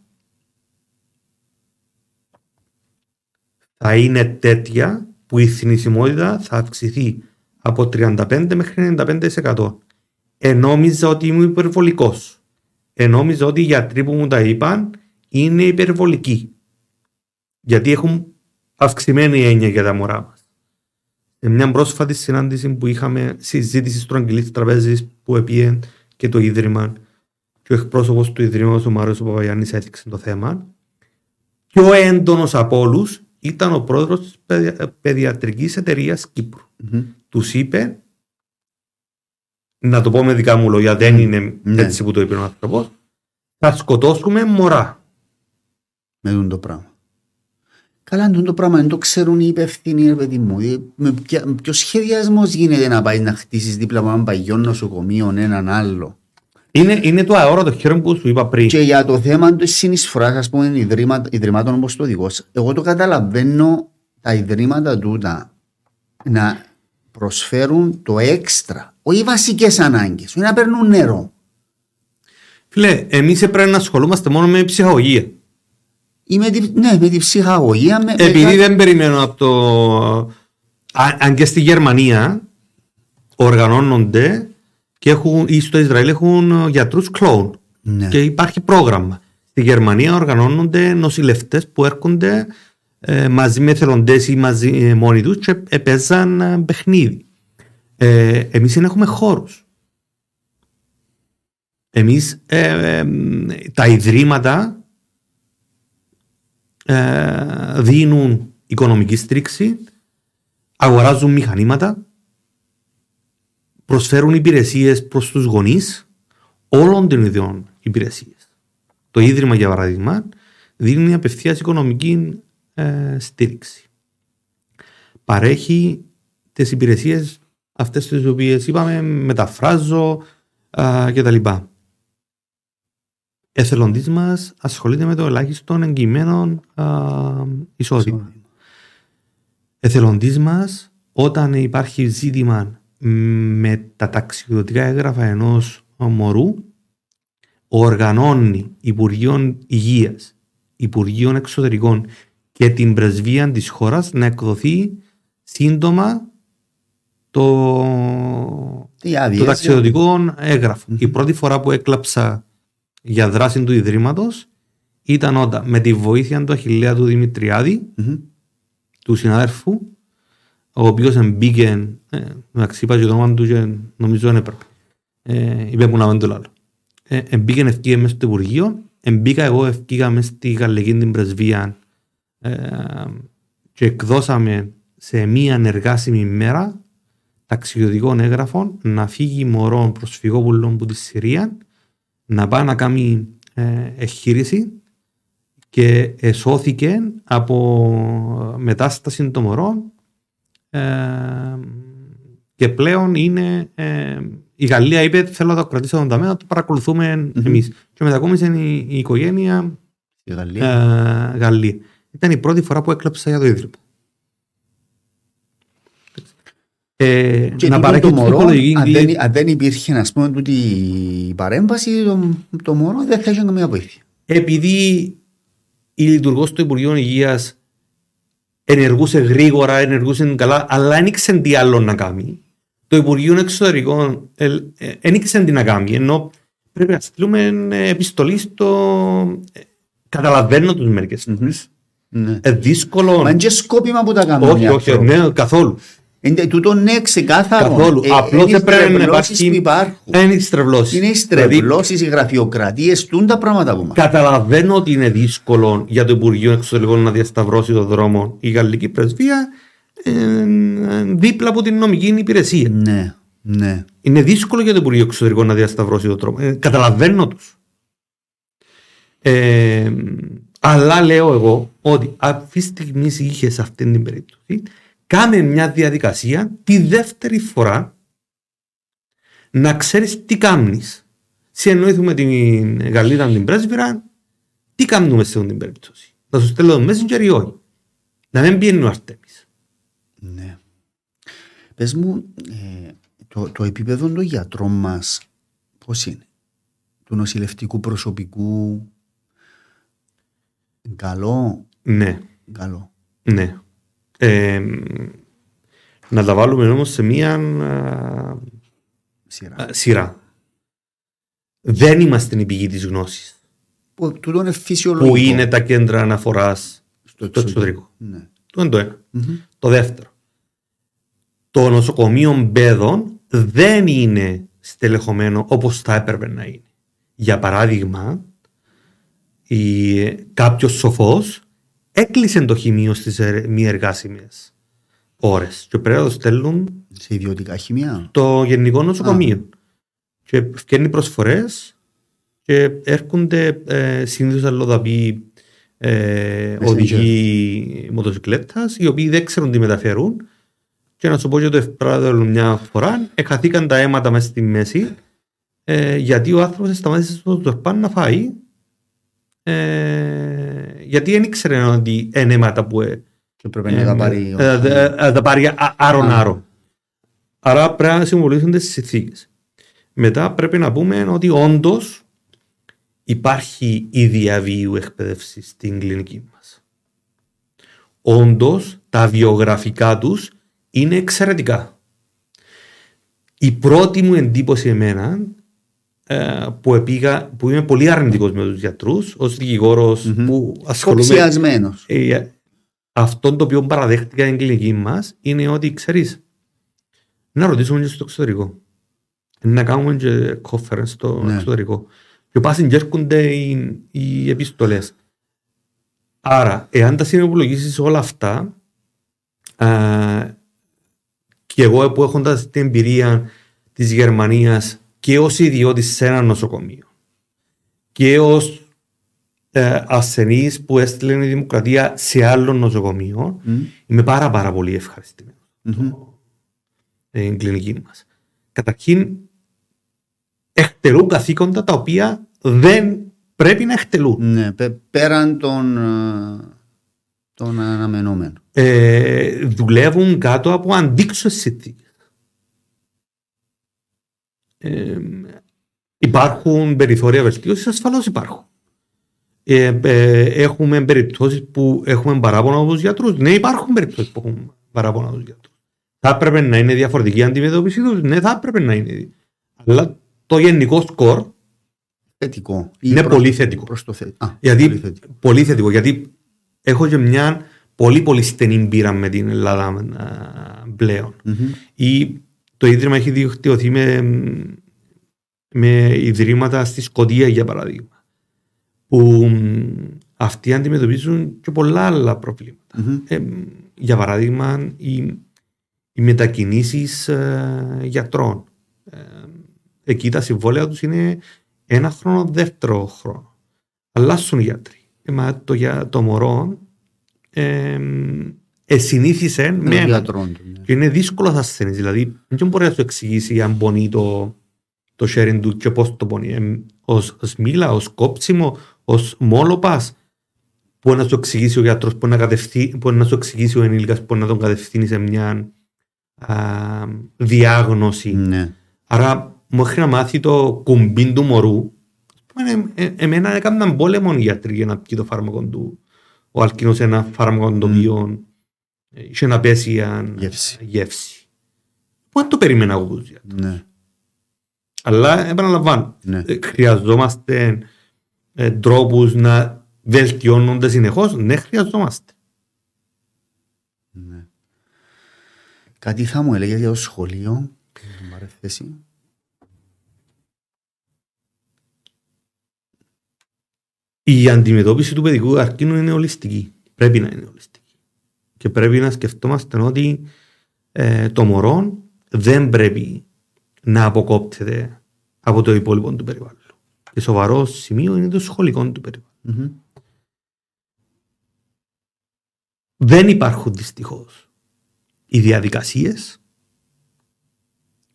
θα είναι τέτοια που η θνησιμότητα θα αυξηθεί από 35 μέχρι 95%. Ενόμιζα ότι ήμουν υπερβολικός. Ενόμιζα ότι οι γιατροί που μου τα είπαν είναι υπερβολικοί. Γιατί έχουν αυξημένη έννοια για τα μωρά μας. Σε μια πρόσφατη συνάντηση που είχαμε συζήτηση στο Αγγλί Τραπέζης που επίε και το Ίδρυμα και ο εκπρόσωπος του Ιδρύματος, ο Μάριος Παπαγιάννης, έδειξε το θέμα. Πιο έντονος από όλους ήταν ο πρόεδρος της παιδιατρικής εταιρείας Κύπρου. Mm-hmm. Τους είπε, να το πω με δικά μου λόγια, δεν είναι ναι. έτσι που το είπε ο άνθρωπος, θα σκοτώσουμε μωρά. Με δουν το πράγμα. Καλά, αν το πράγμα δεν το ξέρουν οι υπεύθυνοι, ρε παιδί μου. Ε, με ποιος σχεδιασμός γίνεται να πάει να χτίσεις δίπλα από έναν παγιό νοσοκομείο έναν άλλο. Είναι, είναι το αόρατο χέρι που σου είπα πριν. Και για το θέμα της συνεισφοράς, ας πούμε, ιδρύματων όπως το δικό εγώ το καταλαβαίνω τα ιδρύματα τούτα να προσφέρουν το έξτρα, όχι οι βασικές ανάγκες, όχι να παίρνουν νερό. Φίλε, εμείς πρέπει να ασχολούμαστε μόνο με ψυχαγωγία. Ή με τη, ναι, με τη ψυχαγωγία. Με, Επειδή με... δεν περιμένω από το. Α, αν και στη Γερμανία οργανώνονται και έχουν, ή στο Ισραήλ έχουν γιατρούς κλόουν. Ναι. Και υπάρχει πρόγραμμα. Στη Γερμανία οργανώνονται νοσηλευτές που έρχονται ε, μαζί με εθελοντές ή μαζί ε, μόνοι τους και παίζαν ε, παιχνίδι. Ε, Εμείς δεν έχουμε χώρους. Εμείς τα ιδρύματα δίνουν οικονομική στήριξη, αγοράζουν μηχανήματα, προσφέρουν υπηρεσίες προς τους γονείς όλων των ιδιών υπηρεσίες. Το Ίδρυμα, για παράδειγμα, δίνει απευθείας οικονομική ε, στήριξη. Παρέχει τις υπηρεσίες αυτές τις οποίες είπαμε μεταφράζω ε, κτλ. Εθελοντής μας ασχολείται με το ελάχιστο εγγυημένο ε, εισόδημα. Εθελοντής μας όταν υπάρχει ζήτημα με τα ταξιδιωτικά έγγραφα ενός μωρού οργανώνει Υπουργείων Υγείας, Υπουργείων Εξωτερικών και την πρεσβεία της χώρας να εκδοθεί σύντομα το, το ταξιδιωτικό έγγραφο. Η πρώτη φορά που έκλαψα για δράση του Ιδρύματος ήταν όταν με τη βοήθεια του Αχιλέα του δημητριαδη του συναδέρφου, ο οποίος μπήκε, ε, μεταξύ είπα και το όνομα του και νομίζω δεν έπρεπε. Ε, είπε μου να μην το λάλλω. Ε, μπήκε ευκήγε μέσα στο Υπουργείο, μπήκα εγώ ευκήγα μέσα στη Γαλλική την πρεσβεία ε, και εκδώσαμε σε μία εργάσιμη μέρα ταξιδιωτικών έγγραφων να φύγει μωρό προσφυγόπουλο από της Συρίας να πάει να κάνει ε, εγχείρηση και εσώθηκε από μετάσταση των μωρών ε, και πλέον είναι ε, η Γαλλία είπε θέλω να το κρατήσω τον ταμείο, να το παρακολουθούμε mm-hmm. εμείς. Και μετακόμισε η, η οικογένεια η Γαλλία. Ε, Γαλλία. Ήταν η πρώτη φορά που έκλαψα για το Ίδρυμα. Ε, και να παρέχει το μωρό, αν, δεν, αν δεν υπήρχε ας πούμε, τούτη η παρέμβαση, το, το μωρό δεν θα είχε καμία βοήθεια. Επειδή η λειτουργός του Υπουργείου Υγείας ενεργούσε γρήγορα, ενεργούσε καλά, αλλά δεν ήξερε τι άλλο να κάνει. Το Υπουργείο Εξωτερικών δεν ήξερε τι να κάνει, ενώ πρέπει να στείλουμε επιστολή στο... Καταλαβαίνω τους μερικές φορές. Ναι. Ε, δύσκολο. Μα είναι και σκόπιμα που τα κάνουν. Όχι, όχι, ναι, καθόλου. Είναι τούτο ναι ξεκάθαρο. Καθόλου. Ε, Απλώς πρέπει να υπάρχει... Είναι οι στρεβλώσεις. Είναι οι στρεβλώσεις, οι γραφειοκρατίες, τούν τα πράγματα που μας. Καταλαβαίνω ότι είναι δύσκολο για το Υπουργείο Εξωτερικών να διασταυρώσει το δρόμο η γαλλική πρεσβεία ε, δίπλα από την νομική υπηρεσία. Ναι, ναι. Είναι δύσκολο για το Υπουργείο Εξωτερικών να διασταυρώσει το δρόμο. Ε, καταλαβαίνω τους. Ε, αλλά λέω εγώ ότι αυτή τη στιγμή είχες σε αυτή την περίπτωση κάνε μια διαδικασία τη δεύτερη φορά να ξέρεις τι κάνεις. Συνεννοήθουμε την Γαλλίδα την πρέσβυρα, τι κάνουμε σε αυτή την περίπτωση. Να σου στέλνω το messenger ή όχι. Να μην πιένει ο Αρτέμις. Ναι. Πες μου, ε, το, το επίπεδο των γιατρών μας πώς είναι; Του νοσηλευτικού προσωπικού; Καλό; Ναι. Καλό. Ναι. Ε, να τα βάλουμε όμως σε μία σειρά. σειρά. Δεν είμαστε η πηγή της γνώσης. Που, είναι φυσιολογικό. Που είναι τα κέντρα αναφοράς στο, στο εξωτερικό. Ναι. Το είναι το ενα Το δεύτερο. Το νοσοκομείο μπέδων δεν είναι στελεχωμένο όπως θα έπρεπε να είναι. Για παράδειγμα, η, κάποιος σοφός έκλεισε το χημείο στις μη εργάσιμες ώρες. Και πρέπει να το στέλνουν. Σε ιδιωτικά χημεία; Το γενικό νοσοκομείο. Α. Και φτιάχνει προσφορές και έρχονται ε, συνήθως αλλοδαποί ε, οδηγοί μοτοσυκλέτας, οι οποίοι δεν ξέρουν τι μεταφέρουν. Και να σου πω και το ευπράδελο μια φορά, εχαθήκαν τα αίματα μέσα στη μέση, ε, γιατί ο άνθρωπος σταμάτησε στο τορπάν να φάει ε, γιατί δεν ήξερε ότι είναι αίματα που ε, και πρέπει να τα πάρει, ε, τα πάρει άρον-άρον. Άρα πρέπει να συμβολήσουν τι συνθήκες. Μετά πρέπει να πούμε ότι όντως υπάρχει η διαβίου εκπαίδευση στην κλινική μας. Όντως, τα βιογραφικά τους είναι εξαιρετικά. Η πρώτη μου εντύπωση εμένα ε, που, επήγα, που είμαι πολύ αρνητικός με τους γιατρούς, ως δικηγόρος mm-hmm. που ασχολούμαι. Ε, αυτό το οποίο παραδέχτηκα στην κλινική μας είναι ότι ξέρεις, να ρωτήσουμε και στο εξωτερικό. Να κάνουμε και conference στο ναι. εξωτερικό. Και πάσουν και έρχονται οι, οι επιστολές. Άρα, εάν τα συνεπολογίσει όλα αυτά, α, και εγώ που έχοντα την εμπειρία της Γερμανίας και ως ιδιώτης σε ένα νοσοκομείο και ως ε, ασθενής που έστειλε η Δημοκρατία σε άλλο νοσοκομείο, mm. είμαι πάρα, πάρα πολύ ευχαριστημένος. Mm-hmm. Στην κλινική μας. Καταρχήν, εκτελούν καθήκοντα τα οποία δεν πρέπει να εκτελούν. Ναι, πέραν των, ε, των αναμενόμενων. Ε, δουλεύουν κάτω από αντίξωες συνθήκες. Ε, υπάρχουν περιθώρια βελτίωσης, ασφαλώς υπάρχουν. Ε, ε, έχουμε περιπτώσεις που έχουμε παράπονα από τους γιατρούς. Ναι, υπάρχουν περιπτώσεις που έχουμε παράπονα από τους γιατρούς. Θα έπρεπε να είναι διαφορετική η αντιμετώπιση τους. Ναι, θα έπρεπε να είναι. Αλλά το γενικό σκορ θετικό. είναι πολύ θετικό. Προς το Α, γιατί, πολύ, θετικό. πολύ θετικό. Γιατί έχω και μια πολύ πολύ στενή πείρα με την Ελλάδα πλέον. Mm-hmm. Ή το Ίδρυμα έχει δικτυωθεί με, με ιδρύματα στη Σκοτία για παράδειγμα που αυτοί αντιμετωπίζουν και πολλά άλλα προβλήματα. Mm-hmm. Ε, για παράδειγμα οι, οι μετακινήσεις ε, γιατρών. Ε, εκεί τα συμβόλαια τους είναι ένα χρόνο, δεύτερο χρόνο. Αλλάσουν οι γιατροί. Ε, το, για το μωρό ε, εσυνήθισε με ένα. Ναι. Και είναι δύσκολο να ασθενείς. Δηλαδή, δεν μπορεί να σου εξηγήσει αν πονεί το, το sharing του και πώς το πονεί. Ε, ως μίλα, ως κόψιμο, ως μόλοπας. Μπορεί να σου εξηγήσει ο γιατρός, μπορεί να, μπορεί να σου εξηγήσει ο ενήλικας, μπορεί να τον κατευθύνει σε μια α, διάγνωση. Ναι. Άρα, μου να μάθει το κουμπίν του μωρού. Ε, ε, εμένα έκαναν πόλεμο οι γιατροί για να πει το φάρμακο του. Ο αλκίνος ένα φάρμακο το οποίο είχε να πέσει γεύση. γεύση. Πού δεν το περίμενα εγώ ναι. Αλλά επαναλαμβάνω, ναι. Ε, χρειαζόμαστε ε, τρόπους να βελτιώνονται συνεχώς. Ναι, χρειαζόμαστε. Ναι. Κάτι θα μου έλεγε για το σχολείο, την παρεθέση. Η αντιμετώπιση του παιδικού καρκίνου είναι ολιστική. Πρέπει να είναι ολιστική. Και πρέπει να σκεφτόμαστε ότι ε, το μωρό δεν πρέπει να αποκόπτεται από το υπόλοιπο του περιβάλλον. Και σοβαρό σημείο είναι το σχολικό του περιβάλλον. Mm-hmm. Δεν υπάρχουν δυστυχώς οι διαδικασίες,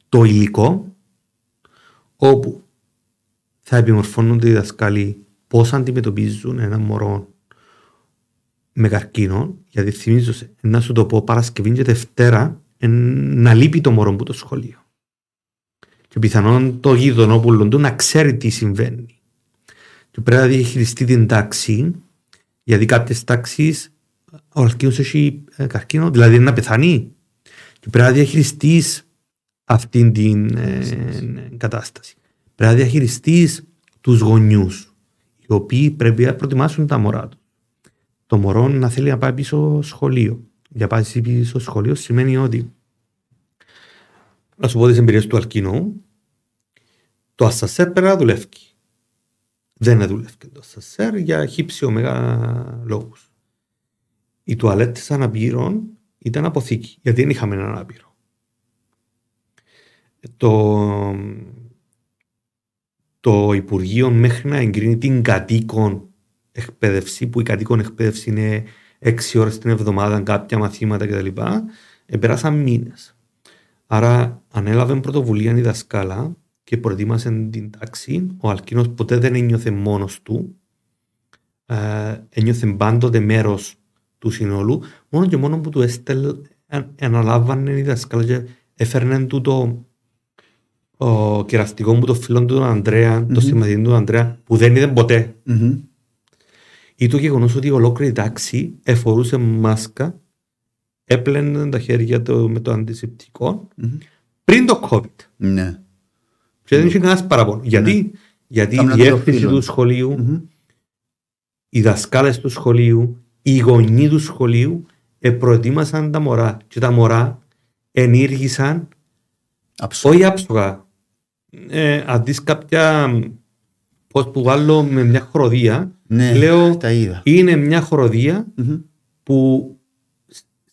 το υλικό, όπου θα επιμορφώνονται οι δασκάλοι πώς αντιμετωπίζουν ένα μωρό με καρκίνο, γιατί θυμίζω σε, να σου το πω Παρασκευή και Δευτέρα να λείπει το μωρό που το σχολείο. Και πιθανόν το γειτονόπουλο του να ξέρει τι συμβαίνει. Και πρέπει να διαχειριστεί την τάξη, γιατί κάποιες τάξεις ο καρκίνο έχει ε, καρκίνο, δηλαδή να πεθάνει. Και πρέπει να διαχειριστείς αυτή την ε, κατάσταση. Πρέπει να διαχειριστείς τους γονιούς, οι οποίοι πρέπει να προετοιμάσουν τα μωρά τους το μωρό να θέλει να πάει πίσω σχολείο. Για πάει πίσω σχολείο σημαίνει ότι να σου πω τις εμπειρίες του Αλκίνου το ασασέρ πρέπει να δουλεύει. Δεν δουλεύει το ασασέρ για χύψη ομεγά λόγους. Οι τουαλέτες αναπήρων ήταν αποθήκη γιατί δεν είχαμε έναν αναπήρο. Το, το Υπουργείο μέχρι να εγκρίνει την κατοίκον εκπαίδευση, που η κατοίκον εκπαίδευση είναι έξι ώρες την εβδομάδα, κάποια μαθήματα κτλ. Επέρασαν μήνες. Άρα ανέλαβε πρωτοβουλία η δασκάλα και προετοίμασε την τάξη. Ο Αλκίνος ποτέ δεν ένιωθε μόνος του. Ε, ένιωθε πάντοτε μέρος του συνόλου. Μόνο και μόνο που του έστελ, αναλάβανε η δασκάλα και έφερνε του το, ο κεραστικό μου το φίλο του τον Ανδρέα, το συμμαθητή του Ανδρέα, που δεν είδε ποτέ. Μμμ. Ή το γεγονός ότι η ολόκληρη τάξη εφορούσε μάσκα, έπλαινε τα χέρια του με το αντισηπτικό πριν το COVID. Ναι. Και δεν είχε κανένας παραπονό. Γιατί, γιατί η Κάμνα το διεύθυνση φίλο. του σχολείου, Μμμ. οι δασκάλες του σχολείου, οι γονείς του σχολείου προετοίμασαν τα μωρά. Και τα μωρά ενήργησαν Αψό. όχι άψογα. Ε, αν δεις κάποια πώς που βάλω με μια χοροδία, Ναι, λέω τα είδα. είναι μια χοροδία Μμμ. που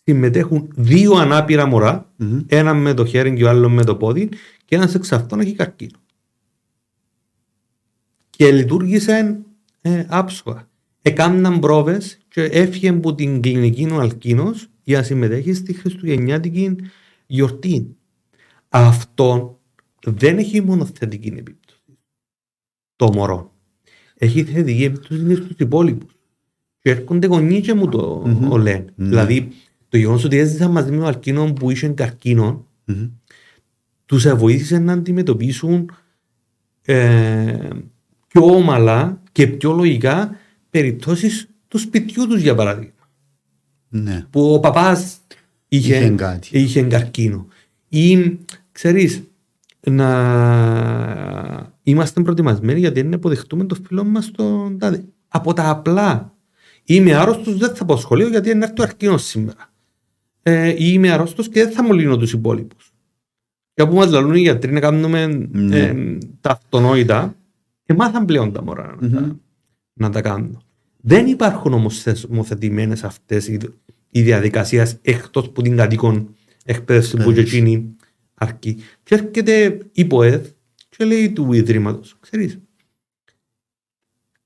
συμμετέχουν δύο ανάπηρα μωρά, Μμμ. ένα με το χέρι και ο άλλο με το πόδι, και ένας εξ αυτών έχει καρκίνο. Και λειτουργήσε ε, άψογα. Εκάμναν πρόβες και έφυγε από την κλινική ο Αλκίνος για να συμμετέχει στη Χριστουγεννιάτικη γιορτή. Αυτό δεν έχει μόνο θετική επίπτωση. Το μωρό. Έχει θετική επίπτωση στους υπόλοιπους. Και έρχονται γονείς και μου το Μμμ. λένε. Ναι. Δηλαδή, το γεγονός ότι έζησα μαζί με τον Αλκίνο που είχε καρκίνο, Μμμ. τους βοήθησε να αντιμετωπίσουν ε, πιο ομαλά και πιο λογικά περιπτώσεις του σπιτιού τους για παράδειγμα. Ναι. Που ο παπάς είχε, Είχε κάτι. είχε καρκίνο. Ή ξέρεις να είμαστε προετοιμασμένοι γιατί δεν αποδεχτούμε το φίλο μας στον τάδε. Από τα απλά. Είμαι άρρωστος, δεν θα πάω σχολείο γιατί είναι έρθει ο καρκίνος σήμερα. Ε, ή είμαι άρρωστος και δεν θα μολύνω τους υπόλοιπους. Και από μας λαλούν οι γιατροί να κάνουμε Ναι. ε, τα αυτονόητα και μάθαν πλέον τα μωρά να, τα, Μμμ. να τα κάνουν. Δεν υπάρχουν όμως θεσμοθετημένες αυτές οι, οι διαδικασίες εκτός που την κατοίκον εκπαίδευση που και Εκπαίδευση. εκείνη αρκεί. Και έρχεται η ΠΟΕΔ και λέει του Ιδρύματος, ξέρεις,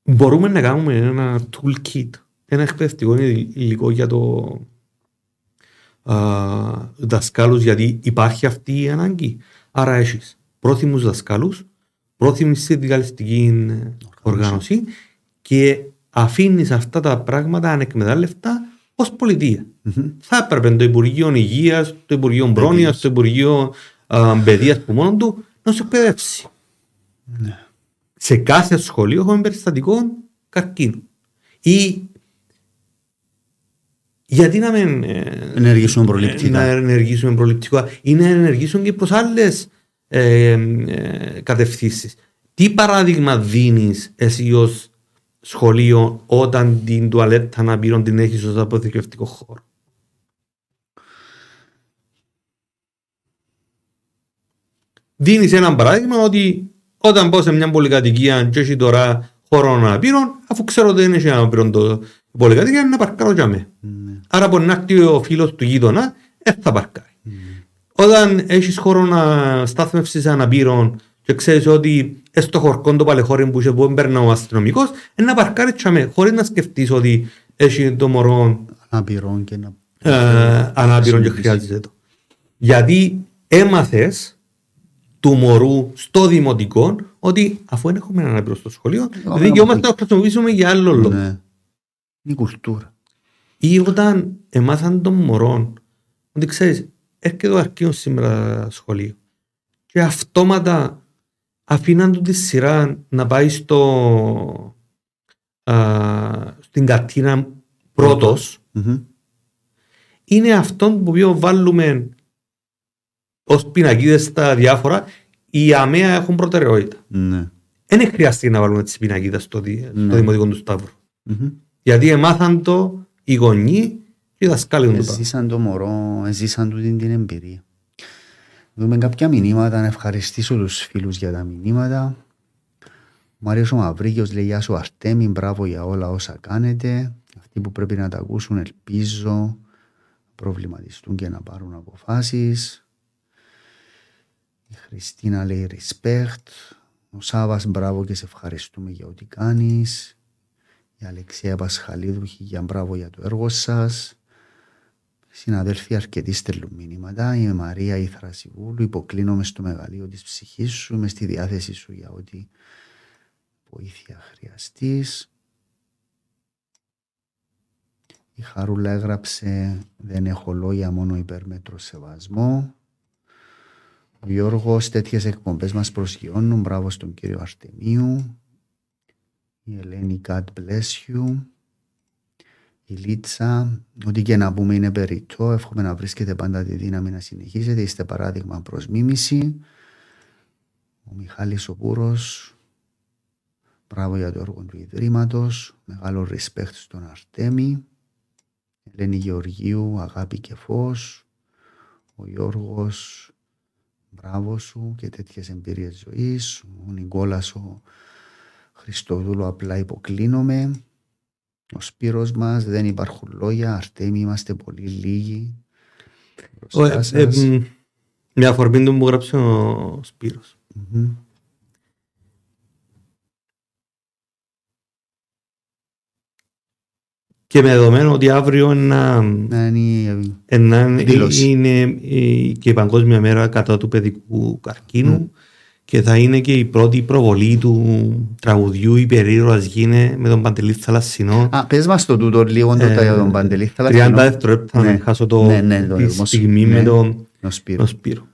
μπορούμε να κάνουμε ένα toolkit, ένα εκπαιδευτικό υλικό για το α, δασκάλους γιατί υπάρχει αυτή η ανάγκη. Άρα έχεις πρόθυμους δασκάλους, πρόθυμης συνδικαλιστική οργάνωση και αφήνεις αυτά τα πράγματα ανεκμετάλλευτα ως πολιτεία. Μμμ. Θα έπρεπε το Υπουργείο Υγείας, το Υπουργείο Πρόνοιας, το Υπουργείο α, Παιδείας που μόνο του να σου εκπαιδεύσει. Ναι. Σε κάθε σχολείο έχουμε περιστατικό καρκίνου. Ή γιατί να μην ε, Ενεργήσουμε να προληπτικά. ενεργήσουμε προληπτικά ή να ενεργήσουμε και προς άλλες ε, ε, κατευθύνσεις. Τι παράδειγμα δίνεις εσύ ως σχολείο όταν την τουαλέτα να πήρουν την έχεις ως αποθηκευτικό χώρο. Δίνεις ένα παράδειγμα ότι όταν πάω σε μια πολυκατοικία και έχει τώρα χώρο να πήρουν, αφού ξέρω ότι δεν έχει να πήρουν το η πολυκατοικία, να παρκάρω για μέ. Ναι. Άρα μπορεί να έρθει ο φίλος του γείτονα, δεν θα παρκάρει. Όταν έχεις χώρο να στάθμευσεις αναπήρων και ξέρεις ότι ε, στο χορκό το παλαιχώρι που είσαι που έμπαιρνα ο αστυνομικός, ε, να παρκάρει τσάμε, χωρίς να σκεφτείς ότι έχει το μωρό Αναπηρών και να... ε, ανάπηρο και χρειάζεται το. Γιατί έμαθες του μωρού στο δημοτικό ότι αφού δεν έχουμε έναν ανάπηρο στο σχολείο, να δικαιόμαστε να το χρησιμοποιήσουμε για άλλο λόγο. Ναι. Είναι η κουλτούρα. Ή όταν εμάθαν των μωρών ότι ξέρεις, έρχεται ο αρκείος σήμερα σχολείο και αυτόματα αφήναν του τη σειρά να πάει στο, α, στην κατίνα πρώτος Μμμ. είναι αυτόν που οποίο βάλουμε ως πινακίδες στα διάφορα οι αμαία έχουν προτεραιότητα. Ναι. Δεν χρειάζεται να βάλουμε τις πινακίδες στο, δι- στο Ναι. δημοτικό του Σταύρου. Μμμ. Γιατί εμάθαν το οι γονείς και οι δασκάλοι του το πράγμα. Έζησαν το μωρό, έζησαν του την, την εμπειρία. Δούμε κάποια μηνύματα, να ευχαριστήσω τους φίλους για τα μηνύματα. Ο Μάριος ο Μαυρίκιος λέει Γεια σου Αρτέμι, μπράβο για όλα όσα κάνετε. Αυτοί που πρέπει να τα ακούσουν ελπίζω να προβληματιστούν και να πάρουν αποφάσεις. Η Χριστίνα λέει respect. Ο Σάβας μπράβο και σε ευχαριστούμε για ό,τι κάνεις. Η Αλεξία Πασχαλίδου για μπράβο για το έργο σας. Συναδέλφοι αρκετοί στέλνουν μηνύματα. Η Μαρία η Θρασιβούλου. Υποκλίνομαι στο μεγαλείο της ψυχής σου. Είμαι στη διάθεση σου για ό,τι βοήθεια χρειαστείς. Η Χαρούλα έγραψε «Δεν έχω λόγια, μόνο υπερμέτρο σεβασμό». Γιώργος, τέτοιες εκπομπές μας προσγειώνουν. Μπράβο στον κύριο Αρτεμίου. Η Ελένη, God bless you. Η Λίτσα, ό,τι και να πούμε είναι περιττό. Εύχομαι να βρίσκετε πάντα τη δύναμη να συνεχίσετε. Είστε παράδειγμα προς μίμηση. Ο Μιχάλης ο Πούρος, μπράβο για το έργο του Ιδρύματος. Μεγάλο respect στον Αρτέμι. Ελένη Γεωργίου, αγάπη και φως. Ο Γιώργος, μπράβο σου και τέτοιες εμπειρίες ζωής. Ο Νικόλας ο Χριστοδούλου απλά υποκλίνομαι. Ο Σπύρος μας δεν υπάρχουν λόγια, Αρτέμι είμαστε πολύ λίγοι. Ο, ε, ε, μια αφορμή του που γράψε ο Σπύρος. Mm-hmm. Και με δεδομένο ότι αύριο να, να είναι, είναι και η Παγκόσμια Μέρα κατά του παιδικού καρκίνου και θα είναι και η πρώτη προβολή του τραγουδιού «Υπερήρωας γίνε» με τον Παντελή Θαλασσινό. Α, πες μας το τούτο λίγο το ε, τον Παντελή Θαλασσινό. 30 δευτερόλεπτα ναι. να χάσω το, ναι, ναι, το, τη στιγμή ναι, με τον Σπύρο. Σπύρο.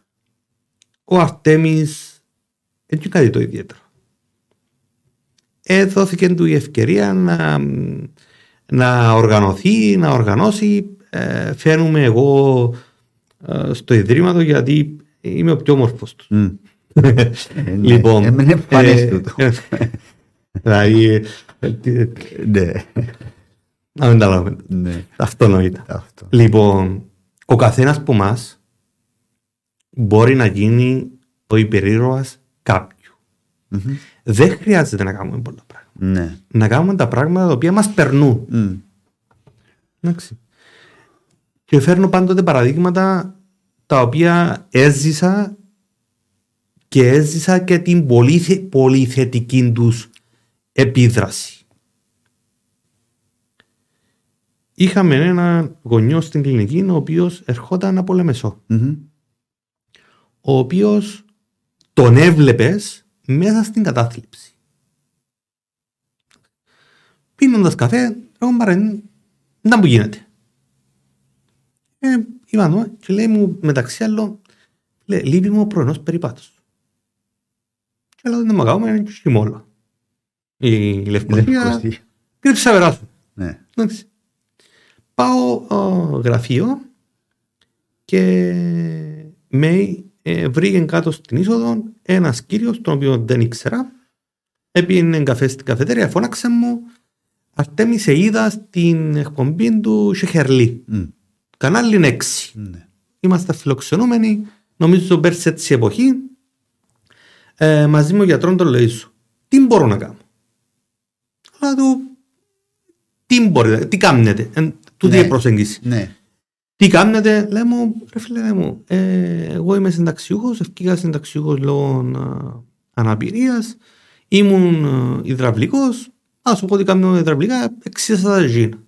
Ο Αρτέμις έτσι κάτι το ιδιαίτερο. Έδωθηκε του η ευκαιρία να να οργανωθεί, να οργανώσει. Ε, φαίνομαι εγώ ε, στο Ιδρύματο γιατί είμαι ο πιο όμορφος του. Mm. Λοιπόν, Έμενε ε, τούτο. Δηλαδή, ναι. Να μην τα λέμε. Ναι. Αυτονόητα. Λοιπόν, ο καθένας από εμά μπορεί να γίνει ο υπερήρωας κάποιου. Δεν χρειάζεται να κάνουμε πολλά πράγματα. Ναι. Να κάνουμε τα πράγματα τα οποία μας περνούν. Mm. Εντάξει. Και φέρνω πάντοτε παραδείγματα τα οποία έζησα και έζησα και την πολύ, πολύ θετική τους επίδραση. Είχαμε ένα γονιό στην κλινική ο οποίος ερχόταν από Λεμεσό. Mm-hmm. Ο οποίος τον έβλεπες μέσα στην κατάθλιψη πίνοντας καφέ, εγώ παρέ, δεν που γίνεται. Ε, είπα και λέει μου μεταξύ άλλων, λέει, λείπει μου ο πρωινός περιπάτος. Και λέω, δεν μου κάνουμε, είναι και χειμώνα. Η Λευκοσία, και τους αβεράσουν. Ναι. Πάω ο, γραφείο και με ε, βρήκε κάτω στην είσοδο ένας κύριος, τον οποίο δεν ήξερα. Έπινε καφέ στην καφετέρια, φώναξε μου, Αρτέμι σε είδα στην εκπομπή του Σεχερλί. Mm. Κανάλι 6. Ναι. Είμαστε φιλοξενούμενοι, νομίζω πέρσι έτσι εποχή. Ε, μαζί με ο γιατρό τον λέει σου. Τι μπορώ να κάνω; Αλλά του, τι μπορείτε, τι κάνετε. Ε, του ναι. προσέγγιση. Ναι. Τι κάνετε, λέει μου, ρε φίλε λέει μου, ε, εγώ είμαι συνταξιούχος, ευκήγα συνταξιούχος λόγω ε, αναπηρίας, ήμουν ε, υδραυλικός, Α σου πω ότι κάνω υδραυλικά, εξής θα τα γίνω.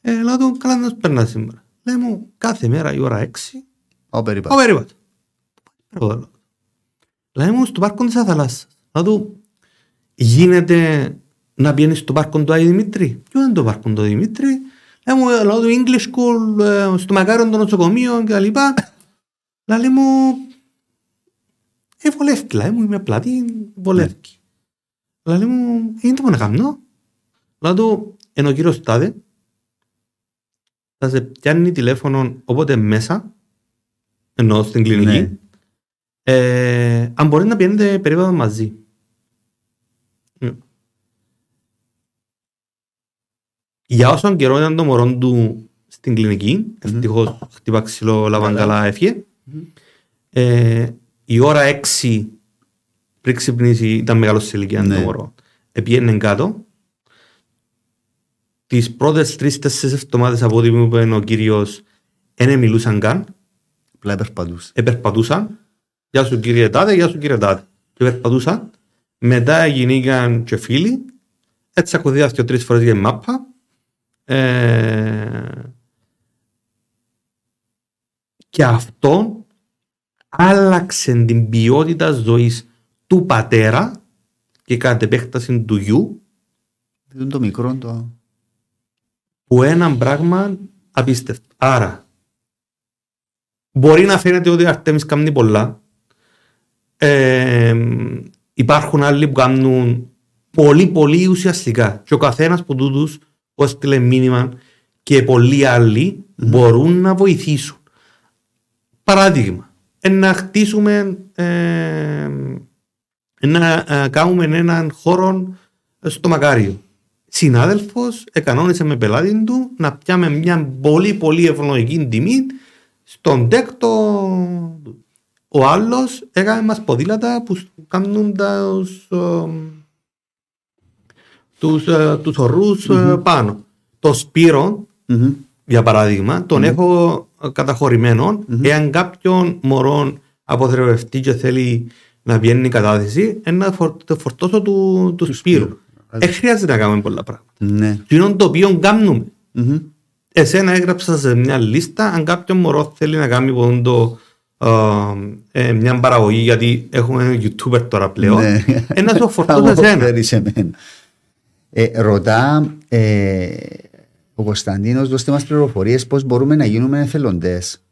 Ε, λέω του, καλά να περνάς σήμερα. Λέει μου, κάθε μέρα η ώρα 6. Πάω περίπατο. Πάω περίπατο. Λέει μου, στο πάρκο της Αθαλάσσας. Λέω του, γίνεται να πιένεις στο πάρκο του Άι Δημήτρη. Ποιο είναι το πάρκο του Άι Δημήτρη; Λέει μου, λέω του English School, ε, στο μακάριον των νοσοκομείων και λοιπά. Λέει μου, ε, βολεύει, λέει μου, είμαι πλατή, βολεύει. Λέει μου, είναι το μόνο να κάνω. Λέω του, ενώ ο κύριος Τάδε θα σε πιάνει τηλέφωνο όποτε μέσα, ενώ στην κλινική, ναι. Ε, αν μπορεί να πιένετε περίπου μαζί. Ναι. Για όσον καιρό ήταν το μωρό του στην κλινική, mm-hmm. ευτυχώς χτύπα ξύλο, λάβαν καλά, έφυγε. Mm-hmm. Ε, η ώρα έξι πριν ξυπνήσει, ήταν μεγάλος σε ηλικία ναι. το μωρό. Επιένε κάτω. Τις πρώτες τρει-τέσσερι εβδομάδες από ό,τι μου είπε ο κύριος, δεν μιλούσαν καν. Απλά επερπατούσαν. Επερπατούσαν. Γεια σου κύριε Τάδε, γεια σου κύριε Τάδε. Και επερπατούσαν. Μετά γίνηκαν και φίλοι. Έτσι ακουδίασε τρεις φορές για μάπα. Ε... Και αυτό άλλαξε την ποιότητα ζωής του πατέρα και κατ' επέκταση του γιου. Είναι το μικρό το... Που ένα πράγμα απίστευτο. Άρα, μπορεί να φαίνεται ότι ο Αρτέμις κάνει πολλά, Ε, υπάρχουν άλλοι που κάνουν πολύ πολύ ουσιαστικά και ο καθένας από τούτους που έστειλε μήνυμα και πολλοί άλλοι μπορούν να βοηθήσουν. Παράδειγμα, να χτίσουμε, ε, να ε, κάνουμε έναν χώρο στο Μακάριο. Συνάδελφος εκανόνισε με πελάτη του να πιάμε μια πολύ πολύ ευνοϊκή τιμή στον τέκτο. Ο άλλος έκανε μας ποδήλατα που κάνουν τους, τους, ε, τους ορούς mm-hmm. πάνω. Το σπυρο mm-hmm. για παράδειγμα, τον mm-hmm. έχω καταχωρημένο. Εάν κάποιον μωρό αποθεραπευτεί και θέλει να βγαίνει η κατάθεση, να φορτώσω του, του, του σπύρου. Δεν χρειάζεται να κάνουμε πολλά πράγματα. Ναι. Τι είναι το οποίο κάνουμε. Mm-hmm. Εσένα έγραψα σε μια λίστα αν κάποιο μωρό θέλει να κάνει πόντο, ε, μια παραγωγή γιατί έχουμε ένα YouTuber τώρα πλέον. Ναι. Ένα σου φορτώσει εσένα. Ε, ρωτά ε, ο Κωνσταντίνος, δώστε μας πληροφορίες πώς μπορούμε να γίνουμε εθελοντές.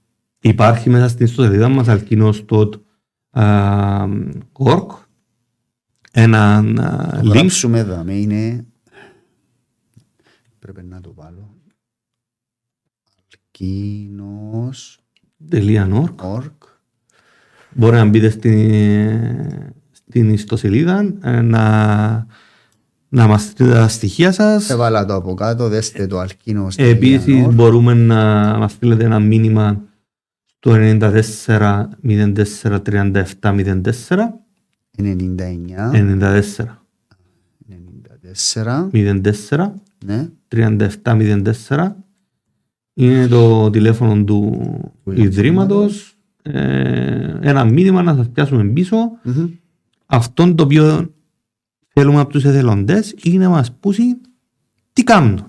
Υπάρχει μέσα στην ιστοσελίδα μας alkinos.org ένα link. Γράψουμε εδώ, είναι... Πρέπει να το βάλω. Alkinos.org Μπορεί να μπείτε στην, στην ιστοσελίδα να να μας στείλετε τα στοιχεία σας. Έβαλα το από κάτω, δέστε το αλκίνο. Επίσης μπορούμε να μας στείλετε ένα μήνυμα στο 94 04 37 04 99 94 94 04 ναι. 37 04 είναι το τηλέφωνο του Ιδρύματος ε, ένα μήνυμα να σας πιάσουμε πίσω mm-hmm. αυτόν το οποίο θέλουμε από τους εθελοντές είναι να μας πούσει τι κάνουν.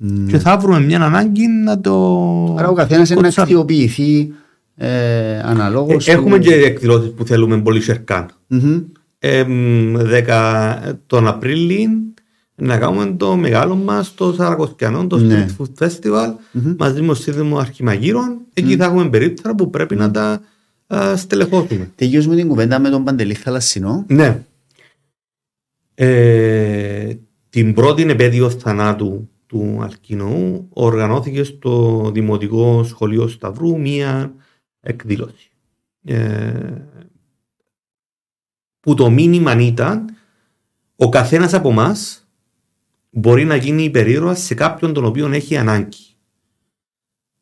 Mm. Και θα βρούμε μια ανάγκη να το. Άρα ο καθένας είναι να αξιοποιηθεί ε, αναλόγως. Ε, έχουμε και εκδηλώσεις που θέλουμε πολύ σερκάν. Mm-hmm. Ε, τον Απρίλιο να κάνουμε το μεγάλο μας το Σαρακοστιανό, το ναι. Street Food Festival, mm-hmm. μαζί με το Σύνδεμο Αρχιμαγείρων. Εκεί mm. θα έχουμε περίπτωση που πρέπει να τα uh, στελεχώσουμε. Τελειώσουμε την κουβέντα με τον Παντελή Θαλασσινό. Ναι. Ε, την πρώτη επέτειο θανάτου του Αλκινοού οργανώθηκε στο Δημοτικό Σχολείο Σταυρού μία εκδήλωση. Ε, που το μήνυμα ήταν ο καθένας από εμάς μπορεί να γίνει υπερήρωας σε κάποιον τον οποίο έχει ανάγκη.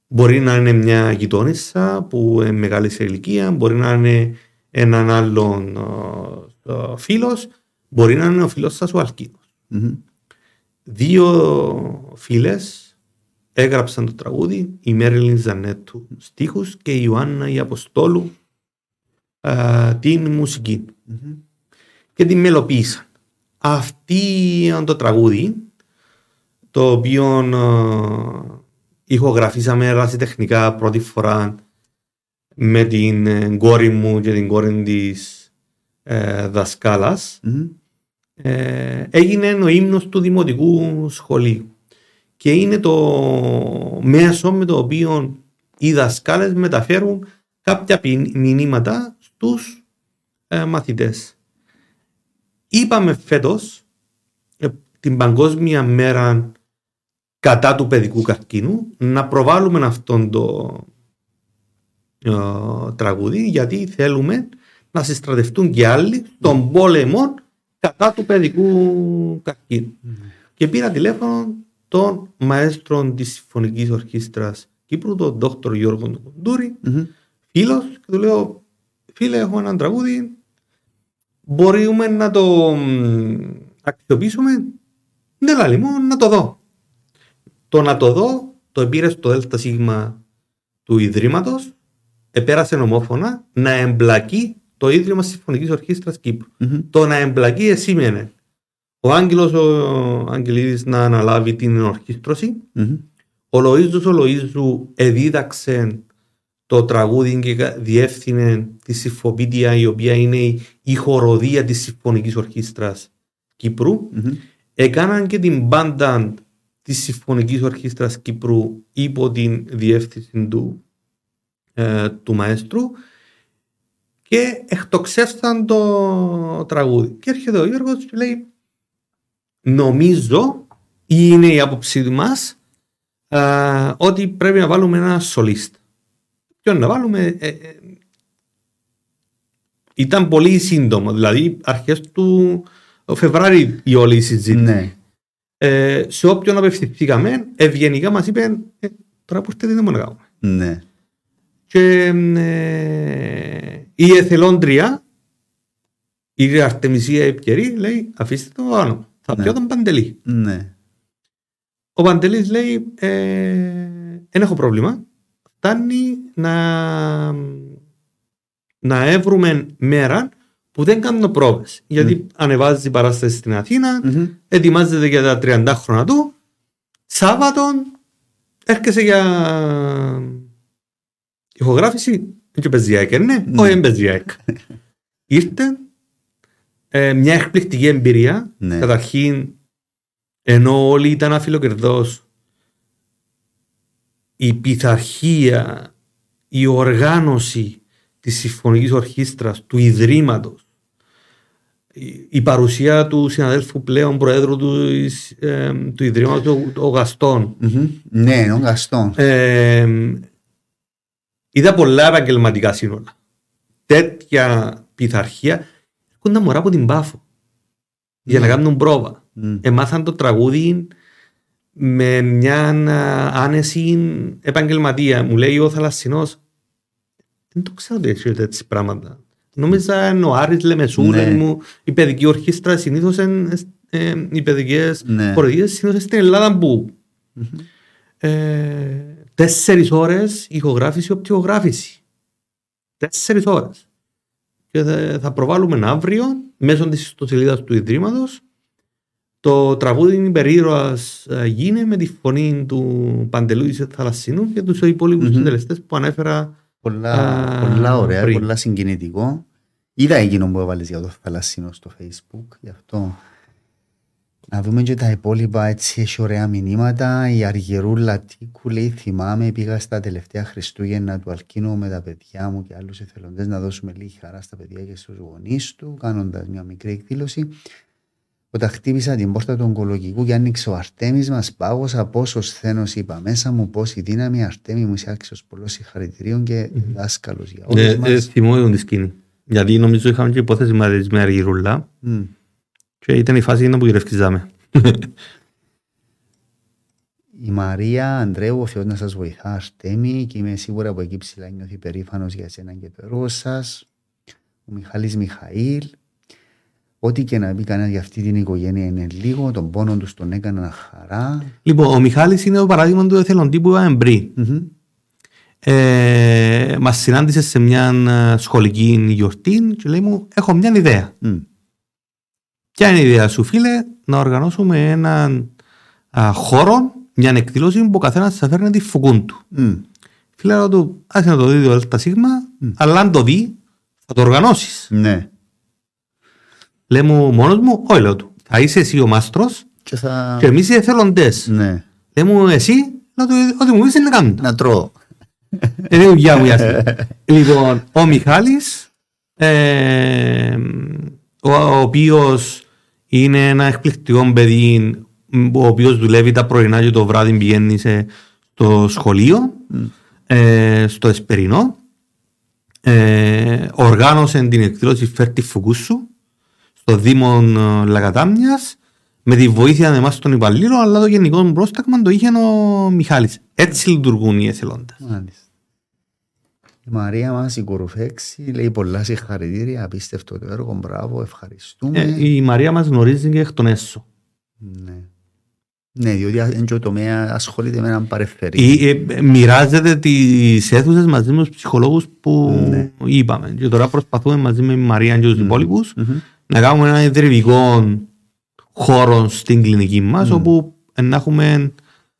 Μπορεί να είναι μια γειτόνισσα που είναι μεγάλη σε ηλικία, μπορεί να είναι έναν άλλον φίλος, Μπορεί να είναι ο φίλος σας ο αλκινος Δύο φίλες έγραψαν το τραγούδι, η Μέριλιν Ζανέτου στίχους και η Ιωάννα η Αποστόλου α, την μουσικη και την μελοποίησαν. Αυτή το τραγούδι το οποίο α, ηχογραφήσαμε τεχνικά πρώτη φορά με την ε, κόρη μου και την κόρη της ε, δασκαλας ε, έγινε ο ύμνος του Δημοτικού Σχολείου και είναι το μέσο με το οποίο οι δασκάλες μεταφέρουν κάποια μηνύματα στους ε, μαθητές. Είπαμε φέτος ε, την παγκόσμια μέρα κατά του παιδικού καρκίνου να προβάλλουμε αυτόν το ε, τραγούδι γιατί θέλουμε να συστρατευτούν και άλλοι των πόλεμων κατά του παιδικού καρκίνου. Και πήρα τηλέφωνο τον μαέστρο της Συμφωνικής Ορχήστρας Κύπρου, τον Δόκτωρ Γιώργο Κοντούρη, mm-hmm. φίλος, και του λέω: Φίλε, έχω έναν τραγούδι. Μπορούμε να το αξιοποιήσουμε. Ναι, λαλή μου, να το δω. Το να το δω το πήρε στο ΔΣ του Ιδρύματος, επέρασε ομόφωνα να εμπλακεί το Ίδρυμα Συμφωνικής Ορχήστρας Κύπρου. Mm-hmm. Το να εμπλακεί σήμαινε ο Άγγελος ο Αγγελίδη να αναλάβει την ορχήστρωση. Mm-hmm. Ο Λοίζο ο Λοίζου εδίδαξε το τραγούδι και διεύθυνε τη συμφοπίτια η οποία είναι η χοροδία της Συμφωνικής Ορχήστρας Κύπρου. Mm-hmm. Έκαναν και την μπάντα της Συμφωνικής Ορχήστρας Κύπρου υπό την διεύθυνση του, ε, του μαέστρου και εκτοξεύσαν το τραγούδι. Και έρχεται ο Γιώργος και λέει νομίζω ή είναι η άποψή μας ότι πρέπει να βάλουμε ένα σολίστ. Ποιον να βάλουμε. Ε, ε, ήταν πολύ σύντομο, δηλαδή αρχές του Φεβράρι η όλη η συζήτηση. Ναι. Ε, σε όποιον απευθυνθήκαμε, ευγενικά μας είπε ε, τώρα που έρθετε δεν μπορούμε να κάνουμε. Ναι. Και ε, η εθελόντρια, η Αρτεμισία Επικερή, λέει αφήστε το πάνω. Θα ναι. πιω τον Παντελή. Ναι. Ο Παντελής λέει δεν έχω πρόβλημα. Φτάνει να, να έβρουμε μέρα που δεν κάνουν πρόβες. Γιατί mm. ανεβάζει την παράσταση στην Αθήνα, mm-hmm. ετοιμάζεται για τα 30 χρόνια του. Σάββατο έρχεσαι για ηχογράφηση. Και πεζιάκ, ναι, mm. όχι πεζιάκ. <laughs> Ήρθε ε, μια εκπληκτική εμπειρία. Ναι. Καταρχήν, ενώ όλοι ήταν αφιλοκερδό, η πειθαρχία, η οργάνωση της Συμφωνικής Ορχήστρας, του Ιδρύματος, η παρουσία του συναδέλφου πλέον Προέδρου του, ε, του Ιδρύματος, ο Γαστόν. Mm-hmm. Ναι, ο Γαστόν. Ε, είδα πολλά επαγγελματικά σύνολα. Τέτοια πειθαρχία έρχονταν μωρά από την Πάφο για να κάνουν πρόβα. Mm. Εμάθαν το τραγούδι με μια άνεση επαγγελματία. Μου λέει ο Θαλασσινός δεν το ξέρω ότι έχει τέτοιες πράγματα. Νόμιζα είναι ο Άρης Λεμεσούρε ναι. μου, η παιδική ορχήστρα συνήθως ε, οι παιδικές ναι. συνήθως συνήθως στην Ελλάδα που mm-hmm. ε, τέσσερις ώρες ηχογράφηση, οπτικογράφηση. Τέσσερις ώρες. Και θα, θα προβάλλουμε αύριο μέσω της ιστοσελίδας του Ιδρύματος το τραγούδι υπερήρωας ε, γίνει με τη φωνή του Παντελού της Θαλασσινού και τους υπόλοιπους mm-hmm. συντελεστές που ανέφερα Πολλά, Α, πολλά ωραία, πριν. πολλά συγκινητικό. Είδα εκείνο που έβαλες για το θαλασσινό στο facebook, γι' αυτό να δούμε και τα υπόλοιπα, έτσι έχει ωραία μηνύματα. Η Αργυρούλα Τίκου λέει θυμάμαι πήγα στα τελευταία Χριστούγεννα του Αλκίνου με τα παιδιά μου και άλλους εθελοντές να δώσουμε λίγη χαρά στα παιδιά και στους γονείς του κάνοντας μια μικρή εκδήλωση. Όταν χτύπησα την πόρτα του ογκολογικού και άνοιξε ο Αρτέμις μας, πάγωσα πόσο σθένος είπα μέσα μου, πόση δύναμη. Αρτέμι μου είσαι άξιος πολλών συγχαρητηρίων και δάσκαλος για όλους ναι, μας. Ε, θυμόμαι τη σκηνή. Γιατί νομίζω είχαμε και υπόθεση με αργυρούλα mm. και ήταν η φάση που γυρευκιζάμε. Η Μαρία Αντρέου, ο Θεός να σας βοηθά, Αρτέμι, και είμαι σίγουρα από εκεί ψηλά νιώθει περήφανος για εσένα και το έργο σας. Ο Μιχάλης Μιχαήλ, Ό,τι και να πει κανένας για αυτή την οικογένεια είναι λίγο, τον πόνο τους τον έκανα χαρά. Λοιπόν, ο Μιχάλης είναι το παράδειγμα του εθελοντή που είπαμε πριν. Mm-hmm. Ε, Μας συνάντησε σε μια ε, σχολική γιορτή και λέει μου: Έχω μια ιδέα. Mm. Ποια είναι η ιδέα σου, φίλε, να οργανώσουμε έναν α, χώρο, μια εκδήλωση που ο καθένας θα φέρνει τη φουκούν του. Mm. Φίλε, του, άσε να το δει το ΔΣ, mm. αλλά αν το δει, θα το οργανώσεις. Ναι. Λέει μου μόνος μου, όχι λέω του. Θα είσαι εσύ ο μάστρος και, θα... και εμείς οι εθελοντές. Ναι. Λέει μου εσύ, να του, ό,τι μου πεις είναι να κάνω. Να τρώω. Είναι δουλειά μου Λοιπόν, ο Μιχάλης, ε, ο, ο οποίος είναι ένα εκπληκτικό παιδί, ο οποίος δουλεύει τα πρωινά και το βράδυ πηγαίνει σε, στο σχολείο, mm. ε, στο Εσπερινό. Ε, οργάνωσε την εκδήλωση Φέρτη Φουκούσου στο Δήμο ε, Λαγατάμια με τη βοήθεια εμάς των υπαλλήλων, αλλά το γενικό πρόσταγμα το είχε ο Μιχάλης. Έτσι λειτουργούν οι εθελόντες. Η Μαρία μας, η Κορουφέξη, λέει πολλά συγχαρητήρια. Απίστευτο το έργο. Μπράβο, ευχαριστούμε. Ε, η Μαρία μας γνωρίζει και εκ των έσω. Ναι. Ναι, διότι εν το τομέα ασχολείται με έναν παρεφερή. Ε, μοιράζεται τις αίθουσες μαζί με τους ψυχολόγους που ναι. είπαμε. Και τώρα προσπαθούμε μαζί με τη Μαρία και τους mm. υπόλοιπους mm-hmm να κάνουμε ένα ιδρυμικό χώρο στην κλινική μας, mm. όπου να έχουμε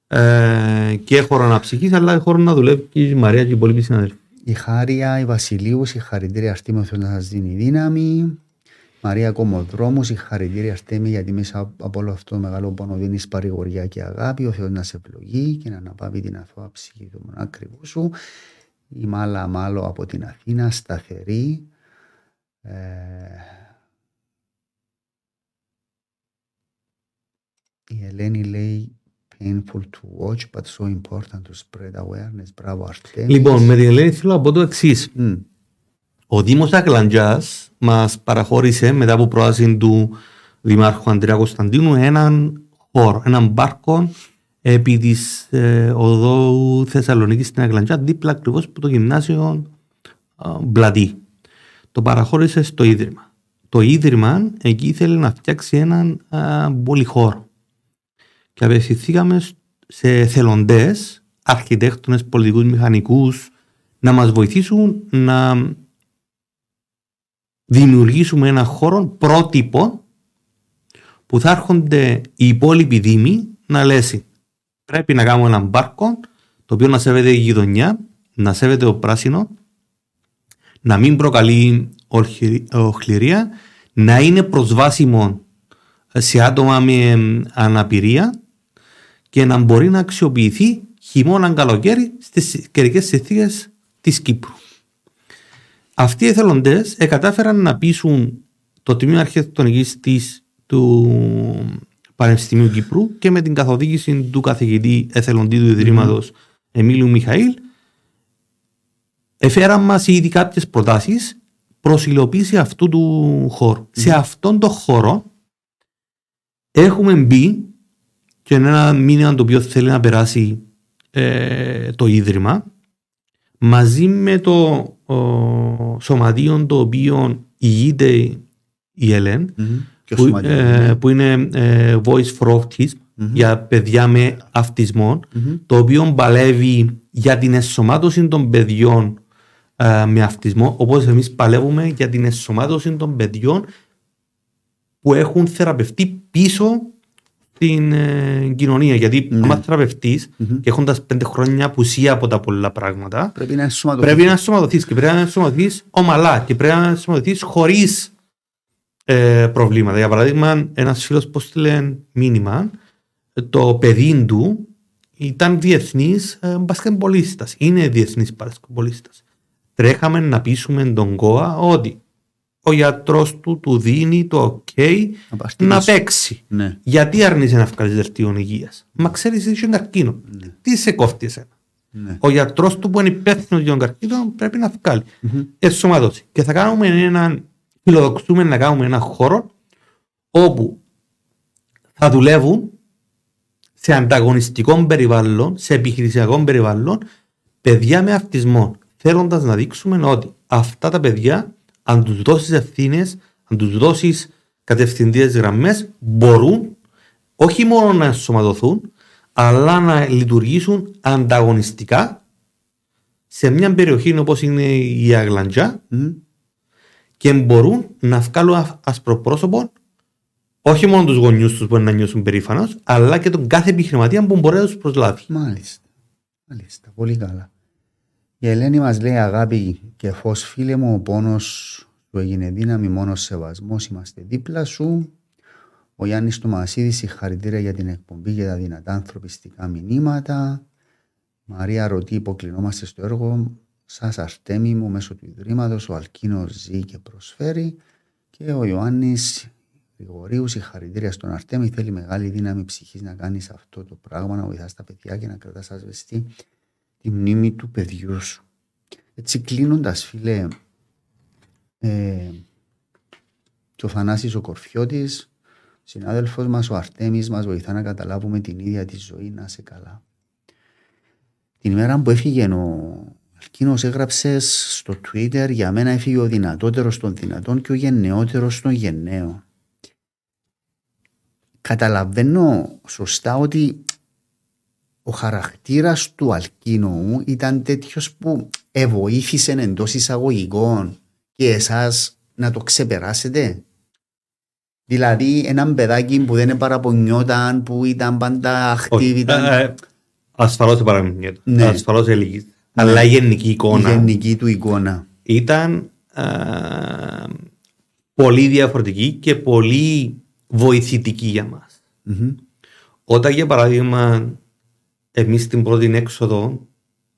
ε, και χώρο αναψυχής, αλλά χώρο να δουλεύει και η Μαρία και οι υπόλοιποι συναδέλφοι. Η Χάρια, η Βασιλείου, συγχαρητήρια αρτή με να σας δίνει δύναμη. Μαρία Κομοδρόμους, συγχαρητήρια αρτή γιατί μέσα από όλο αυτό το μεγάλο πόνο δίνεις παρηγοριά και αγάπη. Ο Θεός να σε ευλογεί και να αναπαύει την αθώα ψυχή του μονάκριβου σου. Η Μάλα Μάλο από την Αθήνα, σταθερή, Ε, η Ελένη λέει painful to watch but so important to spread awareness. Μπράβο Αρτέμις. Λοιπόν, με την Ελένη θέλω να πω το εξής. Μμ. Ο Δήμος Αγλαντζάς μας παραχώρησε μετά από πρόταση του Δημάρχου Αντρέα Κωνσταντίνου έναν χώρο, έναν μπάρκο επί της ε, οδού Θεσσαλονίκης στην Αγλαντζά δίπλα ακριβώς από το γυμνάσιο ε, Μπλατή. Το παραχώρησε στο Ίδρυμα. Το Ίδρυμα εκεί ήθελε να φτιάξει έναν ε, πολυχώρο και απευθυνθήκαμε σε θελοντές, αρχιτέκτονες, πολιτικούς μηχανικούς να μας βοηθήσουν να δημιουργήσουμε ένα χώρο πρότυπο που θα έρχονται οι υπόλοιποι δήμοι να λέσει πρέπει να κάνουμε έναν πάρκο το οποίο να σέβεται η γειτονιά, να σέβεται το πράσινο, να μην προκαλεί οχλη- οχληρία, να είναι προσβάσιμο σε άτομα με αναπηρία και να μπορεί να αξιοποιηθεί χειμώνα καλοκαίρι στις καιρικές συνθήκες της Κύπρου. Αυτοί οι εθελοντές κατάφεραν να πείσουν το Τμήμα Αρχιτεκτονικής της του Πανεπιστημίου Κύπρου και με την καθοδήγηση του καθηγητή εθελοντή του Ιδρύματος Εμίλιου Μιχαήλ εφέραν μας ήδη κάποιες προτάσεις προς υλοποίηση αυτού του χώρου. Σε αυτόν τον χώρο έχουμε μπει και είναι ένα μήνυμα το οποίο θέλει να περάσει ε, το Ίδρυμα μαζί με το ο, σωματείο το οποίο ηγείται η ΕΛΕΝ Μμμ. Ποιο που, σωματείο ε, είναι. που είναι ε, Voice for Autism για παιδιά με αυτισμό Μμμ. το οποίο παλεύει για την ενσωμάτωση των παιδιών ε, με αυτισμό όπως εμείς παλεύουμε για την ενσωμάτωση των παιδιών που έχουν θεραπευτεί πίσω στην ε, κοινωνία γιατί Ναι. άμα θεραπευτείς Μμμ. και έχοντας πέντε χρόνια απουσία από τα πολλά πράγματα Πρέπει να ενσωματωθείς. Πρέπει να ενσωματωθείς και πρέπει να ενσωματωθείς ομαλά και πρέπει να ενσωματωθείς χωρίς ε, προβλήματα. Για παράδειγμα, ένας φίλος που στείλε μήνυμα, το παιδί του ήταν διεθνής ε, μπασκετμπολίστας. Είναι διεθνής μπασκετμπολίστας. Τρέχαμε να πείσουμε τον ΚΟΑ ότι ο γιατρός του του δίνει το ok Να πας στη να πίσω. παίξει. Ναι. Γιατί αρνείσαι να βγάλεις δελτίο υγείας; Μα ξέρεις ότι είσαι καρκίνο. Τι σε κόφτει εσένα; Ναι. Ο γιατρός του που είναι υπεύθυνος για τον καρκίνο πρέπει να βγάλει. Μμμ. Ενσωματώσει. Και θα κάνουμε έναν, φιλοδοξούμε να κάνουμε ένα χώρο όπου θα δουλεύουν σε ανταγωνιστικό περιβάλλον, σε επιχειρησιακό περιβάλλον, παιδιά με αυτισμό. Θέλοντας να δείξουμε ότι αυτά τα παιδιά, αν τους δώσεις ευθύνες, αν τους δώσεις κατευθυντήρες γραμμές, μπορούν όχι μόνο να ενσωματωθούν, αλλά να λειτουργήσουν ανταγωνιστικά σε μια περιοχή όπως είναι η Αγλαντζά Μμμ. και μπορούν να βγάλουν α- ασπροπρόσωπο όχι μόνο τους γονιούς τους που να νιώσουν περήφανος, αλλά και τον κάθε επιχειρηματία που μπορεί να τους προσλάβει. Μάλιστα. Μάλιστα. Πολύ καλά. Η Ελένη μας λέει αγάπη και φως φίλε μου ο πόνος σου έγινε δύναμη μόνος σεβασμός είμαστε δίπλα σου. Ο Γιάννης του Μασίδης συγχαρητήρια για την εκπομπή και τα δυνατά ανθρωπιστικά μηνύματα. Μαρία ρωτή υποκλεινόμαστε στο έργο σας Αρτέμι μου μέσω του Ιδρύματος ο Αλκίνος ζει και προσφέρει και ο Ιωάννης Γρηγορίου συγχαρητήρια στον Αρτέμι θέλει μεγάλη δύναμη ψυχής να κάνεις αυτό το πράγμα να βοηθάς τα παιδιά και να κρατάς ασβεστή τη μνήμη του παιδιού σου. Έτσι κλείνοντας φίλε ε, και ο Θανάσης ο Κορφιώτης συνάδελφος μας ο Αρτέμις μας βοηθά να καταλάβουμε την ίδια τη ζωή να σε καλά. Την ημέρα που έφυγε ο Αλκίνος έγραψες στο Twitter για μένα έφυγε ο δυνατότερος των δυνατών και ο γενναιότερος των γενναίων. Καταλαβαίνω σωστά ότι ο χαρακτήρας του Αλκίνου ήταν τέτοιος που εβοήθησε εντός εισαγωγικών και εσάς να το ξεπεράσετε; Δηλαδή έναν παιδάκι που δεν παραπονιόταν, που ήταν πάντα active, ήταν Ε, ε, Ασφαλώς δεν παραμείνει. Ναι. Ασφαλώς έλεγες. Αλλά η γενική η εικόνα γενική του εικόνα. ήταν α, πολύ διαφορετική και πολύ βοηθητική για μας. Μμμ. Όταν για παράδειγμα εμείς στην πρώτη έξοδο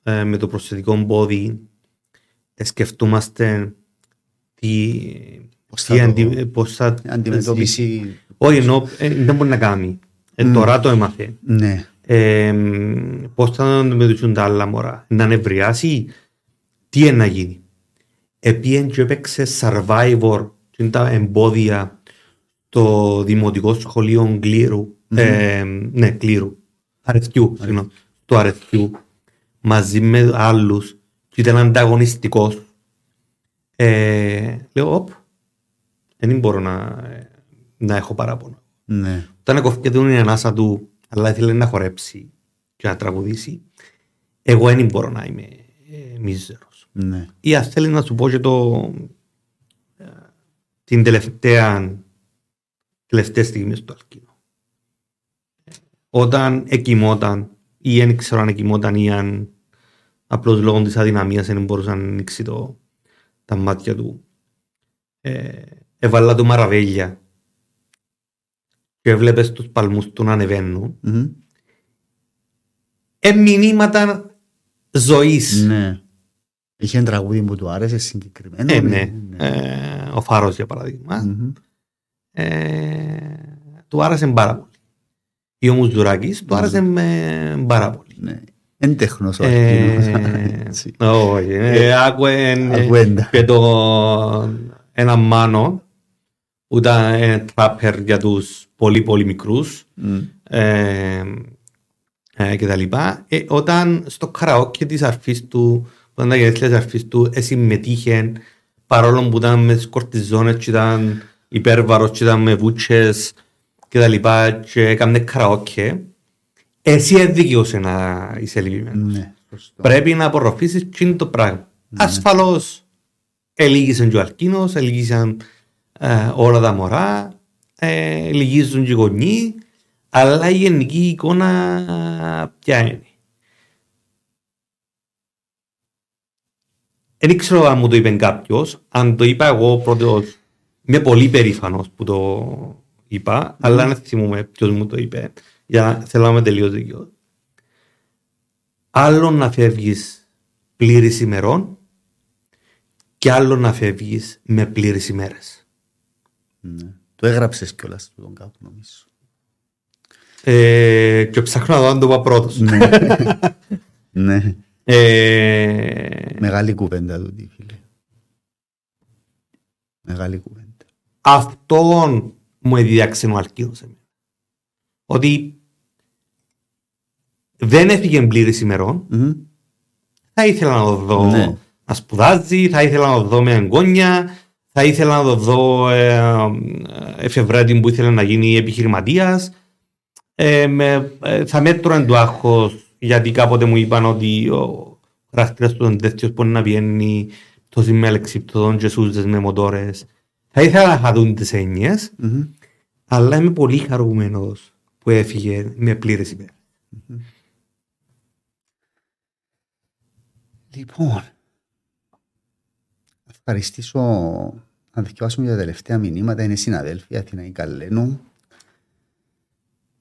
ε, με το προσθετικό πόδι ε, σκεφτούμαστε τι, Πώς τι θα αντι- το πώς θα αντιμετώπιση. όχι ενώ ε, δεν μπορεί να κάνει ε, Μμ. τώρα το έμαθε Ναι. ε, πώς θα αντιμετωπίσουν τα άλλα μωρά; Να νευριάσει; Τι είναι να γίνει; Επίεν και έπαιξε Survivor και είναι τα εμπόδια το δημοτικό σχολείο Γκλήρου ε, ναι Γκλήρου Αρεθιού συγγνώμη του Αρεθιού μαζί με άλλους και ήταν ανταγωνιστικός ε, λέω οπ δεν μπορώ να, να έχω παράπονο Ναι. όταν έκοφηκε η ανάσα του, αλλά ήθελε να χορέψει και να τραγουδήσει, εγώ δεν μπορώ να είμαι ε, μίζερος. Ναι. Ή αν θέλεις να σου πω και το, ε, την τελευταία, τελευταία στιγμή στο Αλκίνο. Όταν εκοιμόταν ή δεν ξέρω αν εκοιμόταν ή αν απλώς λόγω της αδυναμίας δεν μπορούσε να ανοίξει το, τα μάτια του. Ε, έβαλα του μαραβέλια και έβλεπες τους παλμούς του να ανεβαίνουν. Μμμ. Ε, μηνύματα ζωής. Ναι. Είχε ένα τραγούδι που του άρεσε συγκεκριμένο. Ε, ναι. Ε, ο Φάρος για παράδειγμα. Μμμ. Ε, του άρεσε πάρα πολύ. Ή ο Μουζουράκης του άρεσε με πάρα πολύ. Ναι. Εν τέχνος ο Ε, Αλκίνος. Έτσι. <laughs> Όχι, ε, άκουε ε, Ακουέντα. και το ένα μάνο που ήταν ένα τράπερ για τους πολύ πολύ μικρούς Μμ. ε, ε, και τα λοιπά. Ε, όταν στο καραόκι της αρφής του, που ήταν τα γενέθλια της αρφής του, ε, συμμετείχε παρόλο που ήταν μες τις κορτιζόνες και ήταν υπέρβαρος και ήταν με βούτσες και τα λοιπά και έκανε καραόκι, εσύ έδικαιωσε να είσαι λυπημένος. Ναι. σωστό. Πρέπει να απορροφήσεις και είναι το πράγμα. Ασφαλώς ελίγησαν και ο Αλκίνος, ελίγησαν ε, όλα τα μωρά, ε, λυγίζουν και οι γονείς, αλλά η γενική εικόνα ποια είναι. Δεν ξέρω αν μου το είπε κάποιος. Αν το είπα εγώ πρώτος, είμαι πολύ περήφανος που το είπα, αλλά δεν θυμούμαι ποιος μου το είπε. Για να θέλω να είμαι τελείως δικαιό. Άλλο να φεύγεις πλήρης ημερών και άλλο να φεύγεις με πλήρε ημέρες. Ναι. Το έγραψες κιόλας του τον κάπου νομίζω. Ε, και ψάχνω να δω αν το είπα πρώτος. Ναι. <laughs> Ναι. Ε, Μεγάλη κουβέντα του φίλε. Μεγάλη κουβέντα. αυτόν μου έδιδαξε ο Αλκίνος εμένα. Ότι δεν έφυγε πλήρη ημερών. Μμμ. Θα ήθελα να το δω Ναι. να σπουδάζει, θα ήθελα να το δω με εγγόνια, θα ήθελα να το δω ε, ε, εφευρέτη που ήθελε να γίνει επιχειρηματίας. Ε, με, ε, θα μέτρωνε το άγχος γιατί κάποτε μου είπαν ότι ο χαρακτήρας του είναι τέτοιος που να βγαίνει τόσο με αλεξίπτωδον και σούζες με μοτόρες. Θα ήθελα να χαθούν τις έννοιες, Μμμ. αλλά είμαι πολύ χαρούμενος που έφυγε με πλήρες ημέρες. Λοιπόν, να ευχαριστήσω να δικαιώσουμε για τα τελευταία μηνύματα. Είναι συναδέλφοι Αθηναή Καλένου.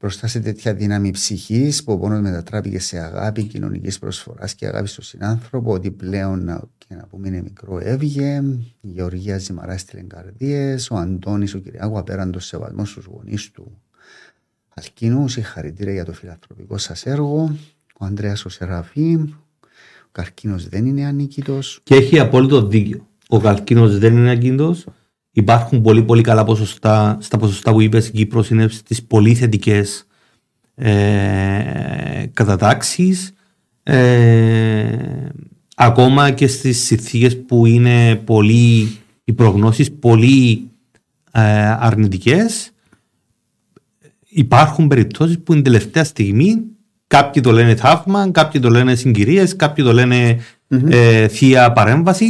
Μπροστά σε τέτοια δύναμη ψυχής που ο πόνος μετατράπηκε σε αγάπη κοινωνικής προσφοράς και αγάπη στον συνάνθρωπο, ότι πλέον να, και να πούμε είναι μικρό έβγε. Η Γεωργία Ζημαρά έστειλε καρδίε. Ο Αντώνης, ο Κυριάκου, απέραντος σεβασμός στους γονείς του Αλκίνου. Συγχαρητήρια για το φιλανθρωπικό σας έργο. Ο Ανδρέας ο Σεραφείμ. Ο καρκίνος δεν είναι ανίκητος. Και έχει απόλυτο δίκιο. Ο καρκίνος δεν είναι ακίνητο. Υπάρχουν πολύ πολύ καλά ποσοστά. Στα ποσοστά που είπες, η Κύπρος είναι στις πολύ θετικές ε, κατατάξεις. Ε, ακόμα και στις συνθήκες που είναι πολύ οι προγνώσεις πολύ ε, αρνητικές υπάρχουν περιπτώσεις που την τελευταία στιγμή κάποιοι το λένε θαύμα, κάποιοι το λένε συγκυρίες, κάποιοι το λένε ε, θεία παρέμβαση.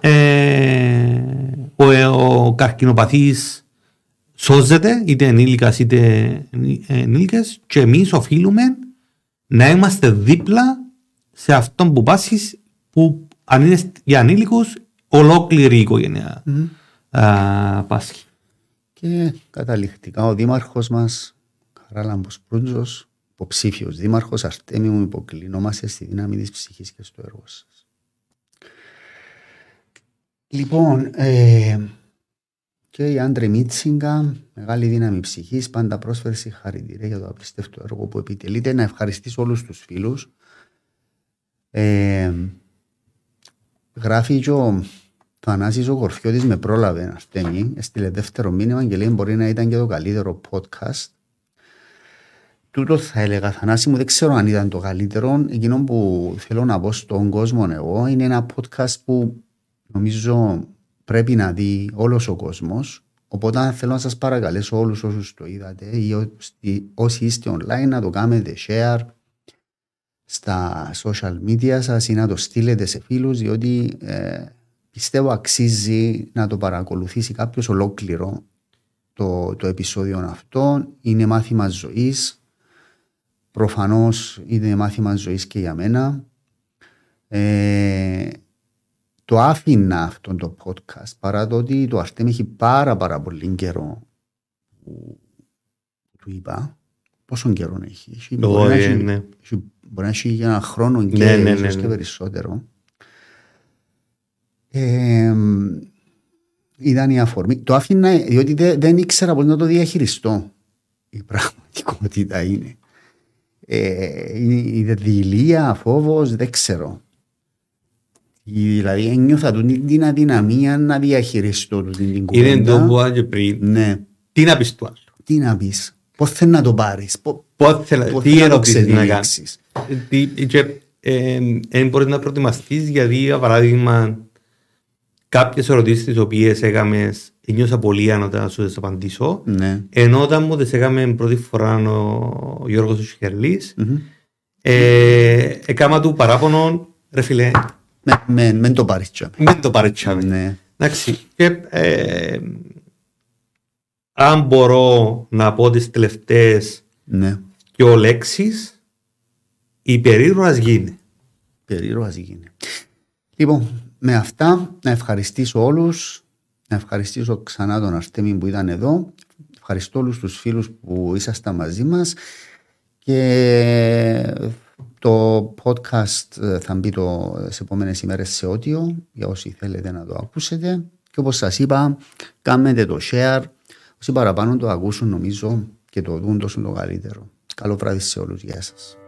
Ε, ο, ε, ο καρκινοπαθής σώζεται, είτε ενήλικας είτε ενήλικες και εμείς οφείλουμε να είμαστε δίπλα σε αυτόν που πάσχεις που αν είναι για ανήλικους ολόκληρη η οικογένεια α, πάσχει. Και καταληκτικά ο δήμαρχος μας, Καράλαμπος Προύτζος, υποψήφιος δήμαρχος, Αρτέμι μου υποκλεινόμαστε στη δύναμη της ψυχής και στο έργο σας. Λοιπόν, ε, και η Άντρε Μίτσιγκα, μεγάλη δύναμη ψυχής, πάντα πρόσφερε συγχαρητήρια για το απίστευτο έργο που επιτελείται. Να ευχαριστήσω όλους τους φίλους. Ε, γράφει και ο Θανάσης ο Κορφιώτης με πρόλαβε να στέμει, έστειλε δεύτερο μήνυμα και λέει μπορεί να ήταν και το καλύτερο podcast. Τούτος θα έλεγα Θανάση μου, δεν ξέρω αν ήταν το καλύτερο. Εκείνο που θέλω να πω στον κόσμο εγώ είναι ένα podcast που νομίζω πρέπει να δει όλος ο κόσμος. Οπότε θέλω να σας παρακαλέσω όλους όσους το είδατε ή όσοι είστε online να το κάνετε share στα social media σας ή να το στείλετε σε φίλους διότι ε, πιστεύω αξίζει να το παρακολουθήσει κάποιος ολόκληρο το, το επεισόδιο αυτό. Είναι μάθημα ζωής. Προφανώς είναι μάθημα ζωής και για μένα. Ε, το άφηνα αυτό το podcast παρά το ότι το Αρτέμ έχει πάρα πάρα πολύ καιρό που του είπα πόσο καιρό έχει; έχει μπορεί, να έχει, ναι. έχει, μπορεί να έχει για ένα χρόνο και, ναι, ναι, ναι, και ναι. περισσότερο. Ε, ήταν η αφορμή. Το άφηνα διότι δεν, δεν ήξερα πώς να το διαχειριστώ. Η πραγματικότητα είναι. Ε, η δηλία, φόβος, δεν ξέρω. Δηλαδή ένιωθα την αδυναμία να διαχειριστώ την κουβέντα. Είναι το που είπα πριν. Ναι. Τι να πεις του άλλου; Τι να πεις; Πώς θέλει να το πάρεις; Πώς θέλει τι ερωτήσεις να κάνεις. Δεν μπορείς να προετοιμαστείς γιατί για παράδειγμα κάποιες ερωτήσεις τις οποίες έκαμες νιώσα πολύ άνετα να σου τις απαντήσω ναι. ενώ όταν μου τις έκαμε πρώτη φορά ο Γιώργος ο Σιχερλής mm-hmm. ε, έκανα του παράπονο ρε φίλε Μεν το παρίτσαμε. Μεν το παρίτσαμε. Ναι. Εντάξει. Και, ε, αν μπορώ να πω τις τελευταίες ναι. Ο λέξεις, η περίρωας γίνει. Περίρωας γίνει. Λοιπόν, με αυτά να ευχαριστήσω όλους, να ευχαριστήσω ξανά τον Αρτέμι που ήταν εδώ. Ευχαριστώ όλους τους φίλους που ήσασταν μαζί μας και το podcast ε, θα μπει το, σε επόμενες ημέρες σε ότιο για όσοι θέλετε να το ακούσετε. Και όπως σας είπα, κάνετε το share. Όσοι παραπάνω το ακούσουν, νομίζω και το δουν τόσο το καλύτερο. Καλό